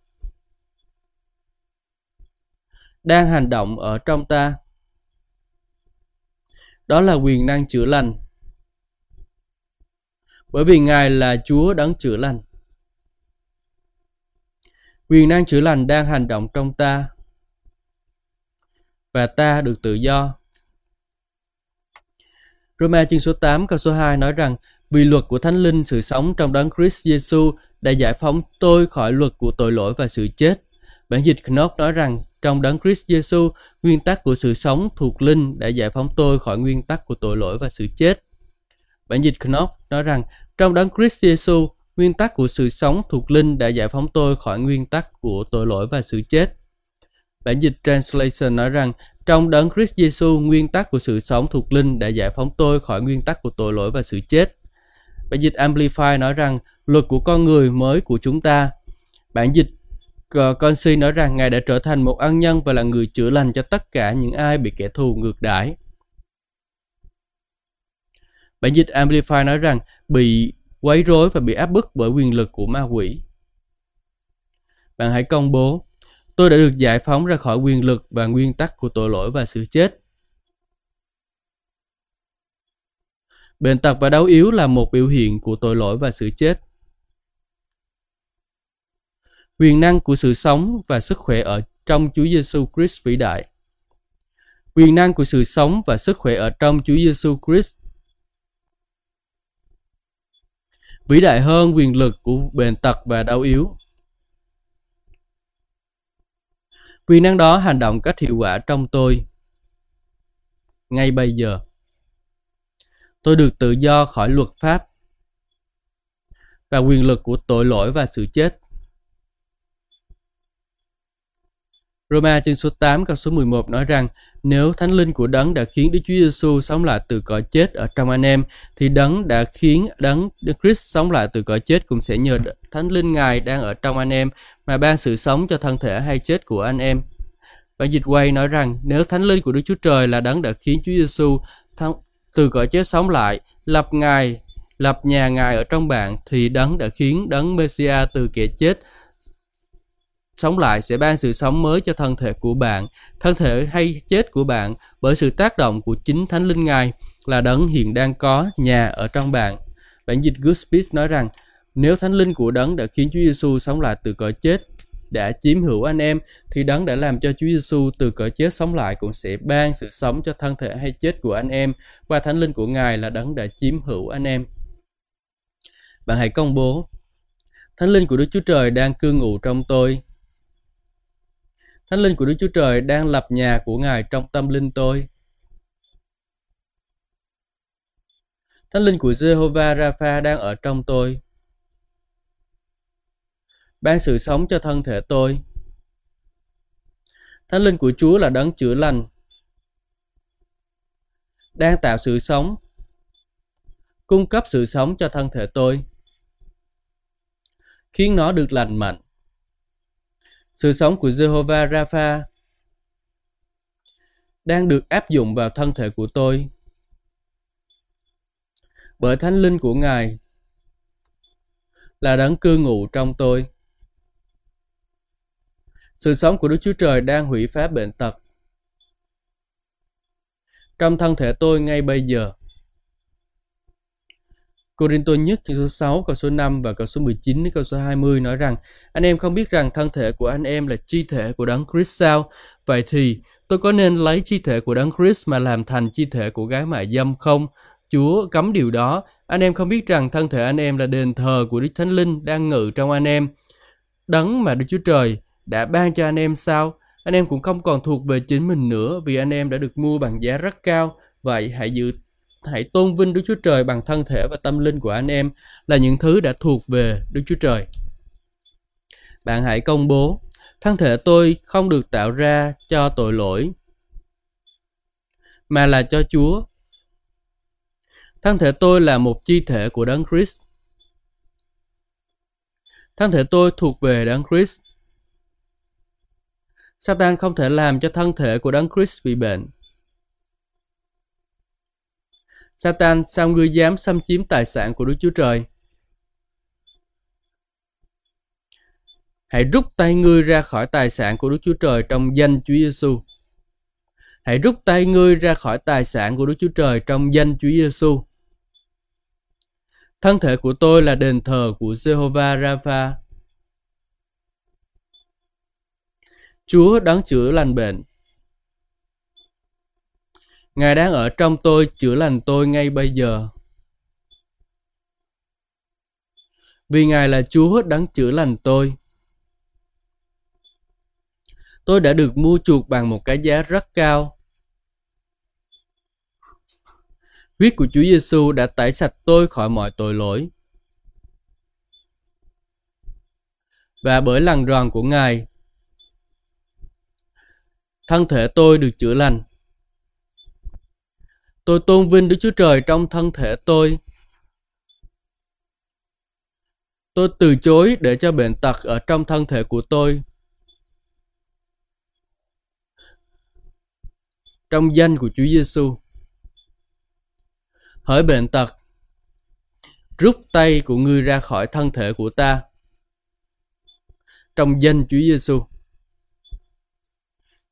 Đang hành động ở trong ta. Đó là quyền năng chữa lành bởi vì Ngài là Chúa đấng chữa lành. Quyền năng chữa lành đang hành động trong ta và ta được tự do. Roma chương số 8 câu số 2 nói rằng, vì luật của Thánh Linh sự sống trong đấng Christ Jesus đã giải phóng tôi khỏi luật của tội lỗi và sự chết. Bản dịch Knock nói rằng trong đấng Christ Jesus, nguyên tắc của sự sống thuộc linh đã giải phóng tôi khỏi nguyên tắc của tội lỗi và sự chết. Bản dịch Knox nói rằng trong đấng Christ Jesus, nguyên tắc của sự sống thuộc linh đã giải phóng tôi khỏi nguyên tắc của tội lỗi và sự chết. Bản dịch Translation nói rằng trong đấng Christ Jesus, nguyên tắc của sự sống thuộc linh đã giải phóng tôi khỏi nguyên tắc của tội lỗi và sự chết. Bản dịch Amplify nói rằng luật của con người mới của chúng ta. Bản dịch Ờ, Consi nói rằng Ngài đã trở thành một ân nhân và là người chữa lành cho tất cả những ai bị kẻ thù ngược đãi. Bản dịch Amplify nói rằng bị quấy rối và bị áp bức bởi quyền lực của ma quỷ. Bạn hãy công bố, tôi đã được giải phóng ra khỏi quyền lực và nguyên tắc của tội lỗi và sự chết. Bệnh tật và đau yếu là một biểu hiện của tội lỗi và sự chết. Quyền năng của sự sống và sức khỏe ở trong Chúa Giêsu Christ vĩ đại. Quyền năng của sự sống và sức khỏe ở trong Chúa Giêsu Christ vĩ đại hơn quyền lực của bệnh tật và đau yếu. Quyền năng đó hành động cách hiệu quả trong tôi. Ngay bây giờ, tôi được tự do khỏi luật pháp. và quyền lực của tội lỗi và sự chết. Roma trên số 8 câu số 11 nói rằng nếu thánh linh của đấng đã khiến Đức Chúa Giêsu sống lại từ cõi chết ở trong anh em thì đấng đã khiến đấng Đức Christ sống lại từ cõi chết cũng sẽ nhờ thánh linh Ngài đang ở trong anh em mà ban sự sống cho thân thể hay chết của anh em. Bản dịch quay nói rằng nếu thánh linh của Đức Chúa Trời là đấng đã khiến Chúa Giêsu từ cõi chết sống lại, lập Ngài, lập nhà Ngài ở trong bạn thì đấng đã khiến đấng Messia từ kẻ chết sống lại sẽ ban sự sống mới cho thân thể của bạn. Thân thể hay chết của bạn bởi sự tác động của chính Thánh Linh Ngài là đấng hiện đang có nhà ở trong bạn. Bản dịch Good Speech nói rằng, nếu Thánh Linh của đấng đã khiến Chúa Giêsu sống lại từ cõi chết, đã chiếm hữu anh em, thì đấng đã làm cho Chúa Giêsu từ cõi chết sống lại cũng sẽ ban sự sống cho thân thể hay chết của anh em, và thánh linh của Ngài là đấng đã chiếm hữu anh em. Bạn hãy công bố, Thánh linh của Đức Chúa Trời đang cư ngụ trong tôi. Thánh linh của Đức Chúa Trời đang lập nhà của Ngài trong tâm linh tôi. Thánh linh của Jehovah Rapha đang ở trong tôi ban sự sống cho thân thể tôi. Thánh linh của Chúa là đấng chữa lành, đang tạo sự sống, cung cấp sự sống cho thân thể tôi, khiến nó được lành mạnh. Sự sống của Jehovah Rapha đang được áp dụng vào thân thể của tôi bởi thánh linh của Ngài là đấng cư ngụ trong tôi. Sự sống của Đức Chúa Trời đang hủy phá bệnh tật. Trong thân thể tôi ngay bây giờ. Corinto nhất chương số 6 câu số 5 và câu số 19 đến câu số 20 nói rằng, anh em không biết rằng thân thể của anh em là chi thể của đấng Christ sao? Vậy thì tôi có nên lấy chi thể của đấng Christ mà làm thành chi thể của gái mại dâm không? Chúa cấm điều đó. Anh em không biết rằng thân thể anh em là đền thờ của Đức Thánh Linh đang ngự trong anh em. Đấng mà Đức Chúa Trời đã ban cho anh em sao? Anh em cũng không còn thuộc về chính mình nữa vì anh em đã được mua bằng giá rất cao. Vậy hãy giữ hãy tôn vinh Đức Chúa Trời bằng thân thể và tâm linh của anh em là những thứ đã thuộc về Đức Chúa Trời. Bạn hãy công bố, thân thể tôi không được tạo ra cho tội lỗi, mà là cho Chúa. Thân thể tôi là một chi thể của Đấng Christ. Thân thể tôi thuộc về Đấng Christ. Satan không thể làm cho thân thể của Đấng Christ bị bệnh. Satan, sao ngươi dám xâm chiếm tài sản của Đức Chúa Trời? Hãy rút tay ngươi ra khỏi tài sản của Đức Chúa Trời trong danh Chúa Giêsu. Hãy rút tay ngươi ra khỏi tài sản của Đức Chúa Trời trong danh Chúa Giêsu. Thân thể của tôi là đền thờ của Jehovah Rapha. Chúa đón chữa lành bệnh. Ngài đang ở trong tôi chữa lành tôi ngay bây giờ. Vì Ngài là Chúa đang chữa lành tôi. Tôi đã được mua chuộc bằng một cái giá rất cao. Huyết của Chúa Giêsu đã tẩy sạch tôi khỏi mọi tội lỗi. Và bởi lần ròn của Ngài, thân thể tôi được chữa lành. Tôi tôn vinh Đức Chúa Trời trong thân thể tôi. Tôi từ chối để cho bệnh tật ở trong thân thể của tôi. Trong danh của Chúa Giêsu. Hỡi bệnh tật, rút tay của ngươi ra khỏi thân thể của ta. Trong danh Chúa Giêsu.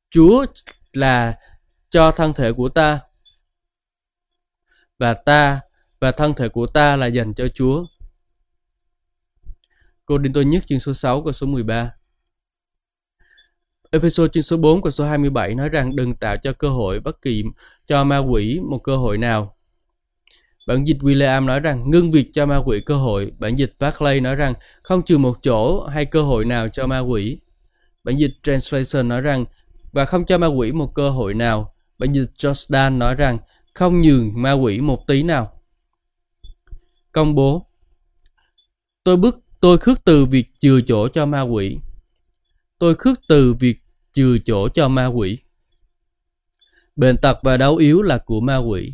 Chúa là cho thân thể của ta và ta và thân thể của ta là dành cho Chúa. Cô Đinh Tôi Nhất chương số 6 câu số 13 Ephesos chương số 4 câu số 27 nói rằng đừng tạo cho cơ hội bất kỳ, cho ma quỷ một cơ hội nào. Bản dịch William nói rằng ngưng việc cho ma quỷ cơ hội. Bản dịch Barclay nói rằng không trừ một chỗ hay cơ hội nào cho ma quỷ. Bản dịch Translation nói rằng và không cho ma quỷ một cơ hội nào. Bản dịch Jordan nói rằng không nhường ma quỷ một tí nào. Công bố Tôi bức tôi khước từ việc chừa chỗ cho ma quỷ. Tôi khước từ việc chừa chỗ cho ma quỷ. Bệnh tật và đau yếu là của ma quỷ.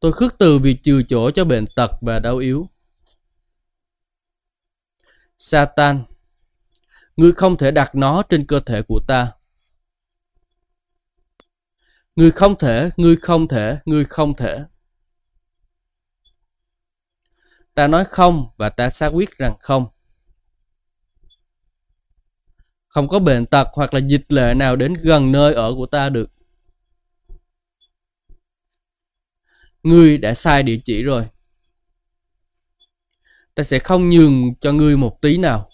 Tôi khước từ việc chừa chỗ cho bệnh tật và đau yếu. Satan, ngươi không thể đặt nó trên cơ thể của ta. Ngươi không thể, ngươi không thể, ngươi không thể. Ta nói không và ta xác quyết rằng không. Không có bệnh tật hoặc là dịch lệ nào đến gần nơi ở của ta được. Ngươi đã sai địa chỉ rồi. Ta sẽ không nhường cho ngươi một tí nào.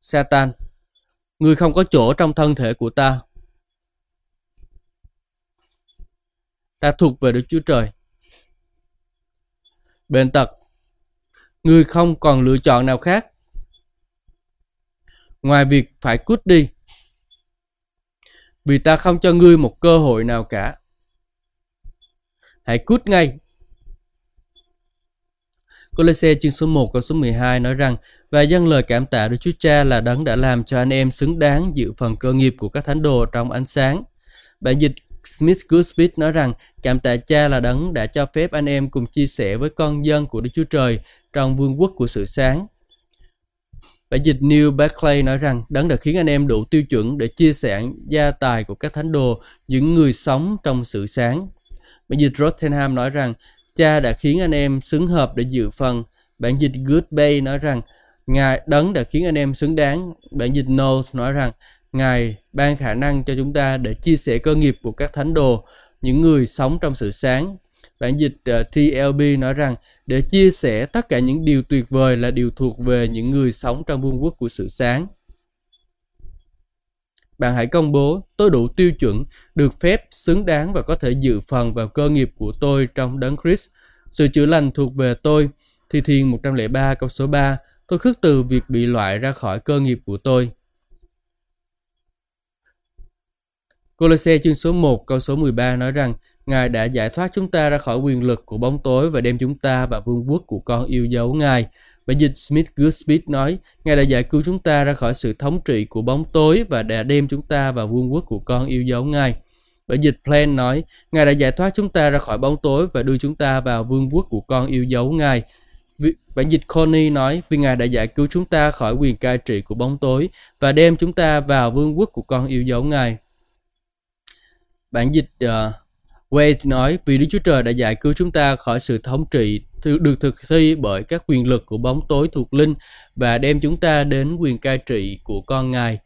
Satan, ngươi không có chỗ trong thân thể của ta. Ta thuộc về Đức Chúa Trời. Bệnh tật, người không còn lựa chọn nào khác ngoài việc phải cút đi. Vì ta không cho ngươi một cơ hội nào cả. Hãy cút ngay. Colossae chương số 1 câu số 12 nói rằng và dâng lời cảm tạ Đức Chúa Cha là đấng đã làm cho anh em xứng đáng dự phần cơ nghiệp của các thánh đồ trong ánh sáng. Bản dịch Smith Goodspeed nói rằng cảm tạ Cha là đấng đã cho phép anh em cùng chia sẻ với con dân của Đức Chúa Trời trong vương quốc của sự sáng. Bản dịch New Barclay nói rằng đấng đã khiến anh em đủ tiêu chuẩn để chia sẻ gia tài của các thánh đồ, những người sống trong sự sáng. Bản dịch Rottenham nói rằng cha đã khiến anh em xứng hợp để dự phần. Bản dịch Good Bay nói rằng Ngài đấng đã khiến anh em xứng đáng. Bản dịch Knowles nói rằng Ngài ban khả năng cho chúng ta để chia sẻ cơ nghiệp của các thánh đồ, những người sống trong sự sáng. Bản dịch ờ, uh, TLB nói rằng để chia sẻ tất cả những điều tuyệt vời là điều thuộc về những người sống trong vương quốc của sự sáng. Bạn hãy công bố, tôi đủ tiêu chuẩn, được phép, xứng đáng và có thể dự phần vào cơ nghiệp của tôi trong đấng Christ. Sự chữa lành thuộc về tôi. Thi Thiên 103 câu số 3, tôi khước từ việc bị loại ra khỏi cơ nghiệp của tôi. Colosse chương số 1 câu số 13 nói rằng Ngài đã giải thoát chúng ta ra khỏi quyền lực của bóng tối và đem chúng ta vào vương quốc của con yêu dấu Ngài. Bản dịch Smith Goodspeed nói, Ngài đã giải cứu chúng ta ra khỏi sự thống trị của bóng tối và đã đem chúng ta vào vương quốc của con yêu dấu Ngài. Bản dịch Plan nói, Ngài đã giải thoát chúng ta ra khỏi bóng tối và đưa chúng ta vào vương quốc của con yêu dấu Ngài. Bản dịch Connie nói, vì Ngài đã giải cứu chúng ta khỏi quyền cai trị của bóng tối và đem chúng ta vào vương quốc của con yêu dấu Ngài. Bản dịch uh, Wade nói vì Đức Chúa Trời đã giải cứu chúng ta khỏi sự thống trị được thực thi bởi các quyền lực của bóng tối thuộc linh và đem chúng ta đến quyền cai trị của con Ngài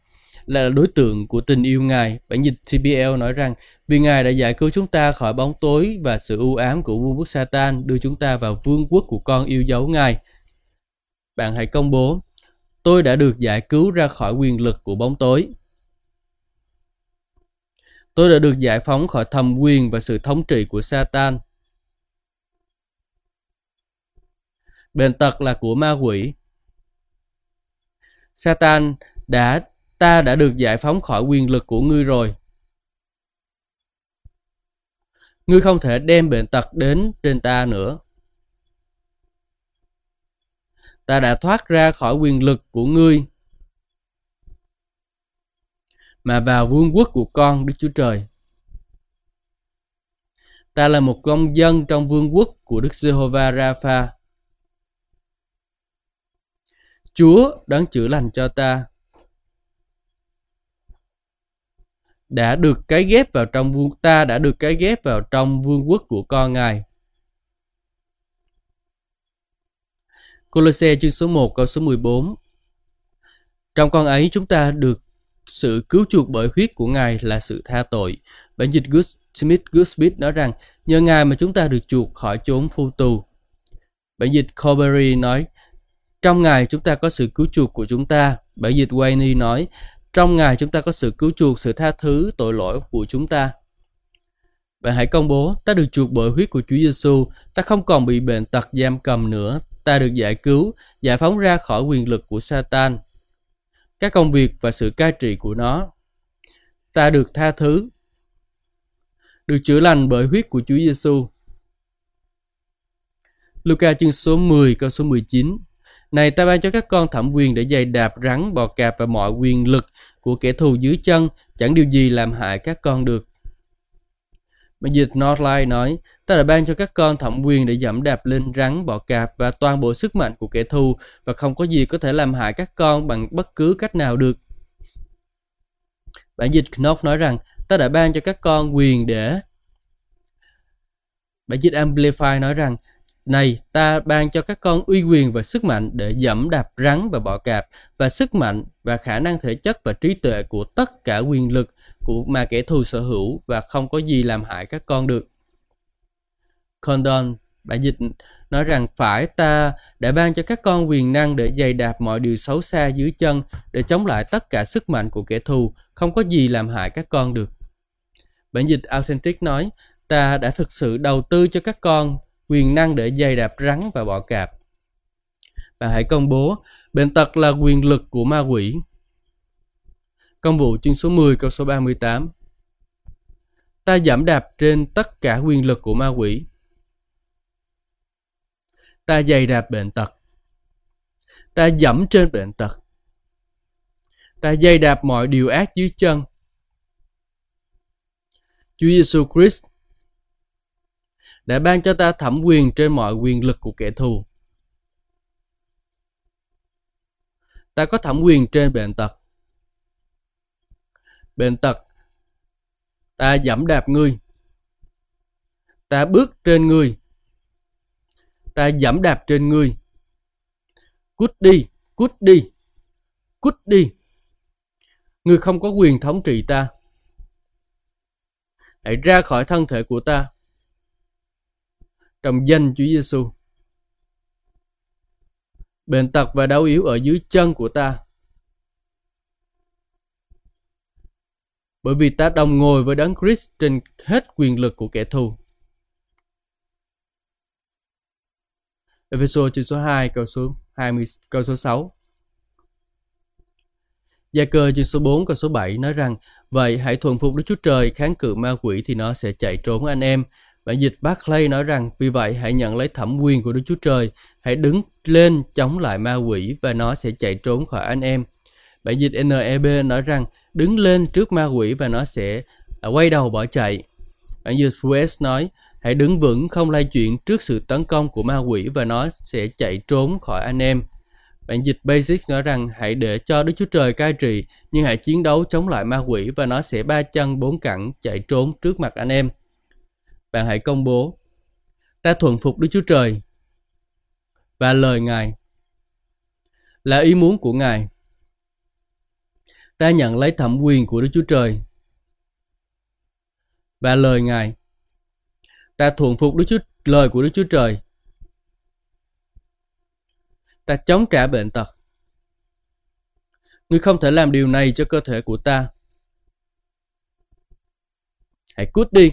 là đối tượng của tình yêu Ngài. Bản dịch TBL nói rằng vì Ngài đã giải cứu chúng ta khỏi bóng tối và sự u ám của vương quốc Satan đưa chúng ta vào vương quốc của con yêu dấu Ngài. Bạn hãy công bố Tôi đã được giải cứu ra khỏi quyền lực của bóng tối. Tôi đã được giải phóng khỏi thầm quyền và sự thống trị của Satan. Bệnh tật là của ma quỷ. Satan đã, ta đã được giải phóng khỏi quyền lực của ngươi rồi. Ngươi không thể đem bệnh tật đến trên ta nữa. Ta đã thoát ra khỏi quyền lực của ngươi mà vào vương quốc của con Đức Chúa Trời. Ta là một công dân trong vương quốc của Đức Giê-hô-va Rapha. Chúa đấng chữa lành cho ta đã được cái ghép vào trong vương, ta đã được cái ghép vào trong vương quốc của con Ngài. Colosse chương số 1 câu số 14 Trong con ấy chúng ta được sự cứu chuộc bởi huyết của Ngài là sự tha tội. Bản dịch Good Smith Goodspeed nói rằng nhờ Ngài mà chúng ta được chuộc khỏi chốn phu tù. Bản dịch Corbery nói trong Ngài chúng ta có sự cứu chuộc của chúng ta. Bản dịch Wayne nói trong Ngài chúng ta có sự cứu chuộc, sự tha thứ tội lỗi của chúng ta. Bạn hãy công bố, ta được chuộc bởi huyết của Chúa Giêsu, ta không còn bị bệnh tật giam cầm nữa, ta được giải cứu, giải phóng ra khỏi quyền lực của Satan, các công việc và sự cai trị của nó. Ta được tha thứ, được chữa lành bởi huyết của Chúa Giêsu. Luca chương số 10 câu số 19 Này ta ban cho các con thẩm quyền để giày đạp rắn, bò cạp và mọi quyền lực của kẻ thù dưới chân, chẳng điều gì làm hại các con được. Bản dịch Northline nói, ta đã ban cho các con thẩm quyền để dẫm đạp lên rắn, bọ cạp và toàn bộ sức mạnh của kẻ thù và không có gì có thể làm hại các con bằng bất cứ cách nào được. Bản dịch Knopf nói rằng, ta đã ban cho các con quyền để... Bản dịch Amplify nói rằng, này, ta ban cho các con uy quyền và sức mạnh để dẫm đạp rắn và bọ cạp và sức mạnh và khả năng thể chất và trí tuệ của tất cả quyền lực của mà kẻ thù sở hữu và không có gì làm hại các con được. Condon, bản dịch nói rằng phải ta đã ban cho các con quyền năng để dày đạp mọi điều xấu xa dưới chân để chống lại tất cả sức mạnh của kẻ thù, không có gì làm hại các con được. Bản dịch Authentic nói, ta đã thực sự đầu tư cho các con quyền năng để dày đạp rắn và bọ cạp. Và hãy công bố, bệnh tật là quyền lực của ma quỷ. Công vụ chương số 10 câu số 38 Ta giảm đạp trên tất cả quyền lực của ma quỷ. Ta dày đạp bệnh tật. Ta dẫm trên bệnh tật. Ta dày đạp mọi điều ác dưới chân. Chúa Giêsu Christ đã ban cho ta thẩm quyền trên mọi quyền lực của kẻ thù. Ta có thẩm quyền trên bệnh tật. Bệnh tật, ta dẫm đạp ngươi. Ta bước trên ngươi. Ta giảm đạp trên ngươi. Cút đi, cút đi, cút đi. Ngươi không có quyền thống trị ta. Hãy ra khỏi thân thể của ta trong danh Chúa Giêsu. Bệnh tật và đau yếu ở dưới chân của ta. Bởi vì ta đồng ngồi với Đấng Christ trên hết quyền lực của kẻ thù. Ephesos chương số 2 câu số 20 câu số 6. Gia cơ chương số 4 câu số 7 nói rằng Vậy hãy thuần phục Đức Chúa Trời kháng cự ma quỷ thì nó sẽ chạy trốn anh em Bản dịch Barclay nói rằng vì vậy hãy nhận lấy thẩm quyền của Đức Chúa Trời, hãy đứng lên chống lại ma quỷ và nó sẽ chạy trốn khỏi anh em. Bản dịch NEB nói rằng đứng lên trước ma quỷ và nó sẽ à, quay đầu bỏ chạy. Bản dịch West nói hãy đứng vững không lay chuyển trước sự tấn công của ma quỷ và nó sẽ chạy trốn khỏi anh em. Bản dịch Basic nói rằng hãy để cho Đức Chúa Trời cai trị, nhưng hãy chiến đấu chống lại ma quỷ và nó sẽ ba chân bốn cẳng chạy trốn trước mặt anh em bạn hãy công bố ta thuần phục Đức Chúa Trời và lời Ngài là ý muốn của Ngài. Ta nhận lấy thẩm quyền của Đức Chúa Trời và lời Ngài. Ta thuận phục Đức Chúa, lời của Đức Chúa Trời. Ta chống trả bệnh tật. Ngươi không thể làm điều này cho cơ thể của ta. Hãy cút đi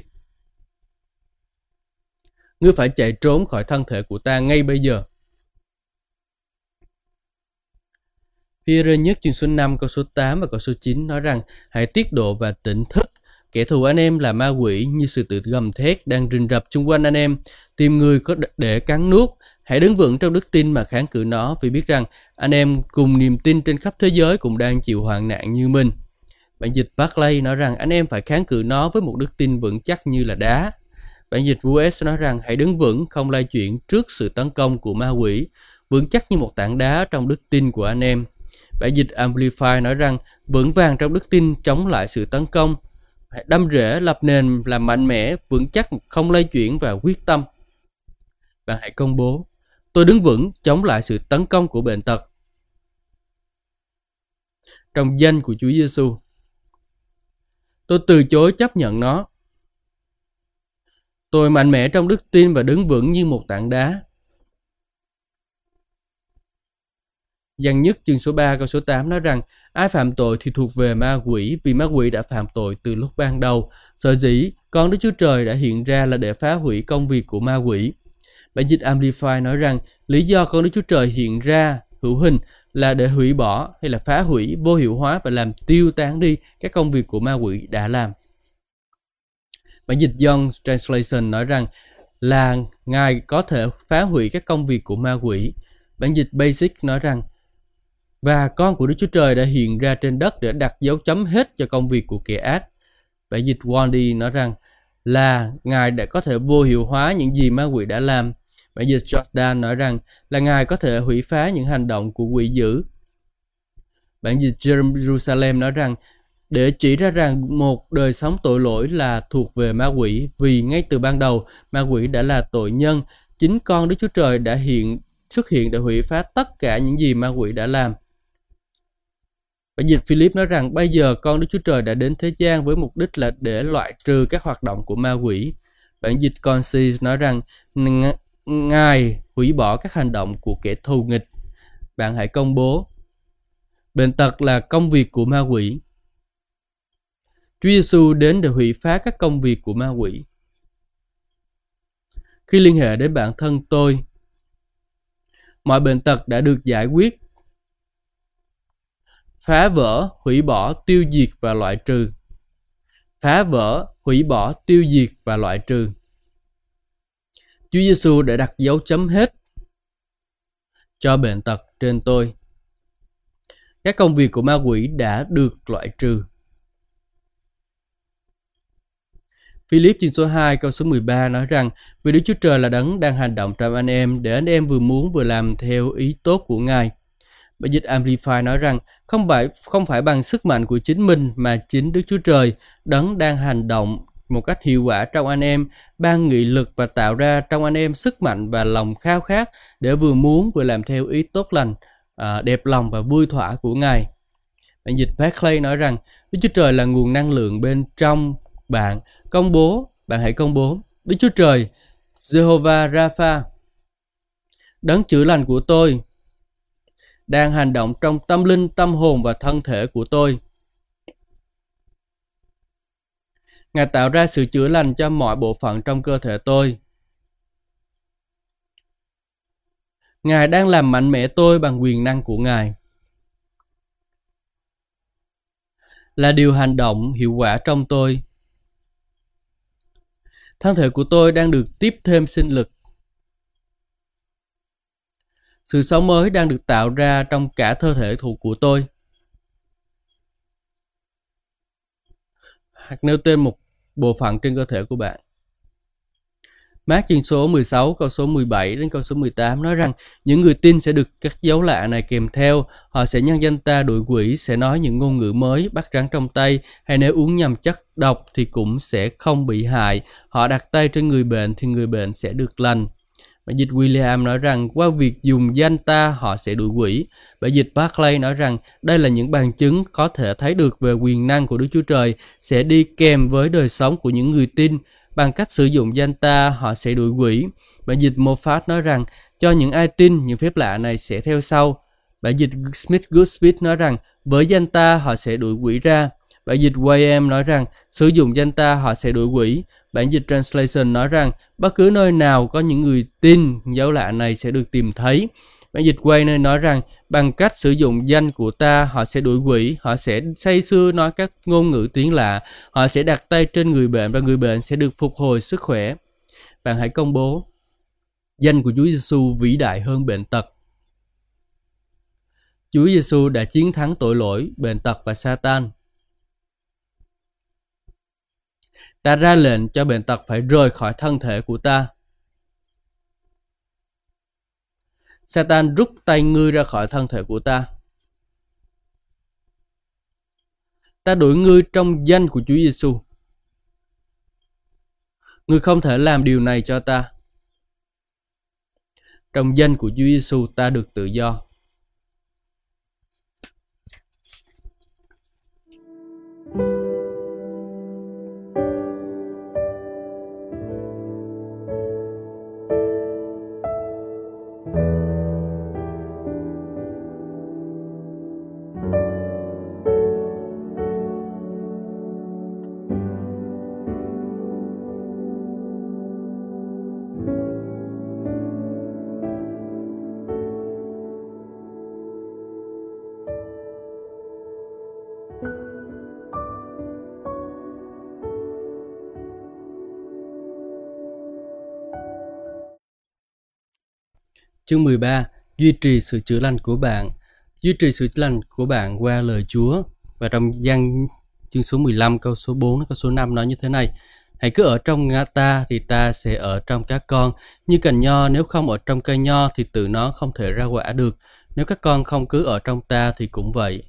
ngươi phải chạy trốn khỏi thân thể của ta ngay bây giờ. Phi-rơ nhất chương số 5 câu số 8 và câu số 9 nói rằng, hãy tiết độ và tỉnh thức. Kẻ thù anh em là ma quỷ như sự tự gầm thét đang rình rập chung quanh anh em. Tìm người có để cắn nuốt. Hãy đứng vững trong đức tin mà kháng cự nó vì biết rằng anh em cùng niềm tin trên khắp thế giới cũng đang chịu hoạn nạn như mình. Bản dịch Barclay nói rằng anh em phải kháng cự nó với một đức tin vững chắc như là đá. Bản dịch US nói rằng hãy đứng vững không lay chuyển trước sự tấn công của ma quỷ, vững chắc như một tảng đá trong đức tin của anh em. Bản dịch Amplify nói rằng vững vàng trong đức tin chống lại sự tấn công, phải đâm rễ lập nền làm mạnh mẽ, vững chắc không lay chuyển và quyết tâm. Bạn hãy công bố, tôi đứng vững chống lại sự tấn công của bệnh tật. Trong danh của Chúa Giêsu, tôi từ chối chấp nhận nó Tôi mạnh mẽ trong đức tin và đứng vững như một tảng đá. Giăng nhất chương số 3 câu số 8 nói rằng ai phạm tội thì thuộc về ma quỷ vì ma quỷ đã phạm tội từ lúc ban đầu. Sở dĩ con Đức Chúa Trời đã hiện ra là để phá hủy công việc của ma quỷ. Bản dịch Amplify nói rằng lý do con Đức Chúa Trời hiện ra hữu hình là để hủy bỏ hay là phá hủy, vô hiệu hóa và làm tiêu tán đi các công việc của ma quỷ đã làm. Bản dịch Young Translation nói rằng là Ngài có thể phá hủy các công việc của ma quỷ. Bản dịch Basic nói rằng và con của Đức Chúa Trời đã hiện ra trên đất để đặt dấu chấm hết cho công việc của kẻ ác. Bản dịch Wandy nói rằng là Ngài đã có thể vô hiệu hóa những gì ma quỷ đã làm. Bản dịch Jordan nói rằng là Ngài có thể hủy phá những hành động của quỷ dữ. Bản dịch Jerusalem nói rằng để chỉ ra rằng một đời sống tội lỗi là thuộc về ma quỷ, vì ngay từ ban đầu ma quỷ đã là tội nhân, chính con Đức Chúa Trời đã hiện, xuất hiện để hủy phá tất cả những gì ma quỷ đã làm Bản dịch Philip nói rằng bây giờ con Đức Chúa Trời đã đến thế gian với mục đích là để loại trừ các hoạt động của ma quỷ. Bản dịch Concise nói rằng Ngài hủy bỏ các hành động của kẻ thù nghịch. Bạn hãy công bố. Bệnh tật là công việc của ma quỷ. Chúa Giêsu đến để hủy phá các công việc của ma quỷ. Khi liên hệ đến bản thân tôi, mọi bệnh tật đã được giải quyết phá vỡ, hủy bỏ, tiêu diệt và loại trừ. Phá vỡ, hủy bỏ, tiêu diệt và loại trừ. Chúa Giêsu đã đặt dấu chấm hết cho bệnh tật trên tôi. Các công việc của ma quỷ đã được loại trừ. Philip chương số 2 câu số 13 nói rằng Vì Đức Chúa Trời là đấng đang hành động trong anh em để anh em vừa muốn vừa làm theo ý tốt của Ngài. Bản dịch Amplify nói rằng không phải không phải bằng sức mạnh của chính mình mà chính Đức Chúa Trời đấng đang hành động một cách hiệu quả trong anh em, ban nghị lực và tạo ra trong anh em sức mạnh và lòng khao khát để vừa muốn vừa làm theo ý tốt lành, à, đẹp lòng và vui thỏa của Ngài. Bản dịch Barclay nói rằng Đức Chúa Trời là nguồn năng lượng bên trong bạn. Công bố, bạn hãy công bố. Đức Chúa Trời, Jehovah Rapha, đấng chữa lành của tôi, đang hành động trong tâm linh, tâm hồn và thân thể của tôi. Ngài tạo ra sự chữa lành cho mọi bộ phận trong cơ thể tôi. Ngài đang làm mạnh mẽ tôi bằng quyền năng của Ngài. Là điều hành động hiệu quả trong tôi. Thân thể của tôi đang được tiếp thêm sinh lực. Sự sống mới đang được tạo ra trong cả cơ thể thuộc của tôi. Hoặc nêu tên một bộ phận trên cơ thể của bạn. Mát chương số 16 câu số 17 đến câu số 18 nói rằng những người tin sẽ được các dấu lạ này kèm theo, họ sẽ nhân danh ta đuổi quỷ, sẽ nói những ngôn ngữ mới, bắt rắn trong tay, hay nếu uống nhầm chất độc thì cũng sẽ không bị hại. Họ đặt tay trên người bệnh thì người bệnh sẽ được lành. Bản dịch William nói rằng qua việc dùng danh ta họ sẽ đuổi quỷ. Bản dịch Barclay nói rằng đây là những bằng chứng có thể thấy được về quyền năng của Đức Chúa Trời sẽ đi kèm với đời sống của những người tin. Bằng cách sử dụng danh ta họ sẽ đuổi quỷ. Bản dịch Moffat nói rằng cho những ai tin, những phép lạ này sẽ theo sau. Bản dịch Smith Goodspeed nói rằng với danh ta họ sẽ đuổi quỷ ra. Bản dịch YM nói rằng sử dụng danh ta họ sẽ đuổi quỷ. Bản dịch Translation nói rằng bất cứ nơi nào có những người tin dấu lạ này sẽ được tìm thấy. Bản dịch quay nơi nói rằng bằng cách sử dụng danh của ta họ sẽ đuổi quỷ, họ sẽ say sưa nói các ngôn ngữ tiếng lạ, họ sẽ đặt tay trên người bệnh và người bệnh sẽ được phục hồi sức khỏe. Bạn hãy công bố danh của Chúa Giêsu vĩ đại hơn bệnh tật. Chúa Giêsu đã chiến thắng tội lỗi, bệnh tật và Satan. Ta ra lệnh cho bệnh tật phải rời khỏi thân thể của ta. Satan rút tay ngươi ra khỏi thân thể của ta. Ta đuổi ngươi trong danh của Chúa Giêsu. Ngươi không thể làm điều này cho ta. Trong danh của Chúa Giêsu ta được tự do. Chương 13. Duy trì sự chữa lành của bạn. Duy trì sự chữa lành của bạn qua lời Chúa. Và trong gian chương số 15 câu số 4 câu số 5 nói như thế này. Hãy cứ ở trong ngã ta thì ta sẽ ở trong các con. Như cành nho nếu không ở trong cây nho thì tự nó không thể ra quả được. Nếu các con không cứ ở trong ta thì cũng vậy.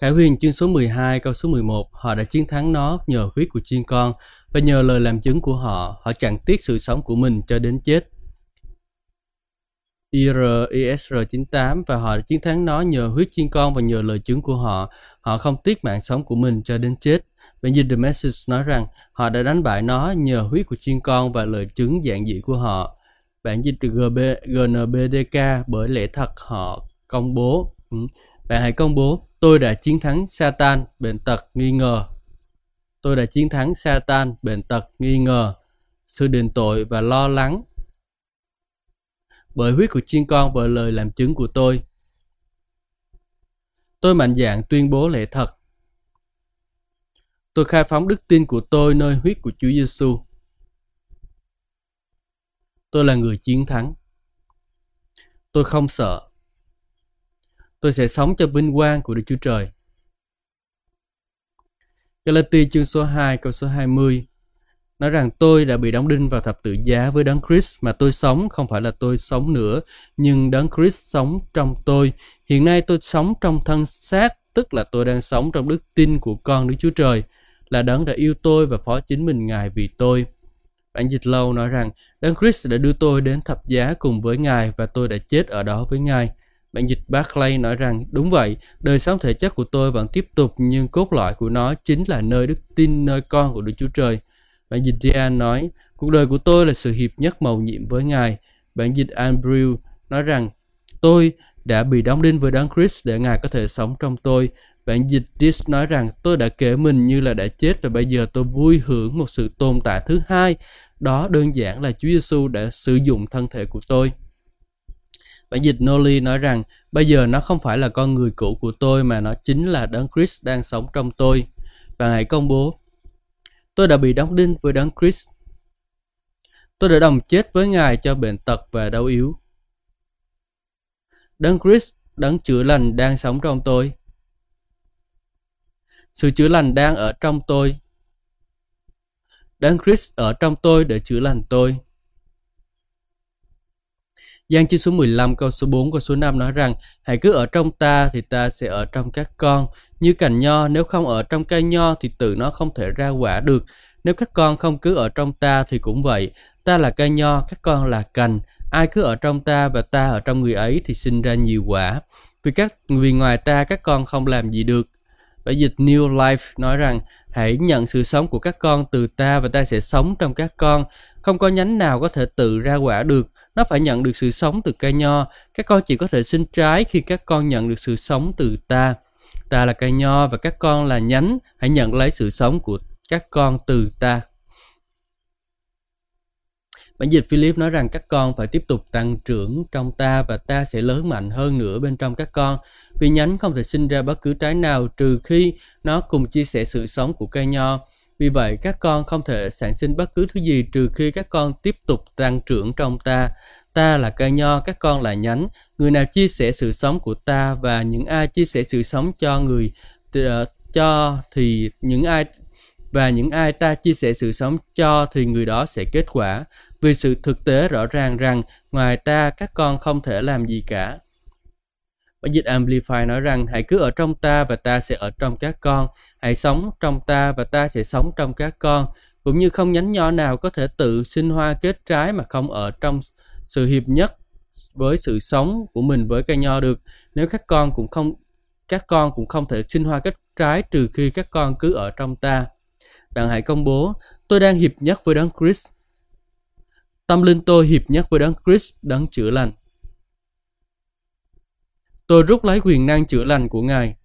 Khải huyền chương số 12 câu số 11 Họ đã chiến thắng nó nhờ huyết của chiên con và nhờ lời làm chứng của họ, họ chẳng tiếc sự sống của mình cho đến chết. IRISR 98 và họ đã chiến thắng nó nhờ huyết chiên con và nhờ lời chứng của họ. Họ không tiếc mạng sống của mình cho đến chết. Bản dịch The Message nói rằng họ đã đánh bại nó nhờ huyết của chiên con và lời chứng dạng dị của họ. Bản dịch GB, GNBDK bởi lẽ thật họ công bố. Ừ. Bạn hãy công bố, tôi đã chiến thắng Satan, bệnh tật, nghi ngờ. Tôi đã chiến thắng Satan, bệnh tật, nghi ngờ, sự đền tội và lo lắng. Bởi huyết của chiên con và lời làm chứng của tôi. Tôi mạnh dạn tuyên bố lẽ thật. Tôi khai phóng đức tin của tôi nơi huyết của Chúa Giêsu. Tôi là người chiến thắng. Tôi không sợ. Tôi sẽ sống cho vinh quang của Đức Chúa Trời. Galatia chương số 2 câu số 20 nói rằng tôi đã bị đóng đinh vào thập tự giá với đấng Christ mà tôi sống không phải là tôi sống nữa nhưng đấng Christ sống trong tôi hiện nay tôi sống trong thân xác tức là tôi đang sống trong đức tin của con Đức Chúa Trời là đấng đã yêu tôi và phó chính mình Ngài vì tôi. Bản dịch lâu nói rằng Đấng Christ đã đưa tôi đến thập giá cùng với Ngài và tôi đã chết ở đó với Ngài. Bản dịch Barclay nói rằng đúng vậy, đời sống thể chất của tôi vẫn tiếp tục nhưng cốt lõi của nó chính là nơi đức tin nơi con của Đức Chúa Trời. Bản dịch Dian nói, cuộc đời của tôi là sự hiệp nhất màu nhiệm với Ngài. Bản dịch Andrew nói rằng, tôi đã bị đóng đinh với Đấng Christ để Ngài có thể sống trong tôi Bản dịch Dis nói rằng tôi đã kể mình như là đã chết và bây giờ tôi vui hưởng một sự tồn tại thứ hai. Đó đơn giản là Chúa Giêsu đã sử dụng thân thể của tôi. Bản dịch Noli nói rằng bây giờ nó không phải là con người cũ của tôi mà nó chính là Đấng Christ đang sống trong tôi. Và hãy công bố. Tôi đã bị đóng đinh với Đấng Christ. Tôi đã đồng chết với Ngài cho bệnh tật và đau yếu. Đấng Christ, đấng chữa lành đang sống trong tôi. Sự chữa lành đang ở trong tôi. Đấng Christ ở trong tôi để chữa lành tôi. Giang chương số 15 câu số 4 câu số 5 nói rằng Hãy cứ ở trong ta thì ta sẽ ở trong các con. Như cành nho nếu không ở trong cây nho thì tự nó không thể ra quả được. Nếu các con không cứ ở trong ta thì cũng vậy. Ta là cây nho, các con là cành. Ai cứ ở trong ta và ta ở trong người ấy thì sinh ra nhiều quả. Vì các vì ngoài ta các con không làm gì được. Bản dịch New Life nói rằng hãy nhận sự sống của các con từ ta và ta sẽ sống trong các con. Không có nhánh nào có thể tự ra quả được. Nó phải nhận được sự sống từ cây nho. Các con chỉ có thể sinh trái khi các con nhận được sự sống từ ta. Ta là cây nho và các con là nhánh. Hãy nhận lấy sự sống của các con từ ta. Bản dịch Philip nói rằng các con phải tiếp tục tăng trưởng trong ta và ta sẽ lớn mạnh hơn nữa bên trong các con. Vì nhánh không thể sinh ra bất cứ trái nào trừ khi nó cùng chia sẻ sự sống của cây nho. Vì vậy, các con không thể sản sinh bất cứ thứ gì trừ khi các con tiếp tục tăng trưởng trong ta. Ta là cây nho, các con là nhánh. Người nào chia sẻ sự sống của ta và những ai chia sẻ sự sống cho người ờ, cho thì những ai và những ai ta chia sẻ sự sống cho thì người đó sẽ kết quả vì sự thực tế rõ ràng rằng ngoài ta các con không thể làm gì cả. Bản dịch Amplify nói rằng hãy cứ ở trong ta và ta sẽ ở trong các con. Hãy sống trong ta và ta sẽ sống trong các con. Cũng như không nhánh nho nào có thể tự sinh hoa kết trái mà không ở trong sự hiệp nhất với sự sống của mình với cây nho được. Nếu các con cũng không các con cũng không thể sinh hoa kết trái trừ khi các con cứ ở trong ta. Bạn hãy công bố, tôi đang hiệp nhất với Đấng Christ. Tâm linh tôi hiệp nhất với Đấng Christ, Đấng chữa lành. Tôi rút lấy quyền năng chữa lành của Ngài.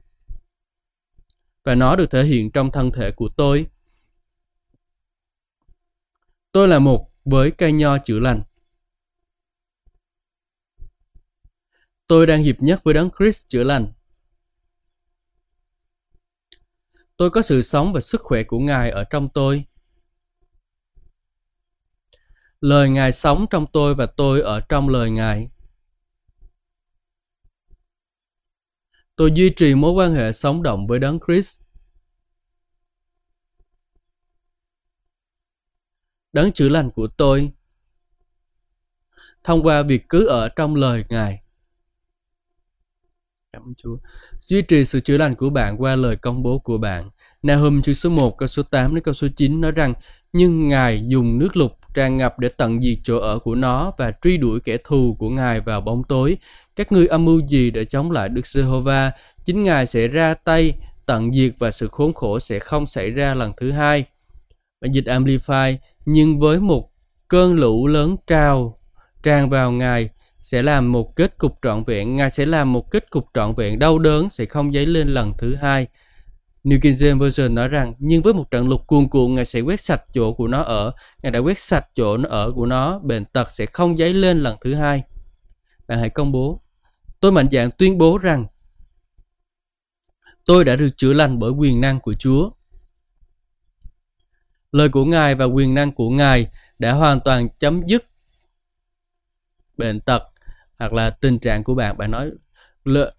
Và nó được thể hiện trong thân thể của tôi. Tôi là một với cây nho chữa lành. Tôi đang hiệp nhất với Đấng Christ chữa lành. Tôi có sự sống và sức khỏe của Ngài ở trong tôi. Lời Ngài sống trong tôi và tôi ở trong lời Ngài. Tôi duy trì mối quan hệ sống động với Đấng Christ. Đấng chữa lành của tôi thông qua việc cứ ở trong lời Ngài. Cảm ơn Chúa. Duy trì sự chữa lành của bạn qua lời công bố của bạn. Nahum chương số 1 câu số 8 đến câu số 9 nói rằng nhưng Ngài dùng nước lục tràn ngập để tận diệt chỗ ở của nó và truy đuổi kẻ thù của Ngài vào bóng tối. Các ngươi âm mưu gì để chống lại Đức Giê-hô-va? Chính Ngài sẽ ra tay tận diệt và sự khốn khổ sẽ không xảy ra lần thứ hai. Bản dịch Amplify, nhưng với một cơn lũ lớn trào tràn vào Ngài sẽ làm một kết cục trọn vẹn, Ngài sẽ làm một kết cục trọn vẹn đau đớn sẽ không dấy lên lần thứ hai. New King James Version nói rằng, nhưng với một trận lục cuồn cuộn, Ngài sẽ quét sạch chỗ của nó ở. Ngài đã quét sạch chỗ nó ở của nó, bệnh tật sẽ không dấy lên lần thứ hai. Bạn hãy công bố. Tôi mạnh dạn tuyên bố rằng, tôi đã được chữa lành bởi quyền năng của Chúa. Lời của Ngài và quyền năng của Ngài đã hoàn toàn chấm dứt bệnh tật hoặc là tình trạng của bạn. Bạn nói lợi,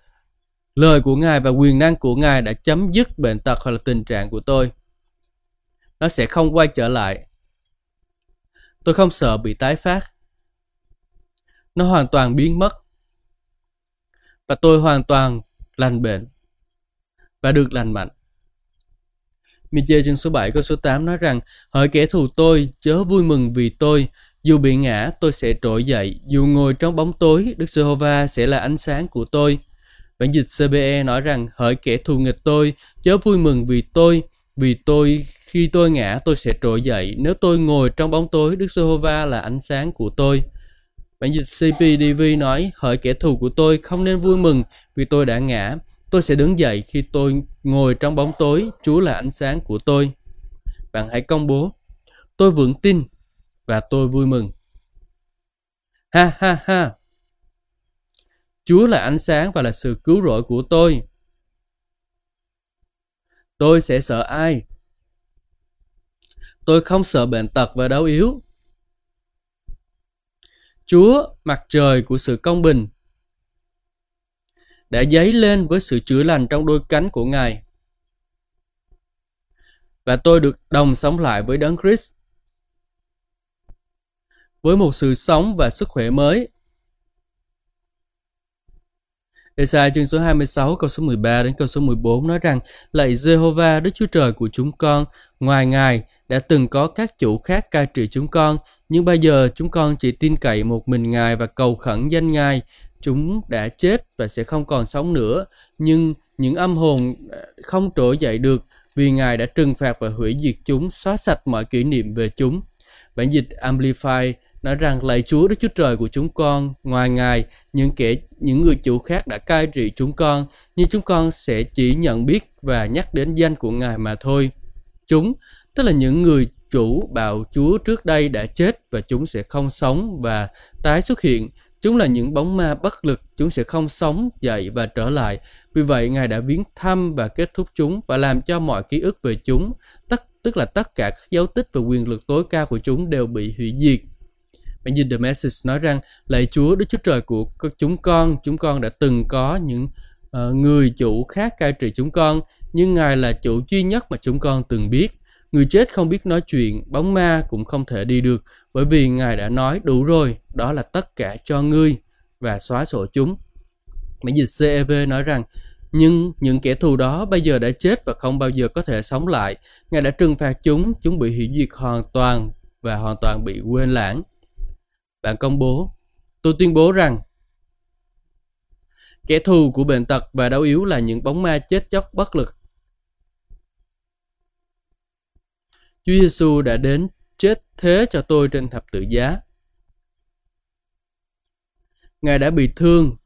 lời của Ngài và quyền năng của Ngài đã chấm dứt bệnh tật hoặc là tình trạng của tôi. Nó sẽ không quay trở lại. Tôi không sợ bị tái phát. Nó hoàn toàn biến mất. Và tôi hoàn toàn lành bệnh và được lành mạnh. Miche chương số 7 câu số 8 nói rằng Hỡi kẻ thù tôi, chớ vui mừng vì tôi, dù bị ngã, tôi sẽ trỗi dậy. Dù ngồi trong bóng tối, Đức Giê-hô-va sẽ là ánh sáng của tôi. Bản dịch CBE nói rằng, hỡi kẻ thù nghịch tôi, chớ vui mừng vì tôi, vì tôi khi tôi ngã tôi sẽ trỗi dậy. Nếu tôi ngồi trong bóng tối, Đức Giê-hô-va là ánh sáng của tôi. Bản dịch CPDV nói, hỡi kẻ thù của tôi không nên vui mừng vì tôi đã ngã. Tôi sẽ đứng dậy khi tôi ngồi trong bóng tối, Chúa là ánh sáng của tôi. Bạn hãy công bố, tôi vững tin và tôi vui mừng. Ha ha ha! Chúa là ánh sáng và là sự cứu rỗi của tôi. Tôi sẽ sợ ai? Tôi không sợ bệnh tật và đau yếu. Chúa, mặt trời của sự công bình, đã dấy lên với sự chữa lành trong đôi cánh của Ngài. Và tôi được đồng sống lại với Đấng Christ với một sự sống và sức khỏe mới. Esai chương số 26 câu số 13 đến câu số 14 nói rằng Lạy Jehovah Đức Chúa Trời của chúng con, ngoài Ngài đã từng có các chủ khác cai trị chúng con, nhưng bây giờ chúng con chỉ tin cậy một mình Ngài và cầu khẩn danh Ngài. Chúng đã chết và sẽ không còn sống nữa, nhưng những âm hồn à, không trỗi dậy được vì Ngài đã trừng phạt và hủy diệt chúng, xóa sạch mọi kỷ niệm về chúng. Bản dịch Amplify nói rằng lạy Chúa Đức Chúa Trời của chúng con, ngoài Ngài, những kẻ những người chủ khác đã cai trị chúng con, nhưng chúng con sẽ chỉ nhận biết và nhắc đến danh của Ngài mà thôi. Chúng, tức là những người chủ bạo Chúa trước đây đã chết và chúng sẽ không sống và tái xuất hiện. Chúng là những bóng ma bất lực, chúng sẽ không sống dậy và trở lại. Vì vậy, Ngài đã viếng thăm và kết thúc chúng và làm cho mọi ký ức về chúng, tất, tức là tất cả các dấu tích và quyền lực tối cao của chúng đều bị hủy diệt Bản dịch The Message nói rằng lạy Chúa Đức Chúa Trời của chúng con, chúng con đã từng có những uh, người chủ khác cai trị chúng con, nhưng Ngài là chủ duy nhất mà chúng con từng biết. Người chết không biết nói chuyện, bóng ma cũng không thể đi được, bởi vì Ngài đã nói đủ rồi, đó là tất cả cho ngươi và xóa sổ chúng. Bản dịch CEV nói rằng nhưng những kẻ thù đó bây giờ đã chết và không bao giờ có thể sống lại. Ngài đã trừng phạt chúng, chúng bị hủy diệt hoàn toàn và hoàn toàn bị quên lãng. Bạn công bố, tôi tuyên bố rằng kẻ thù của bệnh tật và đau yếu là những bóng ma chết chóc bất lực. Chúa Giêsu đã đến chết thế cho tôi trên thập tự giá. Ngài đã bị thương,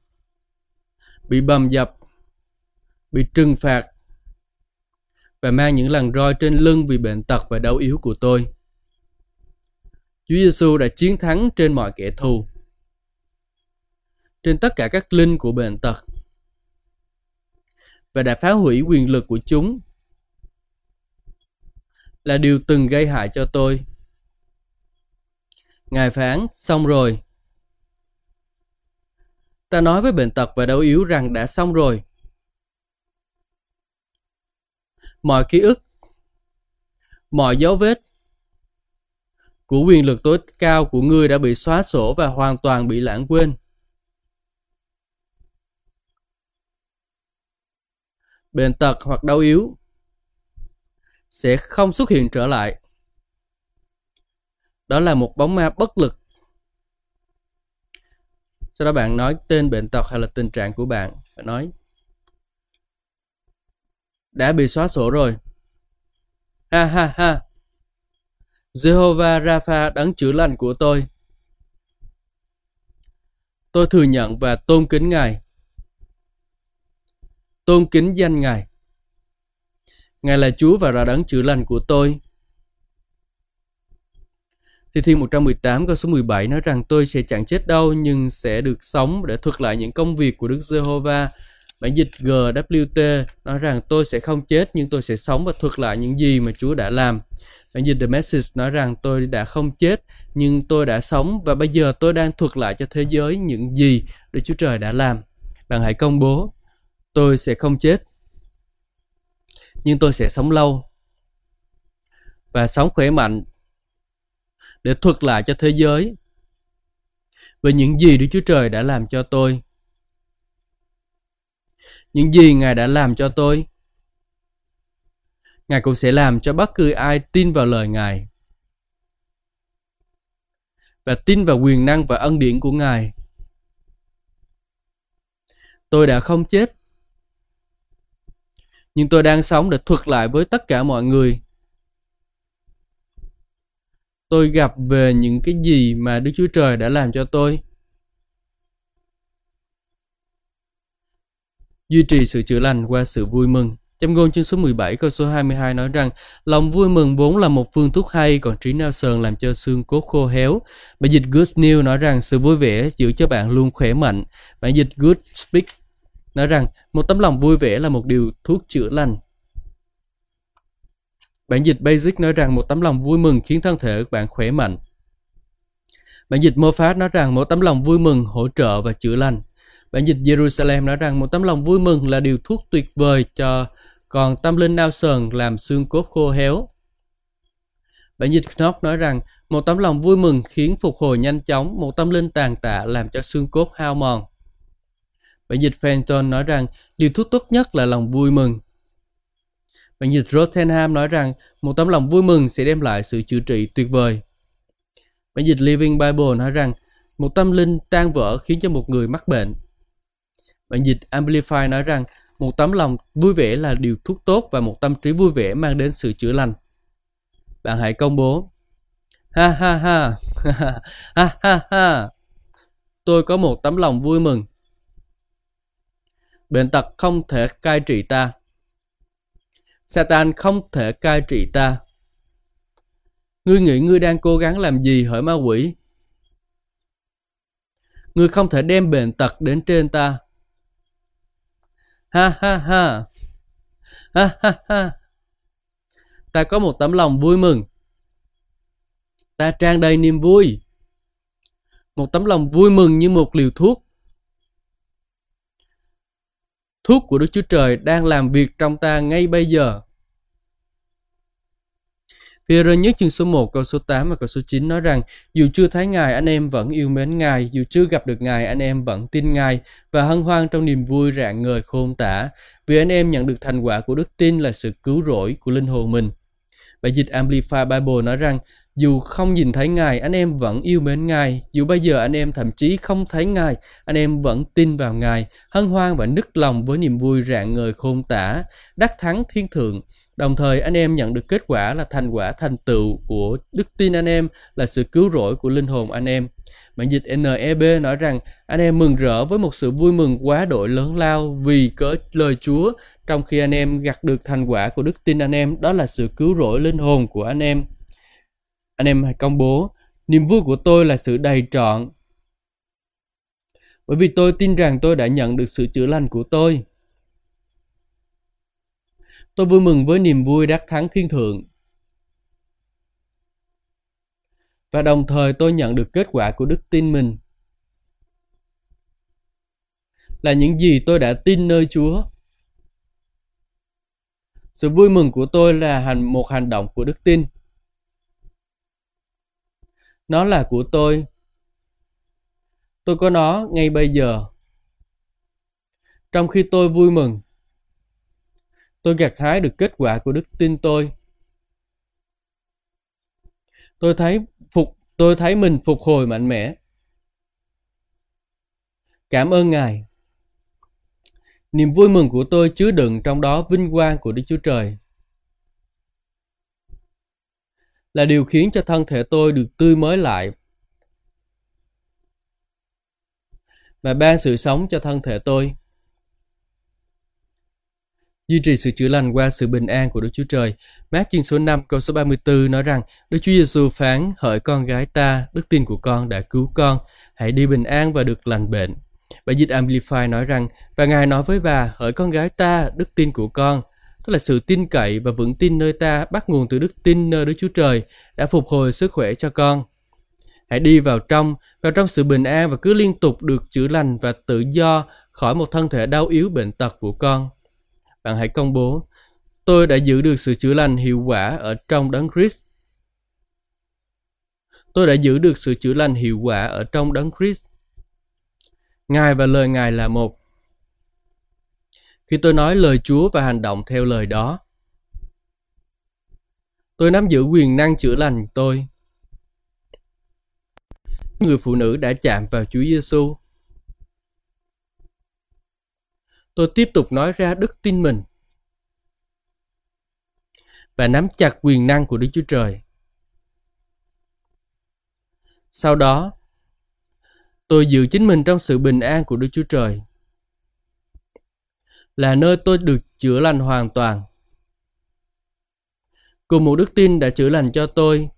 bị bầm dập, bị trừng phạt và mang những lằn roi trên lưng vì bệnh tật và đau yếu của tôi. Chúa Giêsu đã chiến thắng trên mọi kẻ thù, trên tất cả các linh của bệnh tật và đã phá hủy quyền lực của chúng là điều từng gây hại cho tôi. Ngài phán, xong rồi. Ta nói với bệnh tật và đau yếu rằng đã xong rồi. Mọi ký ức, mọi dấu vết của quyền lực tối cao của ngươi đã bị xóa sổ và hoàn toàn bị lãng quên. Bệnh tật hoặc đau yếu sẽ không xuất hiện trở lại. Đó là một bóng ma bất lực. Sau đó bạn nói tên bệnh tật hay là tình trạng của bạn. Bạn nói, đã bị xóa sổ rồi. Ha ha ha. Jehovah Rapha đấng chữa lành của tôi. Tôi thừa nhận và tôn kính Ngài. Tôn kính danh Ngài. Ngài là Chúa và là đấng chữa lành của tôi. Thi Thiên 118 câu số 17 nói rằng, tôi sẽ chẳng chết đâu, nhưng sẽ được sống để thuật lại những công việc của Đức Giê-hô-va. Bản dịch GWT nói rằng, tôi sẽ không chết, nhưng tôi sẽ sống và thuật lại những gì mà Chúa đã làm. Bản dịch The Message nói rằng tôi đã không chết nhưng tôi đã sống và bây giờ tôi đang thuật lại cho thế giới những gì Đức Chúa Trời đã làm. Bạn hãy công bố tôi sẽ không chết nhưng tôi sẽ sống lâu và sống khỏe mạnh để thuật lại cho thế giới về những gì Đức Chúa Trời đã làm cho tôi. Những gì Ngài đã làm cho tôi, Ngài cũng sẽ làm cho bất cứ ai tin vào lời Ngài và tin vào quyền năng và ân điển của Ngài. Tôi đã không chết, nhưng tôi đang sống để thuật lại với tất cả mọi người tôi gặp về những cái gì mà Đức Chúa Trời đã làm cho tôi. Duy trì sự chữa lành qua sự vui mừng. Châm ngôn chương số 17 câu số 22 nói rằng, lòng vui mừng vốn là một phương thuốc hay, còn trí nao sờn làm cho xương cốt khô héo. Bản dịch Good News nói rằng, sự vui vẻ giữ cho bạn luôn khỏe mạnh. Bản dịch Good Speak nói rằng, một tấm lòng vui vẻ là một điều thuốc chữa lành. Bản dịch Basic nói rằng, một tấm lòng vui mừng khiến thân thể bạn khỏe mạnh. Bản dịch Mô Phát nói rằng, một tấm lòng vui mừng hỗ trợ và chữa lành. Bản dịch Jerusalem nói rằng, một tấm lòng vui mừng là điều thuốc tuyệt vời cho còn tâm linh nao sờn làm xương cốt khô héo. Bản dịch Knock nói rằng một tấm lòng vui mừng khiến phục hồi nhanh chóng, một tâm linh tàn tạ làm cho xương cốt hao mòn. Bản dịch Fenton nói rằng điều thuốc tốt nhất là lòng vui mừng. Bản dịch Rottenham nói rằng một tấm lòng vui mừng sẽ đem lại sự chữa trị tuyệt vời. Bản dịch Living Bible nói rằng một tâm linh tan vỡ khiến cho một người mắc bệnh. Bản dịch Amplify nói rằng một tấm lòng vui vẻ là điều thuốc tốt và một tâm trí vui vẻ mang đến sự chữa lành. Bạn hãy công bố. Ha ha ha, [LAUGHS] ha ha ha, tôi có một tấm lòng vui mừng. Bệnh tật không thể cai trị ta. Satan không thể cai trị ta. Ngươi nghĩ ngươi đang cố gắng làm gì hỡi ma quỷ? Ngươi không thể đem bệnh tật đến trên ta. Ha ha ha. Ha ha ha. Ta có một tấm lòng vui mừng. Ta trang đầy niềm vui. Một tấm lòng vui mừng như một liều thuốc. Thuốc của Đức Chúa Trời đang làm việc trong ta ngay bây giờ. Phía rơi nhất chương số 1 câu số 8 và câu số 9 nói rằng dù chưa thấy Ngài anh em vẫn yêu mến Ngài, dù chưa gặp được Ngài anh em vẫn tin Ngài và hân hoan trong niềm vui rạng ngời khôn tả vì anh em nhận được thành quả của đức tin là sự cứu rỗi của linh hồn mình. Bài dịch Amplify Bible nói rằng dù không nhìn thấy Ngài, anh em vẫn yêu mến Ngài. Dù bây giờ anh em thậm chí không thấy Ngài, anh em vẫn tin vào Ngài, hân hoan và nức lòng với niềm vui rạng ngời khôn tả, đắc thắng thiên thượng. Đồng thời, anh em nhận được kết quả là thành quả thành tựu của đức tin anh em, là sự cứu rỗi của linh hồn anh em. Bản dịch NEB nói rằng, anh em mừng rỡ với một sự vui mừng quá đội lớn lao vì cớ lời Chúa trong khi anh em gặt được thành quả của đức tin anh em, đó là sự cứu rỗi linh hồn của anh em. Anh em hãy công bố, niềm vui của tôi là sự đầy trọn bởi vì tôi tin rằng tôi đã nhận được sự chữa lành của tôi. Tôi vui mừng với niềm vui đắc thắng thiên thượng. và đồng thời tôi nhận được kết quả của đức tin mình là những gì tôi đã tin nơi Chúa. Sự vui mừng của tôi là hành một hành động của đức tin. Nó là của tôi. Tôi có nó ngay bây giờ. Trong khi tôi vui mừng, tôi gặt hái được kết quả của đức tin tôi. Tôi thấy phục, tôi thấy mình phục hồi mạnh mẽ. Cảm ơn Ngài. Niềm vui mừng của tôi chứa đựng trong đó vinh quang của Đức Chúa Trời. Là điều khiến cho thân thể tôi được tươi mới lại và ban sự sống cho thân thể tôi. Duy trì sự chữa lành qua sự bình an của Đức Chúa Trời. Mát chương số 5 câu số 34 nói rằng Đức Chúa Giêsu phán hỡi con gái ta, đức tin của con đã cứu con, hãy đi bình an và được lành bệnh. Bản dịch Amplify nói rằng, và Ngài nói với bà, hỡi con gái ta, đức tin của con, tức là sự tin cậy và vững tin nơi ta bắt nguồn từ đức tin nơi Đức Chúa Trời đã phục hồi sức khỏe cho con. Hãy đi vào trong, vào trong sự bình an và cứ liên tục được chữa lành và tự do khỏi một thân thể đau yếu bệnh tật của con. Bạn hãy công bố, tôi đã giữ được sự chữa lành hiệu quả ở trong đấng Christ. Tôi đã giữ được sự chữa lành hiệu quả ở trong đấng Christ. Ngài và lời Ngài là một. Khi tôi nói lời Chúa và hành động theo lời đó, tôi nắm giữ quyền năng chữa lành tôi. Người phụ nữ đã chạm vào Chúa Giêsu. Tôi tiếp tục nói ra đức tin mình và nắm chặt quyền năng của Đức Chúa Trời. Sau đó, tôi giữ chính mình trong sự bình an của Đức Chúa Trời. Là nơi tôi được chữa lành hoàn toàn. Cùng một đức tin đã chữa lành cho tôi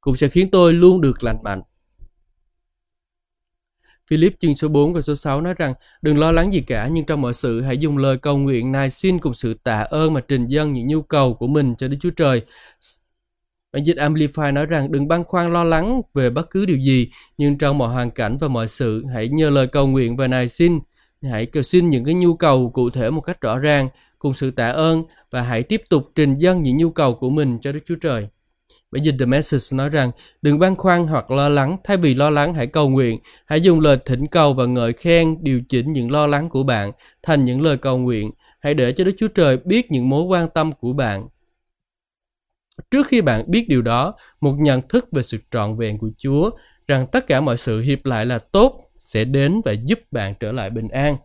cũng sẽ khiến tôi luôn được lành mạnh. Philip chương số 4 và số 6 nói rằng đừng lo lắng gì cả nhưng trong mọi sự hãy dùng lời cầu nguyện này xin cùng sự tạ ơn mà trình dâng những nhu cầu của mình cho Đức Chúa Trời Bản dịch Amplify nói rằng đừng băn khoăn lo lắng về bất cứ điều gì, nhưng trong mọi hoàn cảnh và mọi sự, hãy nhờ lời cầu nguyện và nài xin. Hãy cầu xin những cái nhu cầu cụ thể một cách rõ ràng, cùng sự tạ ơn và hãy tiếp tục trình dâng những nhu cầu của mình cho Đức Chúa Trời bởi vì The Message nói rằng đừng băn khoăn hoặc lo lắng, thay vì lo lắng hãy cầu nguyện, hãy dùng lời thỉnh cầu và ngợi khen điều chỉnh những lo lắng của bạn thành những lời cầu nguyện. Hãy để cho Đức Chúa Trời biết những mối quan tâm của bạn Trước khi bạn biết điều đó, một nhận thức về sự trọn vẹn của Chúa rằng tất cả mọi sự hiệp lại là tốt sẽ đến và giúp bạn trở lại bình an.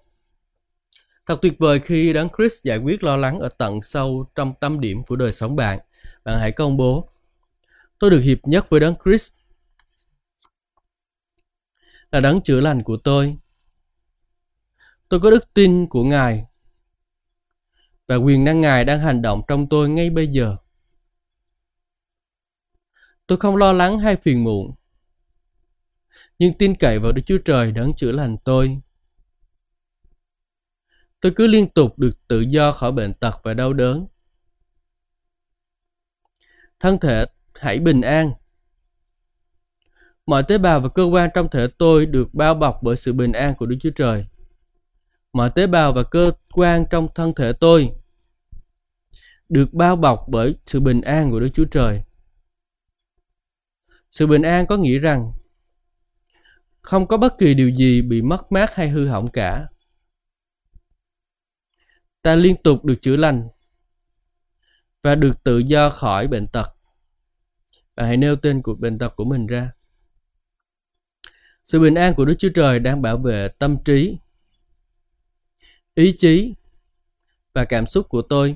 Thật tuyệt vời khi Đấng Christ giải quyết lo lắng ở tận sâu trong tâm điểm của đời sống bạn. Bạn hãy công bố, tôi được hiệp nhất với Đấng Christ là đấng chữa lành của tôi. Tôi có đức tin của Ngài và quyền năng Ngài đang hành động trong tôi ngay bây giờ. Tôi không lo lắng hay phiền muộn. Nhưng tin cậy vào Đức Chúa Trời đấng chữa lành tôi. Tôi cứ liên tục được tự do khỏi bệnh tật và đau đớn. Thân thể hãy bình an. Mọi tế bào và cơ quan trong thể tôi được bao bọc bởi sự bình an của Đức Chúa Trời. Mọi tế bào và cơ quan trong thân thể tôi được bao bọc bởi sự bình an của Đức Chúa Trời. Sự bình an có nghĩa rằng không có bất kỳ điều gì bị mất mát hay hư hỏng cả. Ta liên tục được chữa lành và được tự do khỏi bệnh tật. Bạn hãy nêu tên của bệnh tật của mình ra. Sự bình an của Đức Chúa Trời đang bảo vệ tâm trí, ý chí và cảm xúc của tôi.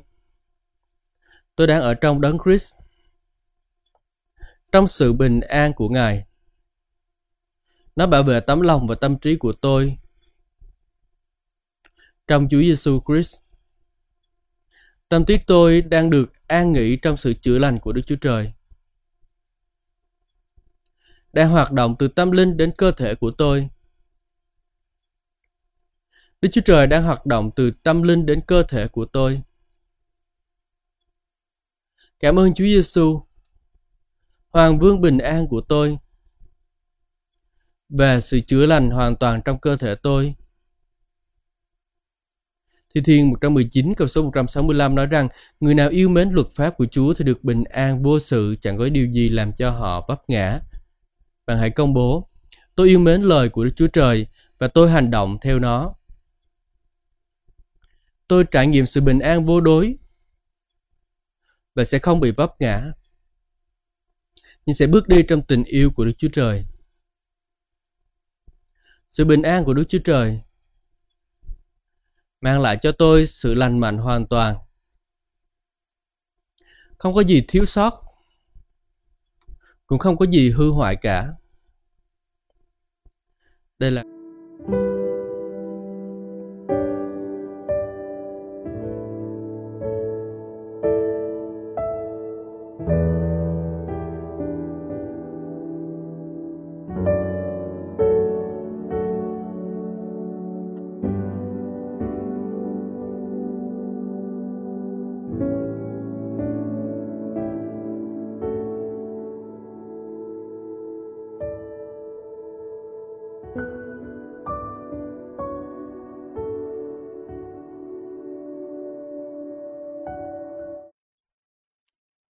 Tôi đang ở trong đấng Christ trong sự bình an của Ngài. Nó bảo vệ tấm lòng và tâm trí của tôi trong Chúa Giêsu Christ. Tâm trí tôi đang được an nghỉ trong sự chữa lành của Đức Chúa Trời. Đang hoạt động từ tâm linh đến cơ thể của tôi. Đức Chúa Trời đang hoạt động từ tâm linh đến cơ thể của tôi. Cảm ơn Chúa Giêsu Hoàng vương bình an của tôi về sự chữa lành hoàn toàn trong cơ thể tôi. Thi Thiên 119 câu số 165 nói rằng, Người nào yêu mến luật pháp của Chúa thì được bình an vô sự, chẳng có điều gì làm cho họ vấp ngã. Bạn hãy công bố Tôi yêu mến lời của Đức Chúa Trời và tôi hành động theo nó. Tôi trải nghiệm sự bình an vô đối và sẽ không bị vấp ngã nhưng sẽ bước đi trong tình yêu của Đức Chúa Trời. Sự bình an của Đức Chúa Trời mang lại cho tôi sự lành mạnh hoàn toàn. Không có gì thiếu sót, cũng không có gì hư hoại cả. Đây là